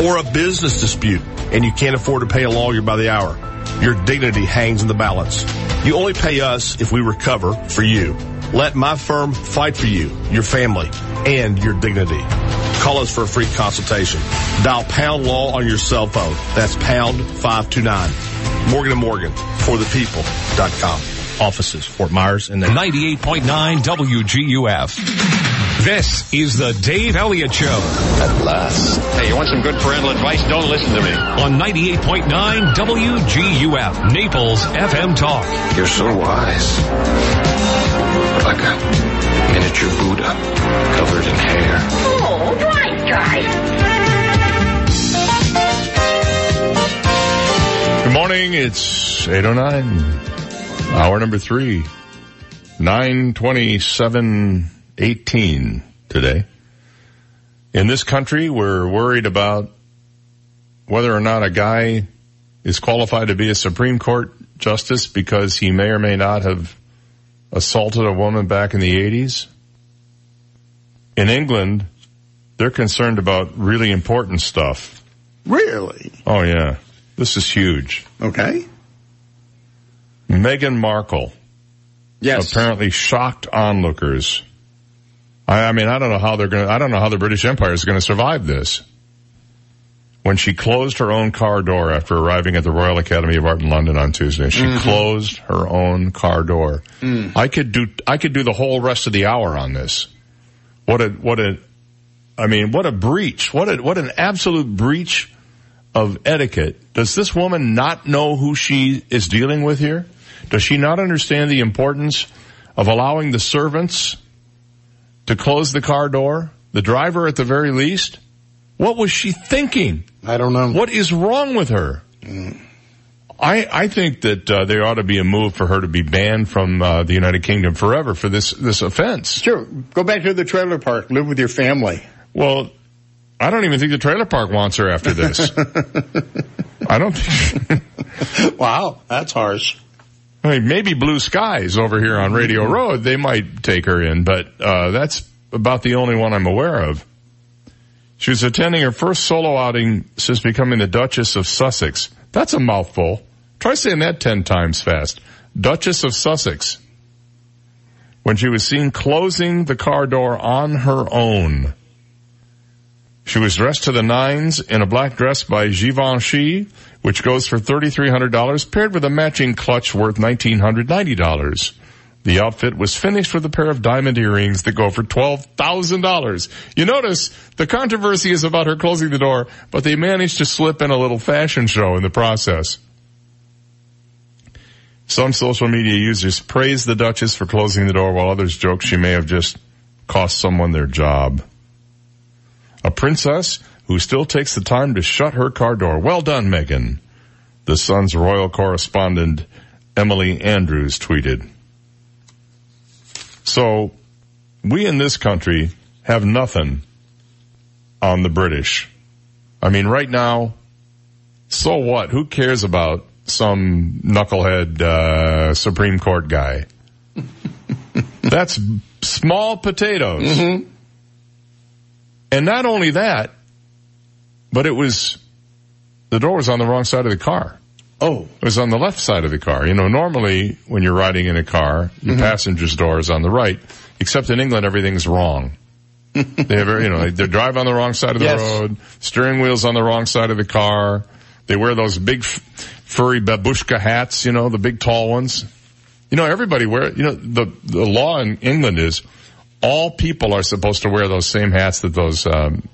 or a business dispute, and you can't afford to pay a lawyer by the hour. Your dignity hangs in the balance. You only pay us if we recover for you. Let my firm fight for you, your family, and your dignity. Call us for a free consultation. Dial pound law on your cell phone. That's pound 529. Morgan & Morgan for the people.com. Offices, Fort Myers and then 98.9 WGUF. This is the Dave Elliott Show. At last. Hey, you want some good parental advice? Don't listen to me. On 98.9 WGUF, Naples FM Talk. You're so wise. Like a miniature Buddha covered in hair. Oh, right, guys. Good morning. It's 809. Hour number three. 92718 today. In this country, we're worried about whether or not a guy is qualified to be a Supreme Court justice because he may or may not have assaulted a woman back in the 80s. In England, they're concerned about really important stuff. Really? Oh yeah. This is huge. Okay. Meghan Markle. Yes. Apparently shocked onlookers. I, I mean, I don't know how they're going to, I don't know how the British Empire is going to survive this. When she closed her own car door after arriving at the Royal Academy of Art in London on Tuesday, she Mhm. closed her own car door. Mm. I could do, I could do the whole rest of the hour on this. What a, what a, I mean, what a breach. What a, what an absolute breach of etiquette. Does this woman not know who she is dealing with here? Does she not understand the importance of allowing the servants to close the car door? The driver at the very least? What was she thinking? I don't know. What is wrong with her? I, I think that uh, there ought to be a move for her to be banned from uh, the United Kingdom forever for this this offense. Sure. Go back to the trailer park. Live with your family. Well, I don't even think the trailer park wants her after this. I don't think. wow, that's harsh. I mean, maybe Blue Skies over here on Radio Road, they might take her in, but uh, that's about the only one I'm aware of. She was attending her first solo outing since becoming the Duchess of Sussex. That's a mouthful. Try saying that ten times fast. Duchess of Sussex. When she was seen closing the car door on her own. She was dressed to the nines in a black dress by Givenchy, which goes for $3,300, paired with a matching clutch worth $1,990. The outfit was finished with a pair of diamond earrings that go for $12,000. You notice the controversy is about her closing the door, but they managed to slip in a little fashion show in the process. Some social media users praise the Duchess for closing the door while others joke she may have just cost someone their job. A princess who still takes the time to shut her car door. Well done, Megan. The Sun's royal correspondent Emily Andrews tweeted. So, we in this country have nothing on the British. I mean, right now, so what? Who cares about some knucklehead uh, Supreme Court guy? That's small potatoes. And And not only that, but it was, the door was on the wrong side of the car. Oh. It was on the left side of the car. You know, normally when you're riding in a car, your mm-hmm. passenger's door is on the right, except in England everything's wrong. they have, you know, they drive on the wrong side of the Yes. road, steering wheel's on the wrong side of the car. They wear those big f- furry babushka hats, you know, the big tall ones. You know, everybody wear, you know, the, the law in England is all people are supposed to wear those same hats that those, um,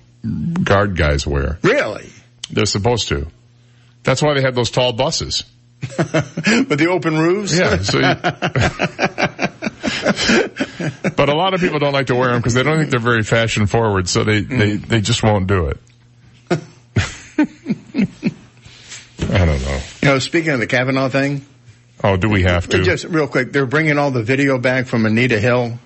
guard guys wear. Really? They're supposed to. That's why they have those tall buses. With the open roofs? Yeah. So you, but a lot of people don't like to wear them because they don't think they're very fashion forward, so they, they, they just won't do it. I don't know. You know, speaking of the Kavanaugh thing, Oh, do we have to? just real quick, they're bringing all the video back from Anita Hill.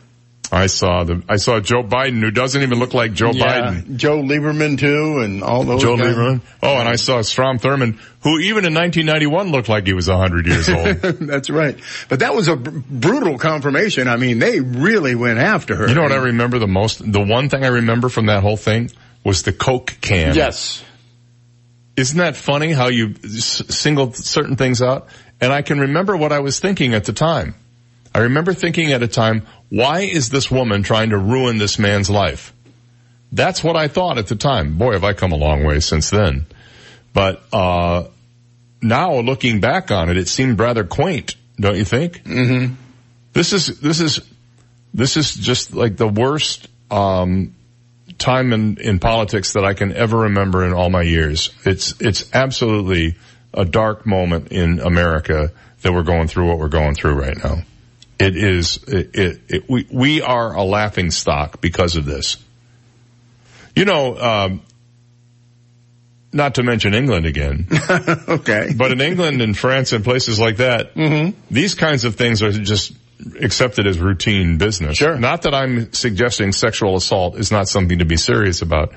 I saw the, I saw Joe Biden who doesn't even look like Joe Yeah, Biden. Joe Lieberman too, and all those Joe guys. Lieberman. Oh, and I saw Strom Thurmond, who even in 1991 looked like he was 100 years old. That's right. But that was a br- brutal confirmation. I mean, they really went after her. You know what I remember the most? The one thing I remember from that whole thing was the Coke can. Yes. Isn't that funny how you s- singled certain things out? And I can remember what I was thinking at the time. I remember thinking at a time, why is this woman trying to ruin this man's life? That's what I thought at the time. Boy, have I come a long way since then. But, uh, now looking back on it, it seemed rather quaint, don't you think? Mm-hmm. This is, this is, this is just like the worst, um, time in, in politics that I can ever remember in all my years. It's, it's absolutely a dark moment in America that we're going through what we're going through right now. It is, it, it, it we, we are a laughing stock because of this. You know, um, not to mention England again. okay. But in England and France and places like that, these kinds of things are just accepted as routine business. Sure. Not that I'm suggesting sexual assault is not something to be serious about,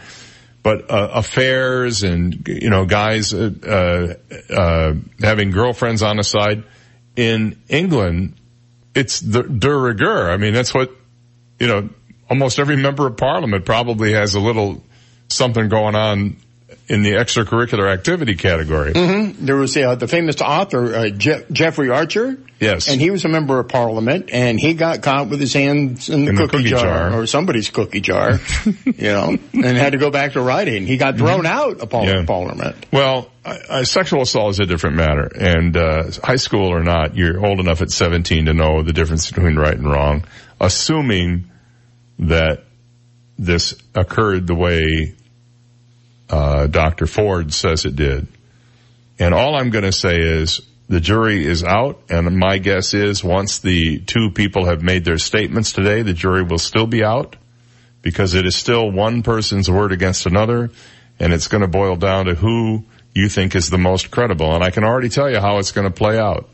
but uh, affairs and you know guys uh, uh, uh, having girlfriends on the side in England, it's the de rigueur. I mean, that's what you know. Almost every member of parliament probably has a little something going on in the extracurricular activity category. hmm There was uh, the famous author uh, Je- Jeffrey Archer. Yes. And he was a member of parliament and he got caught with his hands in the, In the cookie, cookie jar, jar. or somebody's cookie jar, you know, and had to go back to writing. He got thrown out of Mm-hmm. Yeah. parliament. Well, I, I, sexual assault is a different matter, and uh, high school or not, you're old enough at 17 to know the difference between right and wrong. Assuming that this occurred the way uh, Dr. Ford says it did, and all I'm going to say is the jury is out, and my guess is once the two people have made their statements today, the jury will still be out because it is still one person's word against another, and it's going to boil down to who you think is the most credible. And I can already tell you how it's going to play out.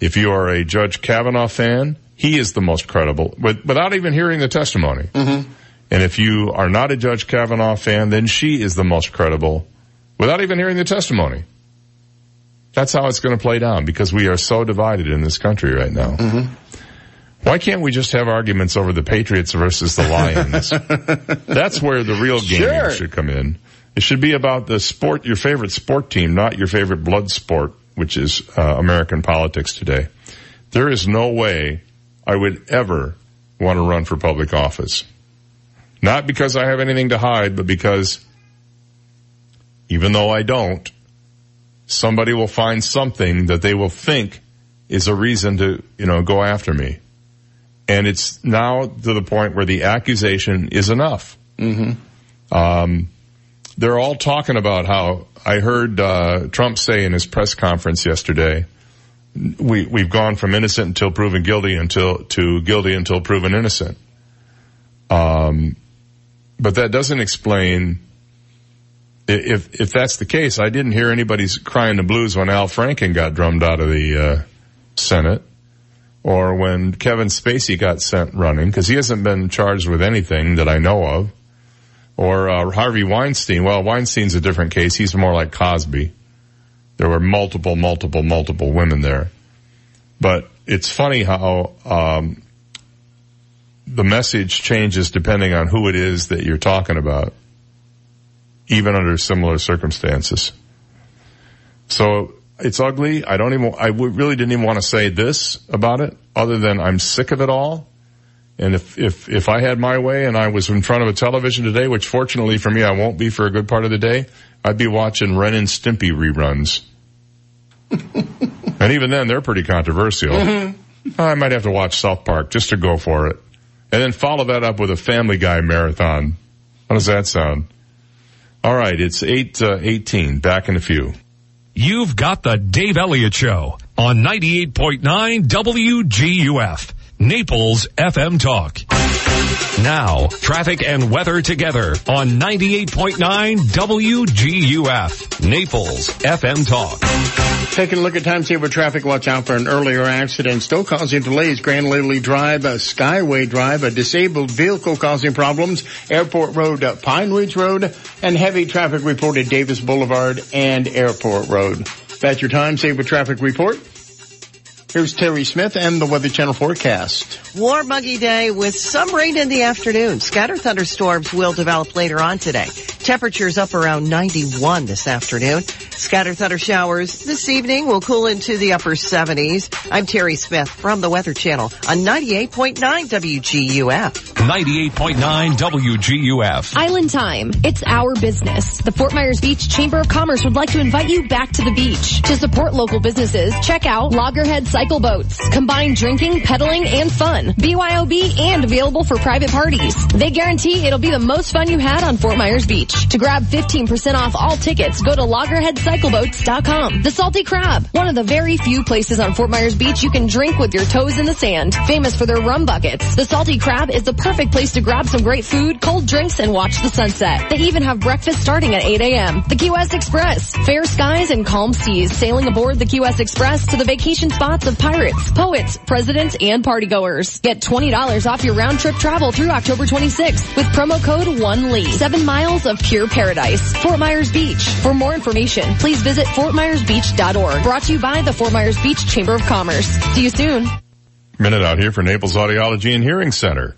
If you are a Judge Kavanaugh fan, he is the most credible, with, without even hearing the testimony. And if you are not a Judge Kavanaugh fan, then she is the most credible, without even hearing the testimony. That's how it's going to play down because we are so divided in this country right now. Why can't we just have arguments over the Patriots versus the Lions? That's where the real game Sure. should come in. It should be about the sport, your favorite sport team, not your favorite blood sport, which is uh, American politics today. There is no way I would ever want to run for public office. Not because I have anything to hide, but because even though I don't, somebody will find something that they will think is a reason to, you know, go after me. And it's now to the point where the accusation is enough. Mm-hmm. Um, they're all talking about how I heard uh, Trump say in his press conference yesterday, we we've gone from innocent until proven guilty until to guilty until proven innocent. Um, but that doesn't explain if if that's the case. I didn't hear anybody's crying the blues when Al Franken got drummed out of the uh, Senate, or when Kevin Spacey got sent running because he hasn't been charged with anything that I know of or uh, Harvey Weinstein. Well, Weinstein's a different case. He's more like Cosby. There were multiple, multiple, multiple women there. But it's funny how um, the message changes depending on who it is that you're talking about. even under similar circumstances. So it's ugly. I don't even, I really didn't even want to say this about it other than I'm sick of it all. And if, if, if I had my way and I was in front of a television today, which fortunately for me I won't be for a good part of the day, I'd be watching Ren and Stimpy reruns. and even then, they're pretty controversial. Mm-hmm. I might have to watch South Park just to go for it. And then follow that up with a Family Guy marathon. How does that sound? All right, it's 8, uh, 18. Back in a few. You've got the Dave Elliott Show on 98.9 WGUF, Naples FM Talk. Now, traffic and weather together on 98.9 WGUF, Naples FM Talk. Taking a look at time saver traffic, watch out for an earlier accident still causing delays. Grand Lely Drive, a Skyway Drive, a disabled vehicle causing problems. Airport Road, uh, Pine Ridge Road, and heavy traffic reported Davis Boulevard and Airport Road. That's your time saver traffic report. Here's Terry Smith and the Weather Channel forecast. Warm, muggy day with some rain in the afternoon. Scattered thunderstorms will develop later on today. Temperatures up around 91 this afternoon. Scattered thunder showers this evening will cool into the upper 70s. I'm Terry Smith from the Weather Channel on 98.9 WGUF. 98.9 WGUF. Island time. It's our business. The Fort Myers Beach Chamber of Commerce would like to invite you back to the beach. To support local businesses, check out Loggerhead Cycle Boats. Combine drinking, pedaling, and fun. BYOB and available for private parties. They guarantee it'll be the most fun you had on Fort Myers Beach. To grab 15% off all tickets, go to loggerheadcycleboats.com. The Salty Crab, one of the very few places on Fort Myers Beach you can drink with your toes in the sand. Famous for their rum buckets, the Salty Crab is the perfect place to grab some great food, cold drinks, and watch the sunset. They even have breakfast starting at 8 a.m. The Key West Express, fair skies and calm seas, sailing aboard the Key West Express to the vacation spots of pirates, poets, presidents, and partygoers. Get $20 off your round trip travel through October 26th with promo code ONELEE. Seven miles of pure paradise. Fort Myers Beach. For more information, please visit fortmyersbeach.org. Brought to you by the Fort Myers Beach Chamber of Commerce. See you soon. Minute out here for Naples Audiology and Hearing Center.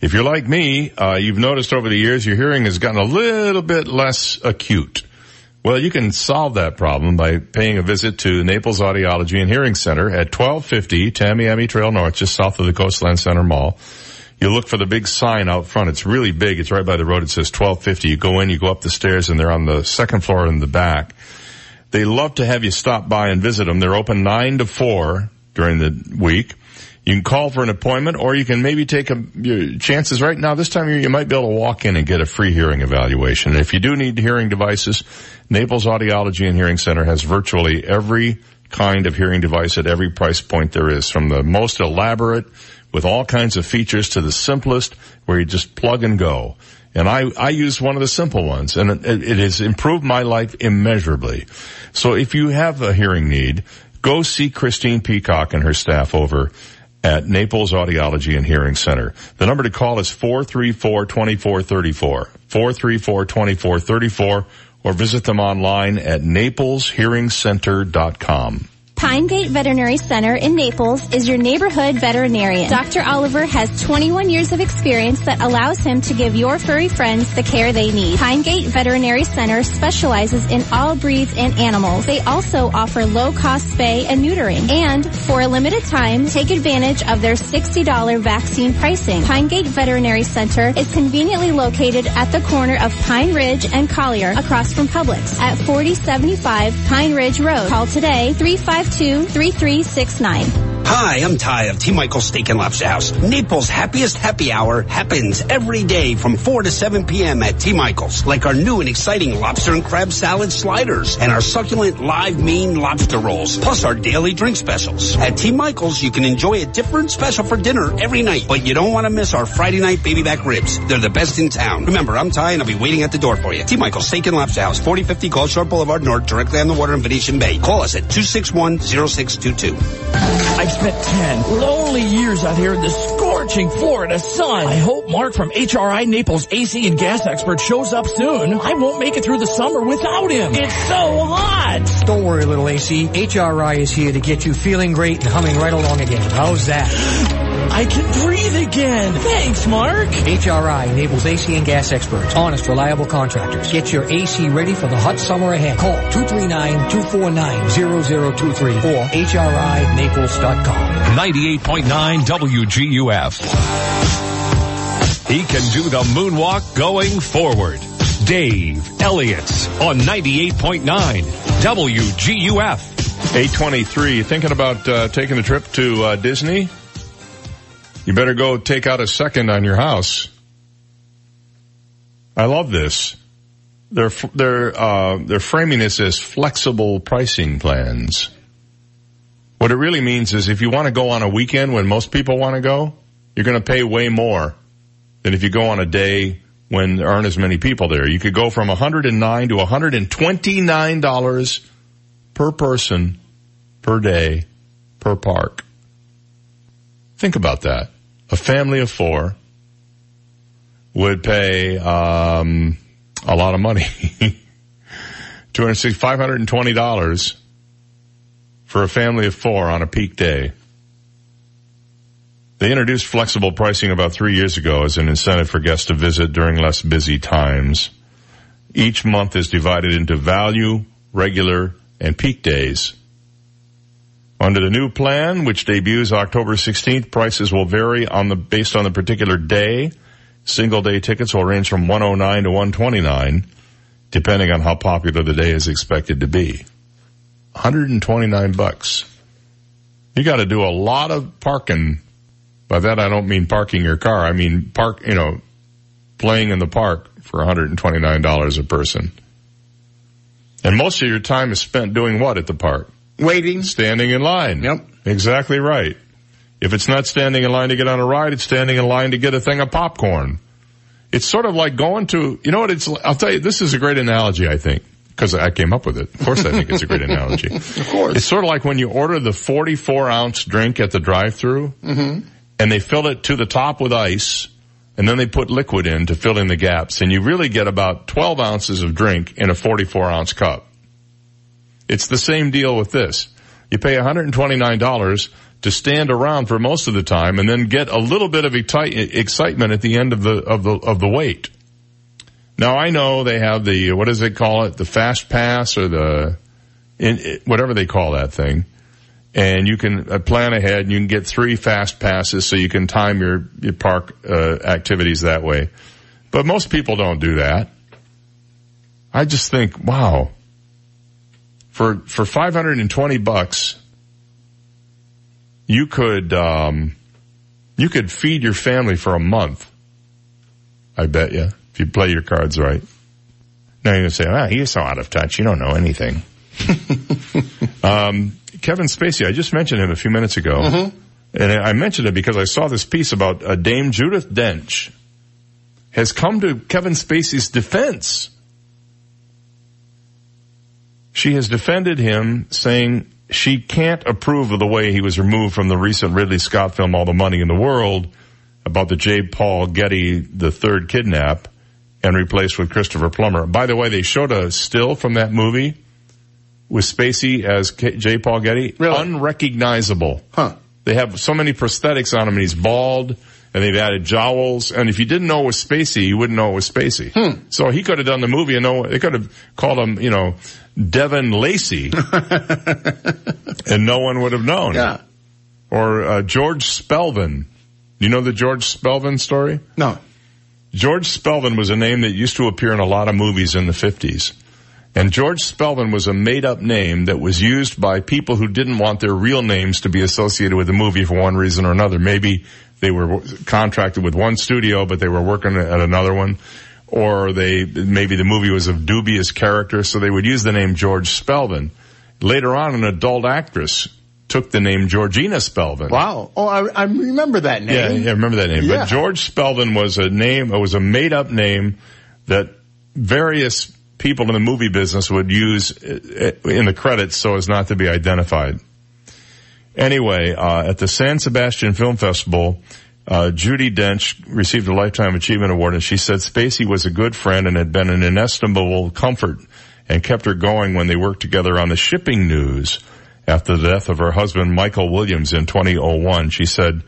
If you're like me, uh, you've noticed over the years your hearing has gotten a little bit less acute. Well, you can solve that problem by paying a visit to Naples Audiology and Hearing Center at 1250 Tamiami Trail North, just south of the Coastland Center Mall. You look for the big sign out front. It's really big. It's right by the road. It says 1250. You go in, you go up the stairs, and they're on the second floor in the back. They love to have you stop by and visit them. They're open 9 to 4 during the week. You can call for an appointment or you can maybe take a, your chances right now. This time year, you might be able to walk in and get a free hearing evaluation. And if you do need hearing devices, Naples Audiology and Hearing Center has virtually every kind of hearing device at every price point there is from the most elaborate with all kinds of features to the simplest where you just plug and go. And I, I use one of the simple ones and it, it has improved my life immeasurably. So if you have a hearing need, go see Christine Peacock and her staff over at Naples Audiology and Hearing Center. The number to call is 434-2434. 434-2434 or visit them online at napleshearingcenter.com. Pinegate Veterinary Center in Naples is your neighborhood veterinarian. Dr. Oliver has 21 years of experience that allows him to give your furry friends the care they need. Pinegate Veterinary Center specializes in all breeds and animals. They also offer low-cost spay and neutering. And for a limited time, take advantage of their $60 vaccine pricing. Pinegate Veterinary Center is conveniently located at the corner of Pine Ridge and Collier across from Publix at 4075 Pine Ridge Road. Call today 352 3369. Hi, I'm Ty of T. Michael's Steak and Lobster House. Naples' happiest happy hour happens every day from 4 to 7 p.m. at T. Michael's. Like our new and exciting lobster and crab salad sliders and our succulent live Maine lobster rolls, plus our daily drink specials. At T. Michael's, you can enjoy a different special for dinner every night, but you don't want to miss our Friday night baby back ribs. They're the best in town. Remember, I'm Ty and I'll be waiting at the door for you. T. Michael's Steak and Lobster House, 4050 Gulf Shore Boulevard North, directly on the water in Venetian Bay. Call us at 261-0622. I've spent 10 lonely years out here in the scorching Florida sun. I hope Mark from HRI Naples AC and gas expert shows up soon. I won't make it through the summer without him. It's so hot. Don't worry, little AC. HRI is here to get you feeling great and humming right along again. How's that? I can breathe again. Thanks, Mark. HRI Naples AC and gas experts, honest, reliable contractors. Get your AC ready for the hot summer ahead. Call 239-249-0023 or HRINaples.com. 98.9 WGUF. He can do the moonwalk going forward. Dave Elliott on 98.9 WGUF. 823, thinking about uh, taking a trip to uh, Disney? You better go take out a second on your house. I love this. They're they're uh, they're framing this as flexible pricing plans. What it really means is if you want to go on a weekend when most people want to go, you're going to pay way more than if you go on a day when there aren't as many people there. You could go from 109 to 129 dollars per person per day per park. Think about that. A family of four would pay um, a lot of money. $260, $520 for a family of four on a peak day. They introduced flexible pricing about three years ago as an incentive for guests to visit during less busy times. Each month is divided into value, regular, and peak days. Under the new plan, which debuts October 16th, prices will vary on the, based on the particular day. Single day tickets will range from 109 to 129, depending on how popular the day is expected to be. 129 bucks. You gotta do a lot of parking. By that I don't mean parking your car. I mean park, you know, playing in the park for $129 a person. And most of your time is spent doing what at the park? Waiting. Standing in line. Yep. Exactly right. If it's not standing in line to get on a ride, it's standing in line to get a thing of popcorn. It's sort of like going to, you know what it's, I'll tell you, this is a great analogy, I think, because I came up with it. Of course I think it's a great analogy. of course. It's sort of like when you order the 44 ounce drink at the drive through Mm-hmm. and they fill it to the top with ice and then they put liquid in to fill in the gaps and you really get about 12 ounces of drink in a 44 ounce cup. It's the same deal with this. You pay $129 to stand around for most of the time and then get a little bit of excite- excitement at the end of the, of the, of the wait. Now I know they have the, what does they call it? The fast pass or the, in, whatever they call that thing. And you can uh, plan ahead and you can get three fast passes so you can time your, your park, uh, activities that way. But most people don't do that. I just think, wow, for, for 520 bucks, you could, um, you could feed your family for a month. I bet you, if you play your cards right. Now you're going to say, ah, you're so out of touch. You don't know anything. um, Kevin Spacey, I just mentioned him a few minutes ago. Mm-hmm. And I mentioned it because I saw this piece about uh, Dame Judith Dench has come to Kevin Spacey's defense. She has defended him saying she can't approve of the way he was removed from the recent Ridley Scott film All the Money in the World about the J. Paul Getty the third kidnap and replaced with Christopher Plummer. By the way, they showed a still from that movie with Spacey as K- J. Paul Getty. Really? Unrecognizable. Huh. They have so many prosthetics on him and he's bald and they've added jowls. And if you didn't know it was Spacey, you wouldn't know it was Spacey. Hmm. So he could have done the movie and no, they could have called him, you know, Devin Lacey and no one would have known. Yeah. Or uh, George Spelvin. You know the George Spelvin story? No. George Spelvin was a name that used to appear in a lot of movies in the 50s. And George Spelvin was a made up name that was used by people who didn't want their real names to be associated with the movie for one reason or another. Maybe they were contracted with one studio, but they were working at another one. Or they, maybe the movie was of dubious character, so they would use the name George Spelvin. Later on, an adult actress took the name Georgina Spelvin. Wow. Oh, I, I remember that name. Yeah, yeah, I remember that name. Yeah. But George Spelvin was a name, it was a made up name that various people in the movie business would use uh, in the credits so as not to be identified. Anyway, uh, at the San Sebastian Film Festival, uh, Judi Dench received a Lifetime Achievement Award and she said Spacey was a good friend and had been an inestimable comfort and kept her going when they worked together on the shipping news after the death of her husband Michael Williams in 2001. She said,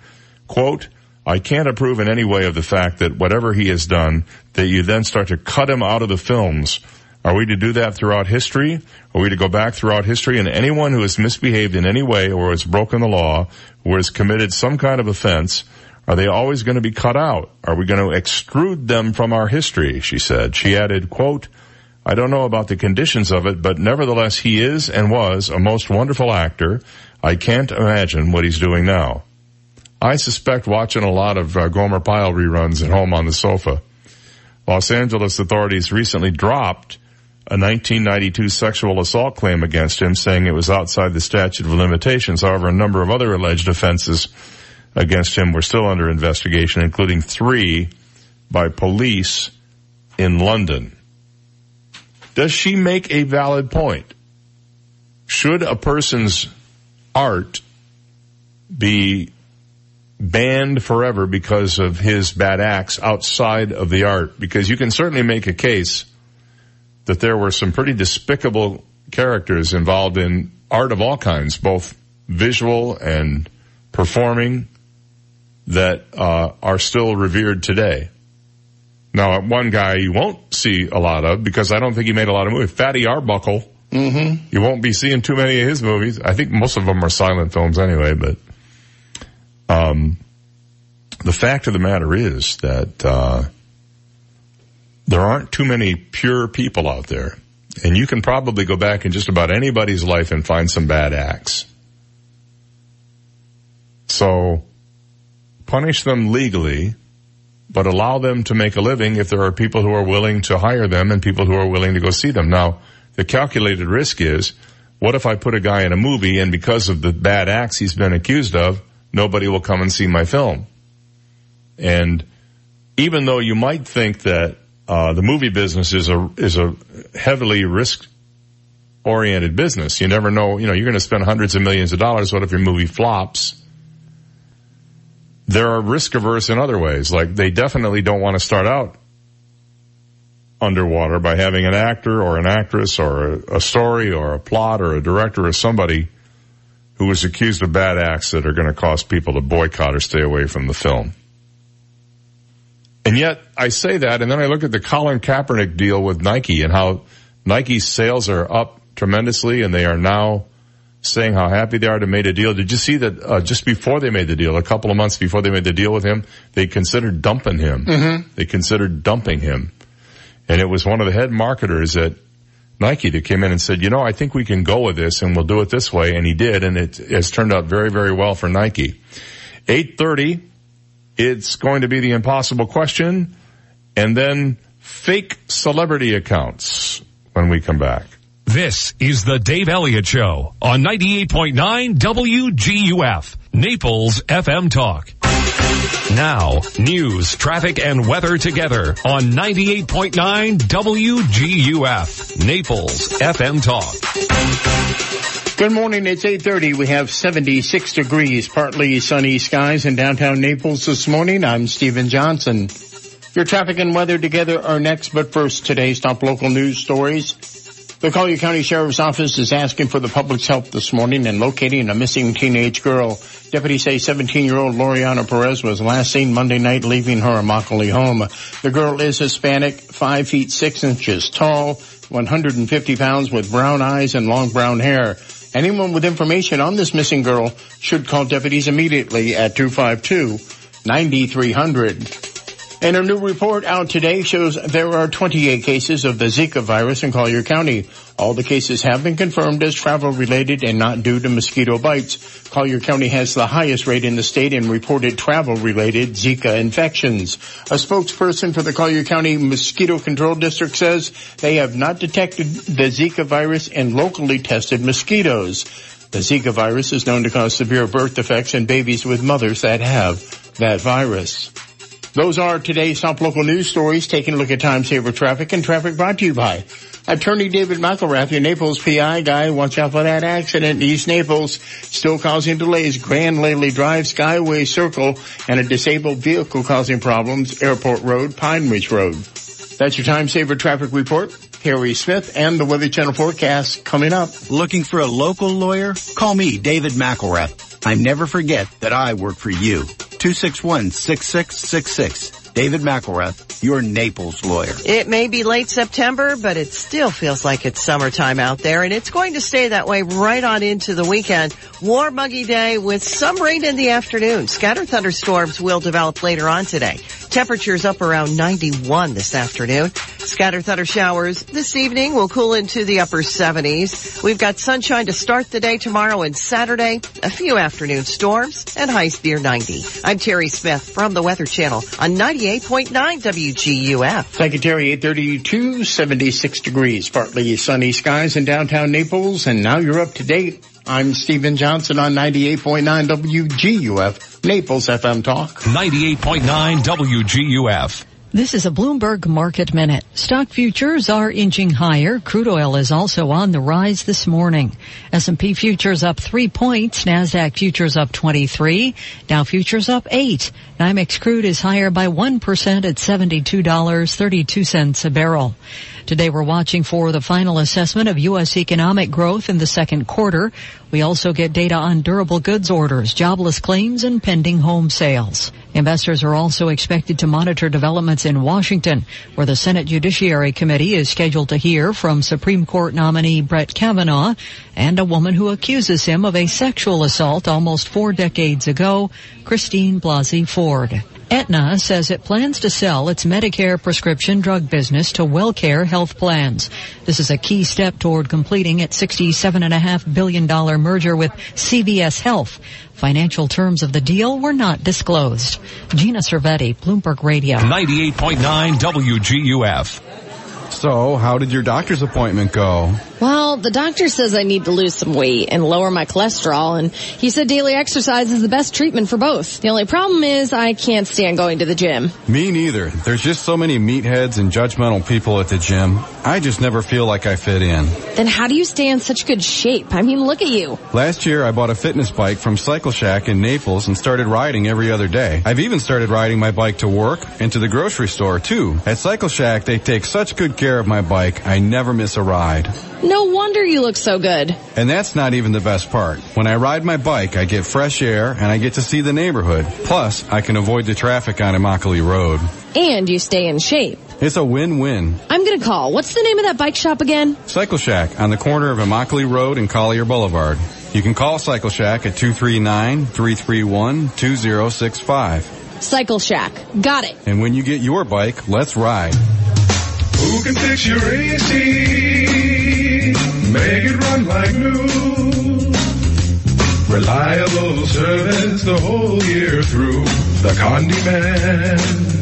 quote, I can't approve in any way of the fact that whatever he has done, that you then start to cut him out of the films. Are we to do that throughout history? Are we to go back throughout history and anyone who has misbehaved in any way or has broken the law or has committed some kind of offense, are they always going to be cut out? Are we going to extrude them from our history? She said. She added, quote, I don't know about the conditions of it, but nevertheless he is and was a most wonderful actor. I can't imagine what he's doing now. I suspect watching a lot of uh, Gomer Pyle reruns at home on the sofa. Los Angeles authorities recently dropped a 1992 sexual assault claim against him, saying it was outside the statute of limitations. However, a number of other alleged offenses against him were still under investigation, including three by police in London. Does she make a valid point? Should a person's art be banned forever because of his bad acts outside of the art? Because you can certainly make a case that there were some pretty despicable characters involved in art of all kinds, both visual and performing, that uh, are still revered today. Now, one guy you won't see a lot of because I don't think he made a lot of movies. Fatty Arbuckle. Mm-hmm. You won't be seeing too many of his movies. I think most of them are silent films anyway, but, um, the fact of the matter is that, uh, there aren't too many pure people out there. And you can probably go back in just about anybody's life and find some bad acts. So, punish them legally, but allow them to make a living if there are people who are willing to hire them and people who are willing to go see them. Now, the calculated risk is, what if I put a guy in a movie and because of the bad acts he's been accused of, nobody will come and see my film? And even though you might think that uh, the movie business is a is a heavily risk oriented business. You never know. You know, you're going to spend hundreds of millions of dollars. What if your movie flops? There are risk averse in other ways. Like they definitely don't want to start out underwater by having an actor or an actress or a, story or a plot or a director or somebody who was accused of bad acts that are going to cause people to boycott or stay away from the film. And yet I say that and then I look at the Colin Kaepernick deal with Nike and how Nike's sales are up tremendously and they are now saying how happy they are to made a deal. Did you see that uh, just before they made the deal, a couple of months before they made the deal with him, they considered dumping him. Mm-hmm. They considered dumping him. And it was one of the head marketers at Nike that came in and said, you know, I think we can go with this and we'll do it this way. And he did. And it has turned out very, very well for Nike. 830 it's going to be the impossible question and then fake celebrity accounts when we come back. This is the Dave Elliott Show on 98.9 WGUF, Naples FM Talk. Now, news, traffic, and weather together on 98.9 WGUF, Naples FM Talk. Good morning. It's 8:30. We have 76 degrees, partly sunny skies in downtown Naples this morning. I'm Stephen Johnson. Your traffic and weather together are next, but first today's top local news stories. The Collier County Sheriff's Office is asking for the public's help this morning in locating a missing teenage girl. Deputies say 17-year-old Loriana Perez was last seen Monday night leaving her Immokalee home. The girl is Hispanic, 5 feet 6 inches tall, 150 pounds with brown eyes and long brown hair. Anyone with information on this missing girl should call deputies immediately at 252-9300. And a new report out today shows there are 28 cases of the Zika virus in Collier County. All the cases have been confirmed as travel related and not due to mosquito bites. Collier County has the highest rate in the state in reported travel related Zika infections. A spokesperson for the Collier County Mosquito Control District says they have not detected the Zika virus in locally tested mosquitoes. The Zika virus is known to cause severe birth defects in babies with mothers that have that virus. Those are today's top local news stories. Taking a look at time saver traffic and traffic brought to you by Attorney David McElrath, your Naples PI guy. Watch out for that accident in East Naples. Still causing delays. Grand Lely Drive, Skyway Circle, and a disabled vehicle causing problems. Airport Road, Pine Ridge Road. That's your time saver traffic report. Harry Smith and the Weather Channel forecast coming up. Looking for a local lawyer? Call me, David McElrath. I never forget that I work for you. 261-6666. David McElrath, your Naples lawyer. It may be late September, but it still feels like it's summertime out there, and it's going to stay that way right on into the weekend. Warm, muggy day with some rain in the afternoon. Scattered thunderstorms will develop later on today. Temperatures up around 91 this afternoon. Scattered thunder showers this evening will cool into the upper 70s. We've got sunshine to start the day tomorrow and Saturday. A few afternoon storms and highs near 90. I'm Terry Smith from the Weather Channel on 98.9 WGUF. Thank you, Terry. 832, 76 degrees, partly sunny skies in downtown Naples, and now you're up to date. I'm Stephen Johnson on 98.9 WGUF, Naples FM Talk. 98.9 WGUF. This is a Bloomberg Market Minute. Stock futures are inching higher. Crude oil is also on the rise this morning. S&P futures up three points. NASDAQ futures up 23. Dow futures up eight. NYMEX crude is higher by 1% at $72.32 a barrel. Today we're watching for the final assessment of U.S. economic growth in the second quarter. We also get data on durable goods orders, jobless claims, and pending home sales. Investors are also expected to monitor developments in Washington, where the Senate Judiciary Committee is scheduled to hear from Supreme Court nominee Brett Kavanaugh and a woman who accuses him of a sexual assault almost four decades ago, Christine Blasey Ford. Aetna says it plans to sell its Medicare prescription drug business to WellCare Health Plans. This is a key step toward completing its $67.5 billion merger with CVS Health. Financial terms of the deal were not disclosed. Gina Cervetti, Bloomberg Radio. 98.9 WGUF. So, how did your doctor's appointment go? Well, the doctor says I need to lose some weight and lower my cholesterol, and he said daily exercise is the best treatment for both. The only problem is I can't stand going to the gym. Me neither. There's just so many meatheads and judgmental people at the gym. I just never feel like I fit in. Then how do you stay in such good shape? I mean, look at you. Last year, I bought a fitness bike from Cycle Shack in Naples and started riding every other day. I've even started riding my bike to work and to the grocery store too. At Cycle Shack, they take such good care of my bike, I never miss a ride. No wonder you look so good. And that's not even the best part. When I ride my bike, I get fresh air and I get to see the neighborhood. Plus, I can avoid the traffic on Immokalee Road. And you stay in shape. It's a win-win. I'm gonna call. What's the name of that bike shop again? Cycle Shack on the corner of Immokalee Road and Collier Boulevard. You can call Cycle Shack at 239-331-2065. Cycle Shack. Got it. And when you get your bike, let's ride. Who can fix your AC? Make it run like new. Reliable service the whole year through. The Condi Man.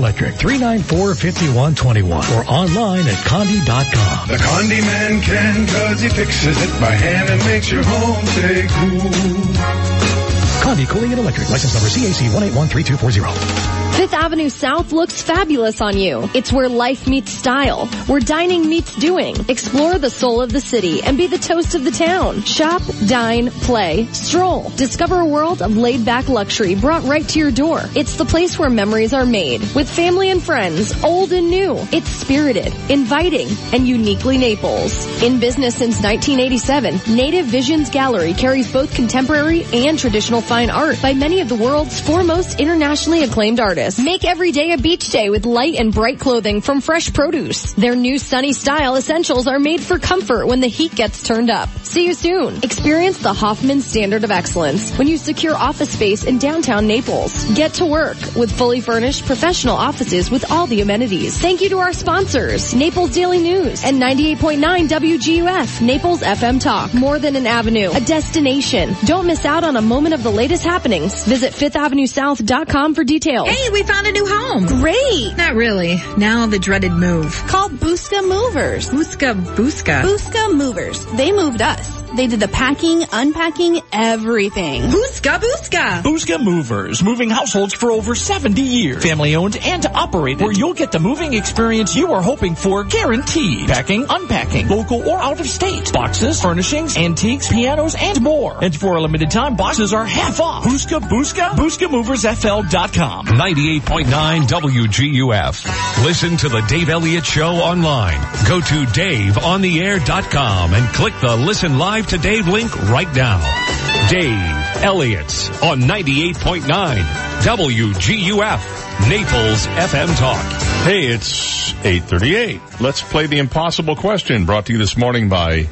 394-5121 or online at condi.com. The Condi Man can cause he fixes it by hand and makes your home stay cool. Condi Cooling and Electric. License number CAC 1813240. Fifth Avenue South looks fabulous on you. It's where life meets style, where dining meets doing. Explore the soul of the city and be the toast of the town. Shop, dine, play, stroll. Discover a world of laid back luxury brought right to your door. It's the place where memories are made with family and friends, old and new. It's spirited, inviting, and uniquely Naples. In business since 1987, Native Visions Gallery carries both contemporary and traditional fine art by many of the world's foremost internationally acclaimed artists. Make every day a beach day with light and bright clothing from fresh produce. Their new sunny style essentials are made for comfort when the heat gets turned up. See you soon. Experience the Hoffman standard of excellence when you secure office space in downtown Naples. Get to work with fully furnished professional offices with all the amenities. Thank you to our sponsors, Naples Daily News and 98.9 WGUF, Naples FM Talk. More than an avenue, a destination. Don't miss out on a moment of the latest happenings. Visit fifthavenuesouth.com for details. Hey, we found a new home. Great. Not really. Now the dreaded move. Called Booska Movers. Booska Booska. Booska Movers. They moved us. They did the packing, unpacking, everything. Booska Booska. Booska Movers, moving households for over 70 years. Family owned and operated, where you'll get the moving experience you are hoping for guaranteed. Packing, unpacking, local or out of state. Boxes, furnishings, antiques, pianos, and more. And for a limited time, boxes are half off. Booska Booska, BooskaMoversFL.com. 98.9 WGUF. Listen to the Dave Elliott Show online. Go to DaveOnTheAir.com and click the Listen Live to Dave link right now. Dave Elliott's on 98.9 WGUF. Naples FM Talk. Hey, it's 838. Let's play the impossible question brought to you this morning by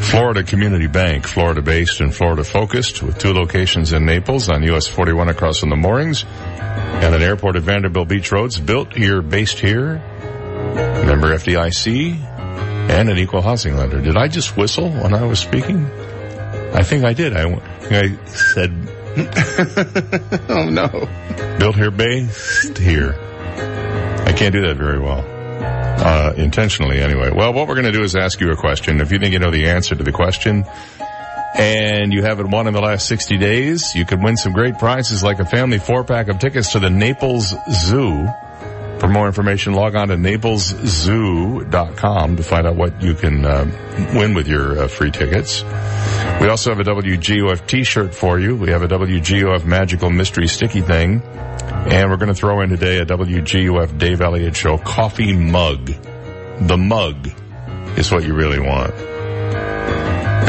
Florida Community Bank, Florida based and Florida focused with two locations in Naples on US 41 across from the moorings and an airport at Vanderbilt Beach Roads built here, based here, member FDIC and an equal housing lender. Did I just whistle when I was speaking? I think I did. I, I said, oh no. built here, based here. I can't do that very well. Uh, intentionally anyway. Well, what we're going to do is ask you a question. If you think you know the answer to the question and you haven't won in the last 60 days, you could win some great prizes like a family four pack of tickets to the Naples Zoo. For more information, log on to napleszoo.com to find out what you can uh, win with your uh, free tickets. We also have a WGUF t-shirt for you. We have a WGUF magical mystery sticky thing. And we're going to throw in today a WGUF Dave Elliott Show coffee mug. The mug is what you really want.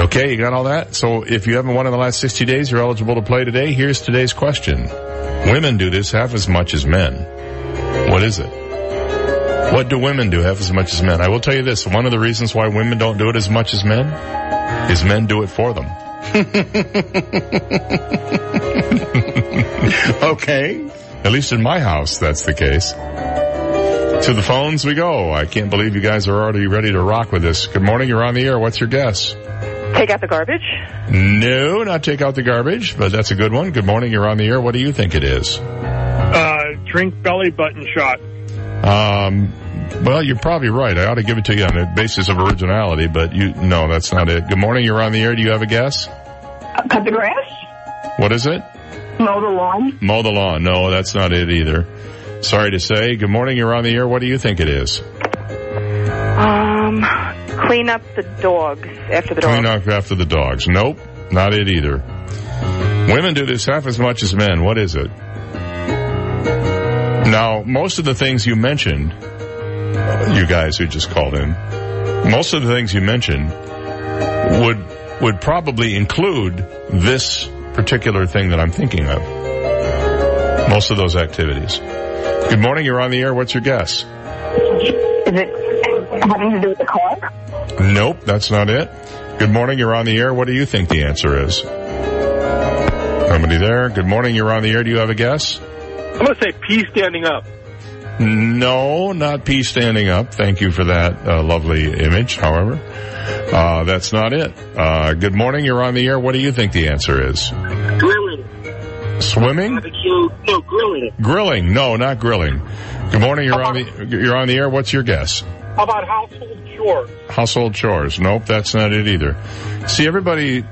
Okay, you got all that? So if you haven't won in the last 60 days, you're eligible to play today. Here's today's question. Women do this half as much as men. What is it? What do women do half as much as men? I will tell you this. One of the reasons why women don't do it as much as men is men do it for them. okay. At least in my house, that's the case. To the phones we go. I can't believe you guys are already ready to rock with this. Good morning. You're on the air. What's your guess? Take out the garbage. No, not take out the garbage, but that's a good one. Good morning. You're on the air. What do you think it is? Drink belly button shot. Um, well, you're probably right. I ought to give it to you on the basis of originality, but you, no, that's not it. Good morning. You're on the air. Do you have a guess? Uh, cut the grass. What is it? Mow the lawn. Mow the lawn. No, that's not it either. Sorry to say. Good morning. You're on the air. What do you think it is? Um, clean up the dogs after the dogs. Clean up after the dogs. Nope, not it either. Women do this half as much as men. What is it? Now, most of the things you mentioned, you guys who just called in, most of the things you mentioned would would probably include this particular thing that I'm thinking of. Most of those activities. Good morning. You're on the air. What's your guess? Is it having to do with the car? Nope, that's not it. Good morning. You're on the air. What do you think the answer is? Somebody there. Good morning. You're on the air. Do you have a guess? I'm going to say pee standing up. No, not pee standing up. Thank you for that uh, lovely image. However, uh, that's not it. Uh, good morning. You're on the air. What do you think the answer is? Grilling. Swimming? No, grilling. Grilling? No, not grilling. Good morning. You're on the you're on the air. What's your guess? How about household chores? Household chores? Nope, that's not it either. See, everybody.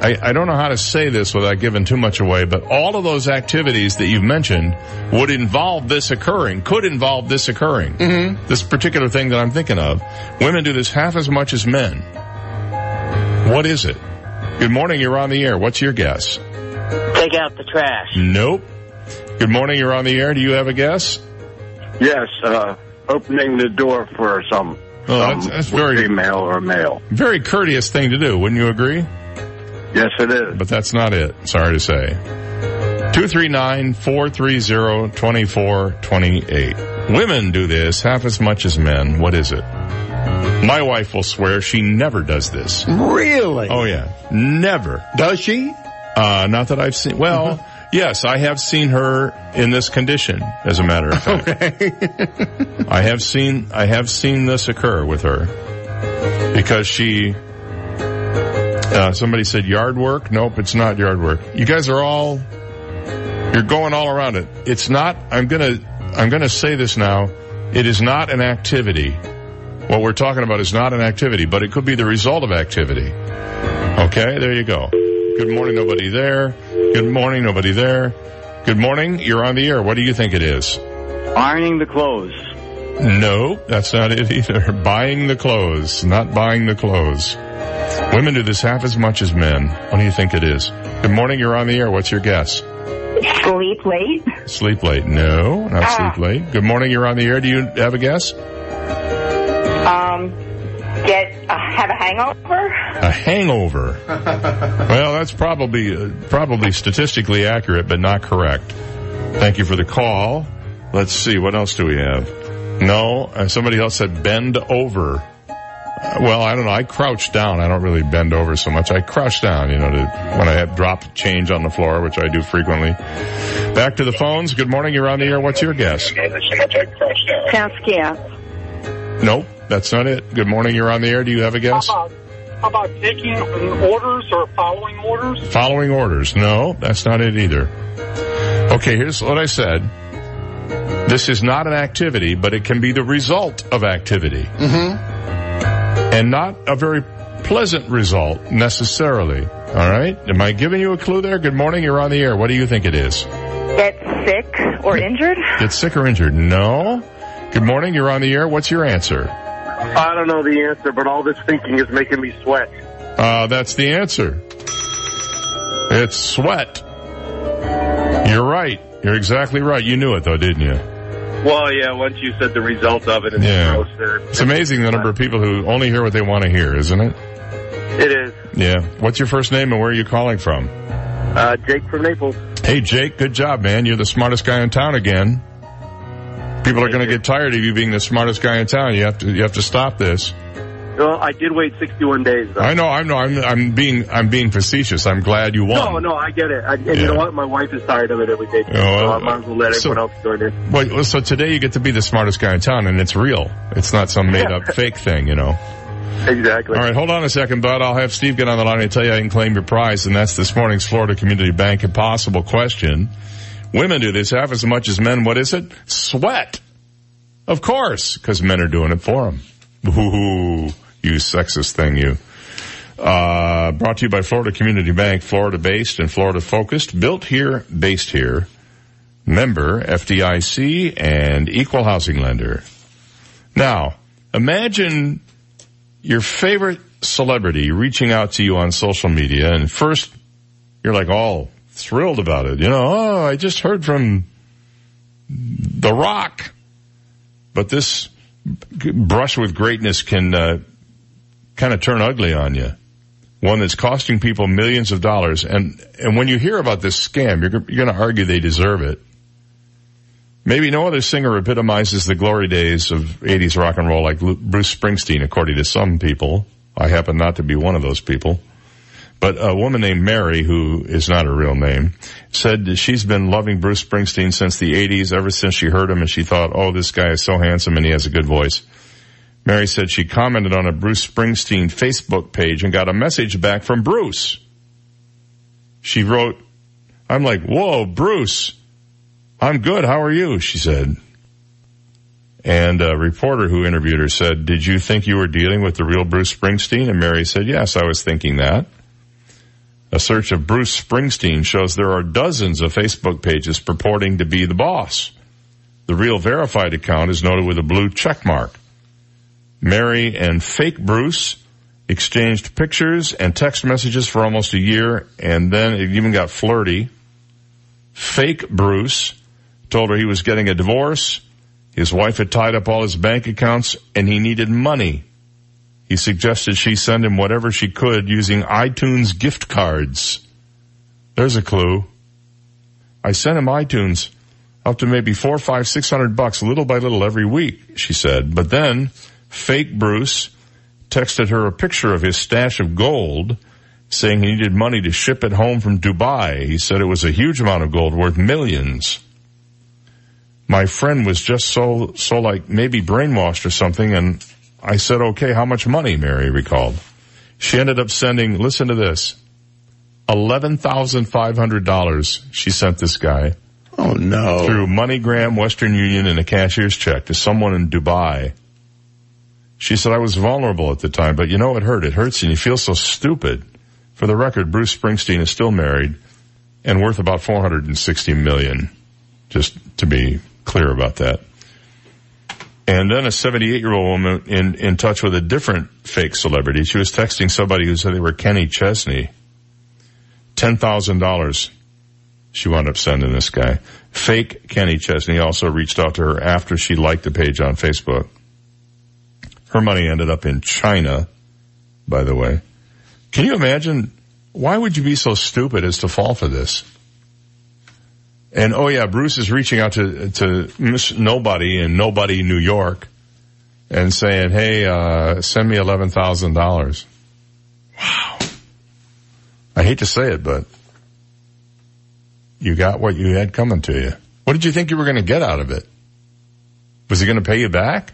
I, I don't know how to say this without giving too much away, but all of those activities that you've mentioned would involve this occurring, could involve this occurring. Mm-hmm. This particular thing that I'm thinking of. Women do this half as much as men. What is it? Good morning, you're on the air. What's your guess? Take out the trash. Nope. Good morning, you're on the air. Do you have a guess? Yes, uh, opening the door for some, Oh, that's, that's very female or male. very courteous thing to do. Wouldn't you agree? Yes, it is. But that's not it. Sorry to say. 239-430-2428. Women do this half as much as men. What is it? My wife will swear she never does this. Really? Oh yeah. Never. Does she? Uh, not that I've seen. Well, yes, I have seen her in this condition, as a matter of fact. Okay. I have seen, I have seen this occur with her because she, uh, somebody said yard work. Nope, it's not yard work. You guys are all, you're going all around it. It's not, I'm gonna, I'm gonna say this now. It is not an activity. What we're talking about is not an activity, but it could be the result of activity. Okay, there you go. Good morning, nobody there. Good morning, nobody there. Good morning, you're on the air. What do you think it is? Ironing the clothes. No, that's not it either. Buying the clothes, not buying the clothes. Women do this half as much as men. What do you think it is? Good morning, you're on the air. What's your guess? Sleep late. Sleep late. No, not Ah. sleep late. Good morning, you're on the air. Do you have a guess? Um, get uh, have a hangover. A hangover. well, that's probably uh, probably statistically accurate, but not correct. Thank you for the call. Let's see, what else do we have? No, uh, somebody else said bend over. Well, I don't know. I crouch down. I don't really bend over so much. I crouch down, you know, to, when I have dropped change on the floor, which I do frequently. Back to the phones. Good morning. You're on the air. What's your guess? Saskia. Nope, that's not it. Good morning. You're on the air. Do you have a guess? How about, how about taking orders or following orders? Following orders. No, that's not it either. Okay, here's what I said. This is not an activity, but it can be the result of activity. Mm-hmm. And not a very pleasant result necessarily. All right? Am I giving you a clue there? Good morning, you're on the air. What do you think it is? Get sick or injured. Get sick or injured? No. Good morning, you're on the air. What's your answer? I don't know the answer, but all this thinking is making me sweat. Uh, that's the answer. It's sweat. You're right. You're exactly right. You knew it though, didn't you? Well, yeah, once you said the result of it, it's Yeah. gross. It's amazing the number of people who only hear what they want to hear, isn't it? It is. Yeah. What's your first name and where are you calling from? Uh, Jake from Naples. Hey, Jake, good job, man. You're the smartest guy in town again. People are going to get tired of you being the smartest guy in town. You have to, you have to stop this. Well, I did wait 61 days, though. I know, I know, I'm, I'm being, I'm being facetious. I'm glad you won. No, no, I get it. I, and Yeah. you know what? My wife is tired of it every day, too, so I might as well let so- everyone else join in. Well, so today you get to be the smartest guy in town, and it's real. It's not some made up fake thing, you know. Exactly. All right, hold on a second, bud. I'll have Steve get on the line and tell you I can claim your prize, and that's this morning's Florida Community Bank Impossible question. Women do this half as much as men. What is it? Sweat. Of course, because men are doing it for them. Ooh, you sexist thing, you. Uh, brought to you by Florida Community Bank, Florida based and Florida focused, built here, based here. Member FDIC and equal housing lender. Now, imagine your favorite celebrity reaching out to you on social media and first you're like all thrilled about it. You know, oh, I just heard from The Rock. But this brush with greatness can uh, kind of turn ugly on you. One that's costing people millions of dollars. And, and when you hear about this scam, you're, you're going to argue they deserve it. Maybe no other singer epitomizes the glory days of 80s rock and roll like Bruce Springsteen, according to some people. I happen not to be one of those people. But a woman named Mary, who is not her real name, said she's been loving Bruce Springsteen since the 80s, ever since she heard him and she thought, oh, this guy is so handsome and he has a good voice. Mary said she commented on a Bruce Springsteen Facebook page and got a message back from Bruce. She wrote, I'm like, whoa, Bruce, I'm good. How are you? She said. And a reporter who interviewed her said, did you think you were dealing with the real Bruce Springsteen? And Mary said, yes, I was thinking that. A search of Bruce Springsteen shows there are dozens of Facebook pages purporting to be the boss. The real verified account is noted with a blue check mark. Mary and fake Bruce exchanged pictures and text messages for almost a year and then it even got flirty. Fake Bruce told her he was getting a divorce. His wife had tied up all his bank accounts and he needed money. He suggested she send him whatever she could using iTunes gift cards. There's a clue. I sent him iTunes up to maybe four, five, six hundred bucks little by little every week, she said. But then fake Bruce texted her a picture of his stash of gold saying he needed money to ship it home from Dubai. He said it was a huge amount of gold worth millions. My friend was just so, so like maybe brainwashed or something and I said, okay, how much money? Mary recalled. She ended up sending, listen to this, $11,500 she sent this guy. Oh no. Through MoneyGram, Western Union, and a cashier's check to someone in Dubai. She said, I was vulnerable at the time, but you know it hurt. It hurts and you feel so stupid. For the record, Bruce Springsteen is still married and worth about 460 million. Just to be clear about that. And then a 78 year old woman in, in touch with a different fake celebrity. She was texting somebody who said they were Kenny Chesney. $10,000 she wound up sending this guy. Fake Kenny Chesney also reached out to her after she liked the page on Facebook. Her money ended up in China, by the way. Can you imagine? Why would you be so stupid as to fall for this? And oh yeah, Bruce is reaching out to, to Miss Nobody in Nobody, New York and saying, hey, uh, send me $11,000. Wow. I hate to say it, but you got what you had coming to you. What did you think you were going to get out of it? Was he going to pay you back?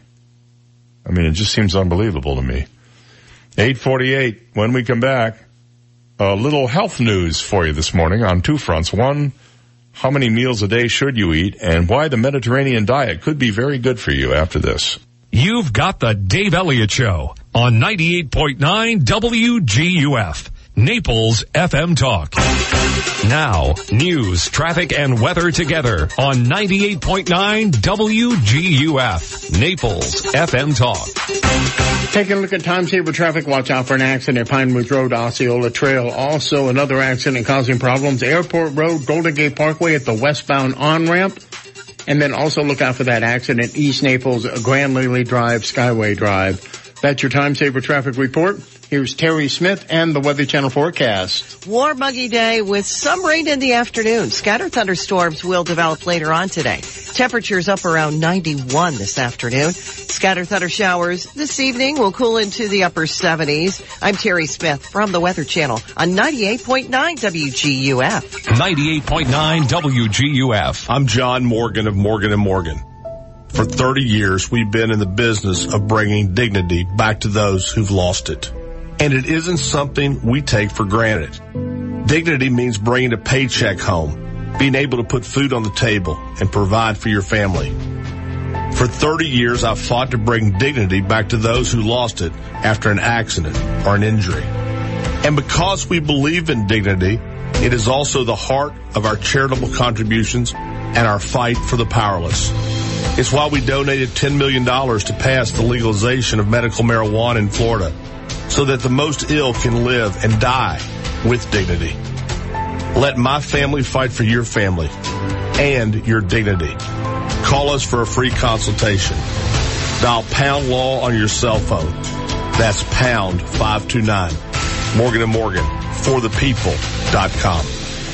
I mean, it just seems unbelievable to me. 848, when we come back, a little health news for you this morning on two fronts. One, how many meals a day should you eat and why the Mediterranean diet could be very good for you after this. You've got the Dave Elliott Show on 98.9 WGUF. Naples FM Talk. Now, news, traffic, and weather together on 98.9 WGUF. Naples FM Talk. Taking a look at time saver traffic, watch out for an accident at Pinewood Road, Osceola Trail. Also another accident causing problems, Airport Road, Golden Gate Parkway at the westbound on-ramp. And then also look out for that accident, East Naples, Grand Lely Drive, Skyway Drive. That's your time saver traffic report. Here's Terry Smith and the Weather Channel forecast. Warm, muggy day with some rain in the afternoon. Scattered thunderstorms will develop later on today. Temperatures up around 91 this afternoon. Scattered thunder showers this evening will cool into the upper 70s. I'm Terry Smith from the Weather Channel on 98.9 WGUF. 98.9 WGUF. I'm John Morgan of Morgan and Morgan. For 30 years, we've been in the business of bringing dignity back to those who've lost it. And it isn't something we take for granted. Dignity means bringing a paycheck home, being able to put food on the table and provide for your family. For 30 years, I've fought to bring dignity back to those who lost it after an accident or an injury. And because we believe in dignity, it is also the heart of our charitable contributions and our fight for the powerless. It's why we donated $10 million to pass the legalization of medical marijuana in Florida so that the most ill can live and die with dignity. Let my family fight for your family and your dignity. Call us for a free consultation. Dial pound law on your cell phone. That's pound 529. Morgan and Morgan for the people.com.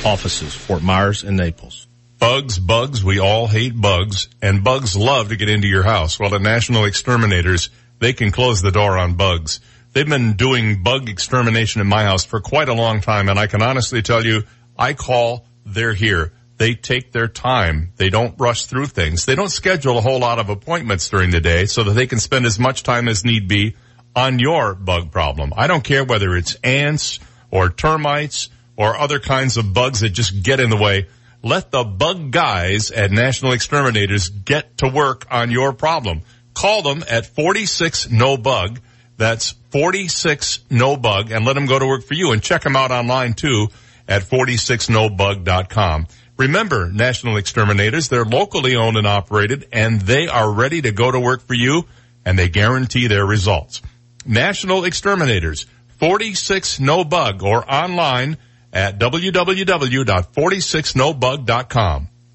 Offices, Fort Myers and Naples. Bugs, bugs, we all hate bugs, and bugs love to get into your house. Well, at National Exterminators, they can close the door on bugs. They've been doing bug extermination in my house for quite a long time, and I can honestly tell you, I call, they're here. They take their time. They don't rush through things. They don't schedule a whole lot of appointments during the day so that they can spend as much time as need be on your bug problem. I don't care whether it's ants or termites or other kinds of bugs that just get in the way. Let the bug guys at National Exterminators get to work on your problem. Call them at 46 no bug. That's 46 no bug and let them go to work for you and check them out online too at 46nobug.com. Remember, National Exterminators, they're locally owned and operated and they are ready to go to work for you and they guarantee their results. National Exterminators, 46 no bug or online at www.46nobug.com.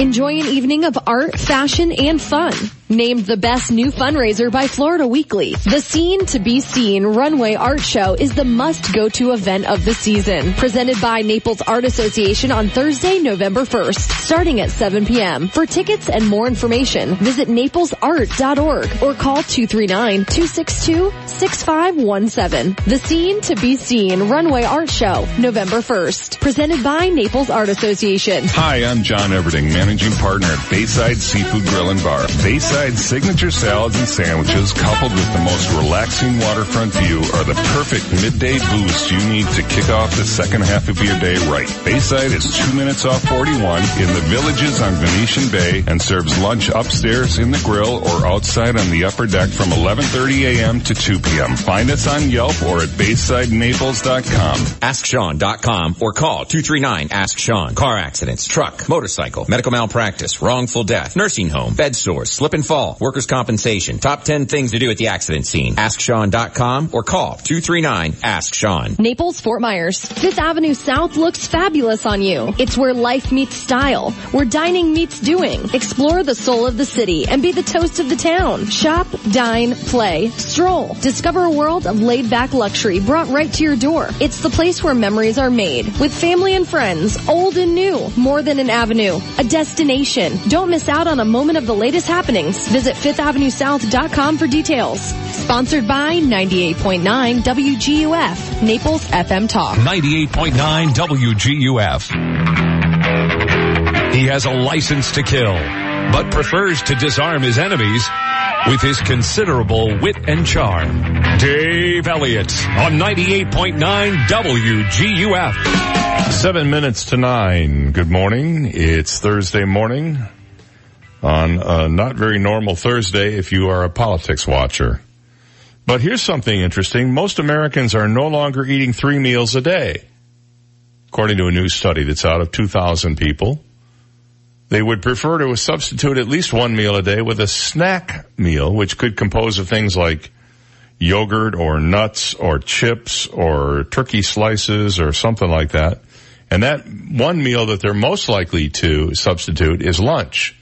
Enjoy an evening of art, fashion, and fun. Named the best new fundraiser by Florida Weekly, the Scene to Be Seen Runway Art Show is the must-go-to event of the season. Presented by Naples Art Association on Thursday, November 1st, starting at 7 p.m. For tickets and more information, visit naplesart.org or call 239-262-6517. The Scene to Be Seen Runway Art Show, November 1st. Presented by Naples Art Association. Hi, I'm John Everding, managing partner at Bayside Seafood Grill and Bar. Signature salads and sandwiches, coupled with the most relaxing waterfront view, are the perfect midday boost you need to kick off the second half of your day right. Bayside is two minutes off 41 in the villages on Venetian Bay and serves lunch upstairs in the grill or outside on the upper deck from 11:30 a.m. to 2 p.m. Find us on Yelp or at BaysideNaples.com. AskSean.com or call 239-ASK-SEAN. Car accidents, truck, motorcycle, medical malpractice, wrongful death, nursing home, bed sores, slip and fall, workers' compensation. Top 10 things to do at the accident scene. AskSean.com or call 239-ASK-SEAN. Naples, Fort Myers. Fifth Avenue South looks fabulous on you. It's where life meets style, where dining meets doing. Explore the soul of the city and be the toast of the town. Shop, dine, play, stroll. Discover a world of laid back luxury brought right to your door. It's the place where memories are made with family and friends, old and new. More than an avenue, a destination. Don't miss out on a moment of the latest happenings. Visit fifthavenuesouth.com for details. Sponsored by 98.9 WGUF, Naples FM Talk. 98.9 WGUF. He has a license to kill, but prefers to disarm his enemies with his considerable wit and charm. Dave Elliott on 98.9 WGUF. Seven minutes to nine. Good morning. It's Thursday morning on a not very normal Thursday if you are a politics watcher. But here's something interesting. Most Americans are no longer eating three meals a day. According to a new study that's out of 2,000 people, they would prefer to substitute at least one meal a day with a snack meal, which could compose of things like yogurt or nuts or chips or turkey slices or something like that. And that one meal that they're most likely to substitute is lunch.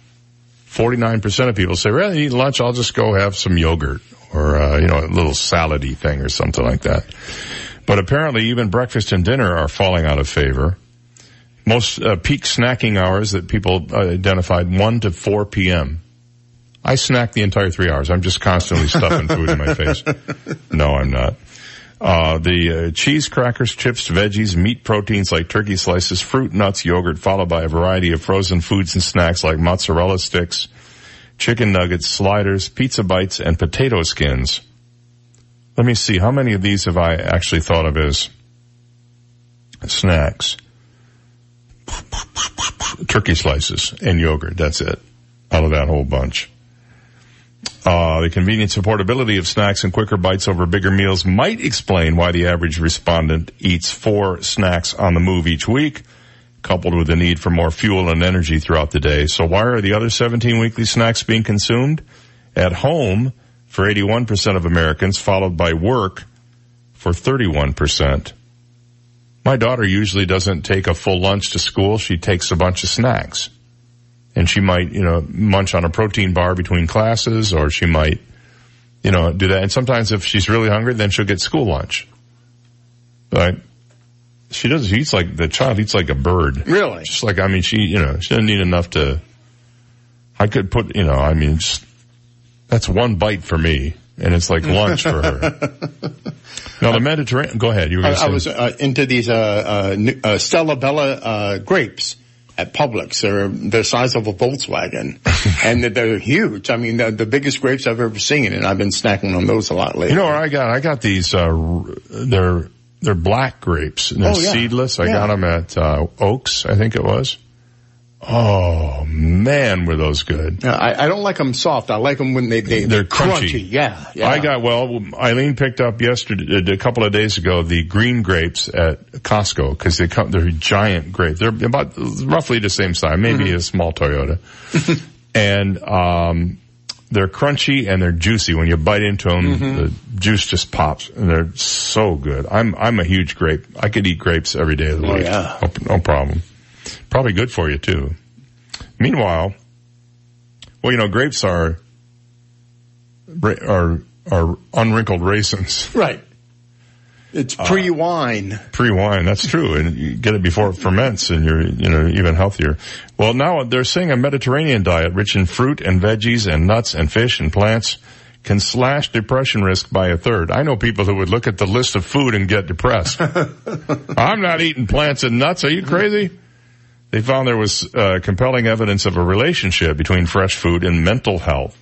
49% of people say, rather than eat lunch, I'll just go have some yogurt or, uh, you know, a little salady thing or something like that. But apparently even breakfast and dinner are falling out of favor. Most uh, peak snacking hours that people uh, identified 1 to 4 p.m. I snack the entire three hours. I'm just constantly stuffing food in my face. No, I'm not. Uh, the uh, cheese, crackers, chips, veggies, meat proteins like turkey slices, fruit, nuts, yogurt, followed by a variety of frozen foods and snacks like mozzarella sticks, chicken nuggets, sliders, pizza bites, and potato skins. Let me see, how many of these have I actually thought of as snacks? Turkey slices and yogurt, that's it. Out of that whole bunch. Uh, the convenience and portability of snacks and quicker bites over bigger meals might explain why the average respondent eats four snacks on the move each week, coupled with the need for more fuel and energy throughout the day. So why are the other 17 weekly snacks being consumed? At home for 81% of Americans, followed by work for 31%. My daughter usually doesn't take a full lunch to school. She takes a bunch of snacks and she might, you know, munch on a protein bar between classes or she might, you know, do that. And sometimes if she's really hungry, then she'll get school lunch. But she does, she eats like, the child eats like a bird. Really? Just like, I mean, she, you know, she doesn't need enough to, I could put, you know, I mean, just, that's one bite for me and it's like lunch for her. now the Mediterranean, go ahead. You were I, going to say. I was uh, into these uh, uh, uh, Stella Bella uh, grapes at Publix. They're the size of a Volkswagen, and they're, they're huge. I mean, they're the biggest grapes I've ever seen, and I've been snacking on those a lot lately. You know where I got? I got these. Uh, they're they're black grapes. And they're Oh, yeah. seedless. I Yeah. got them at uh, Oaks, I think it was. Oh man, were those good? I, I don't like them soft. I like them when they, they They're crunchy. Yeah, yeah. I got well. Eileen picked up yesterday, a couple of days ago, the green grapes at Costco because they come. They're giant grapes. They're about roughly the same size, maybe Mm-hmm. a small Toyota, and um, they're crunchy and they're juicy. When you bite into them, Mm-hmm. the juice just pops, and they're so good. I'm I'm a huge grape. I could eat grapes every day of the week. Oh, week. yeah. no, no problem. Probably good for you too. Meanwhile, well, you know, grapes are are are unwrinkled raisins. Right. It's uh, pre-wine. Pre-wine, that's true, and you get it before it ferments, and you're you know even healthier. Well, now they're saying a Mediterranean diet rich in fruit and veggies and nuts and fish and plants can slash depression risk by a third. I know people who would look at the list of food and get depressed. I'm not eating plants and nuts. Are you crazy? They found there was uh, compelling evidence of a relationship between fresh food and mental health.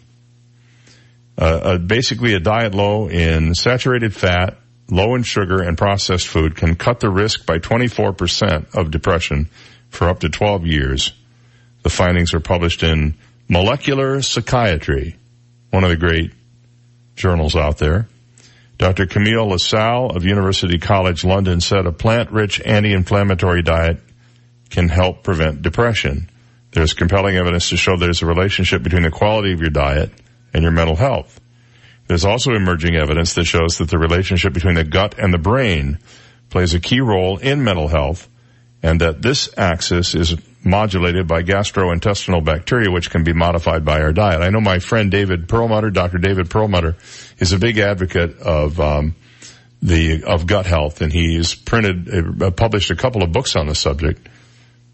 Uh, uh, basically, a diet low in saturated fat, low in sugar, and processed food can cut the risk by 24% of depression for up to 12 years. The findings are published in Molecular Psychiatry, one of the great journals out there. Dr. Camille Lassale of University College London said a plant-rich anti-inflammatory diet can help prevent depression. There's compelling evidence to show there's a relationship between the quality of your diet and your mental health. There's also emerging evidence that shows that the relationship between the gut and the brain plays a key role in mental health and that this axis is modulated by gastrointestinal bacteria, which can be modified by our diet. I know my friend David Perlmutter, Dr. David Perlmutter, is a big advocate of um, the of gut health, and he's printed, uh, published a couple of books on the subject,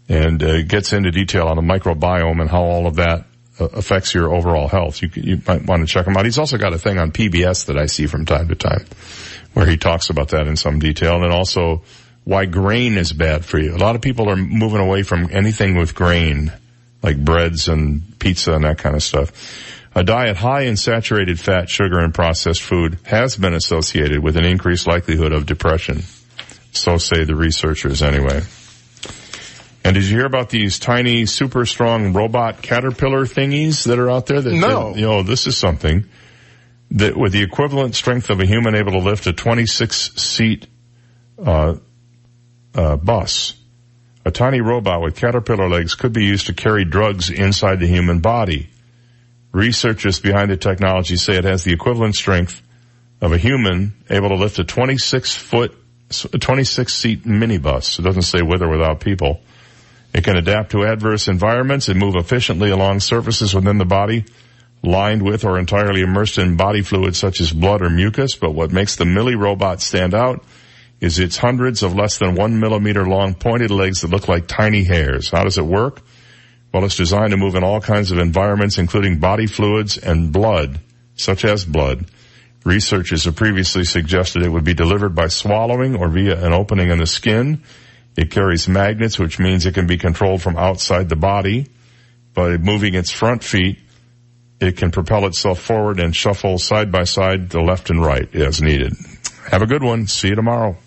and uh, gets into detail on the microbiome and how all of that uh, affects your overall health. You, you might want to check him out. He's also got a thing on PBS that I see from time to time, where he talks about that in some detail, and also why grain is bad for you. A lot of people are moving away from anything with grain, like breads and pizza and that kind of stuff. A diet high in saturated fat, sugar, and processed food has been associated with an increased likelihood of depression. So say the researchers anyway. And did you hear about these tiny, super strong robot caterpillar thingies that are out there? That, No. that, you know, this is something that with the equivalent strength of a human able to lift a 26 seat, uh, uh, bus. A tiny robot with caterpillar legs could be used to carry drugs inside the human body. Researchers behind the technology say it has the equivalent strength of a human able to lift a 26 foot, a 26 seat minibus. It doesn't say with or without people. It can adapt to adverse environments and move efficiently along surfaces within the body, lined with or entirely immersed in body fluids such as blood or mucus. But what makes the millirobot stand out is its hundreds of less than one millimeter long pointed legs that look like tiny hairs. How does it work? Well, it's designed to move in all kinds of environments, including body fluids and blood, such as blood. Researchers have previously suggested it would be delivered by swallowing or via an opening in the skin. It carries magnets, which means it can be controlled from outside the body. By moving its front feet, it can propel itself forward and shuffle side by side to left and right as needed. Have a good one. See you tomorrow.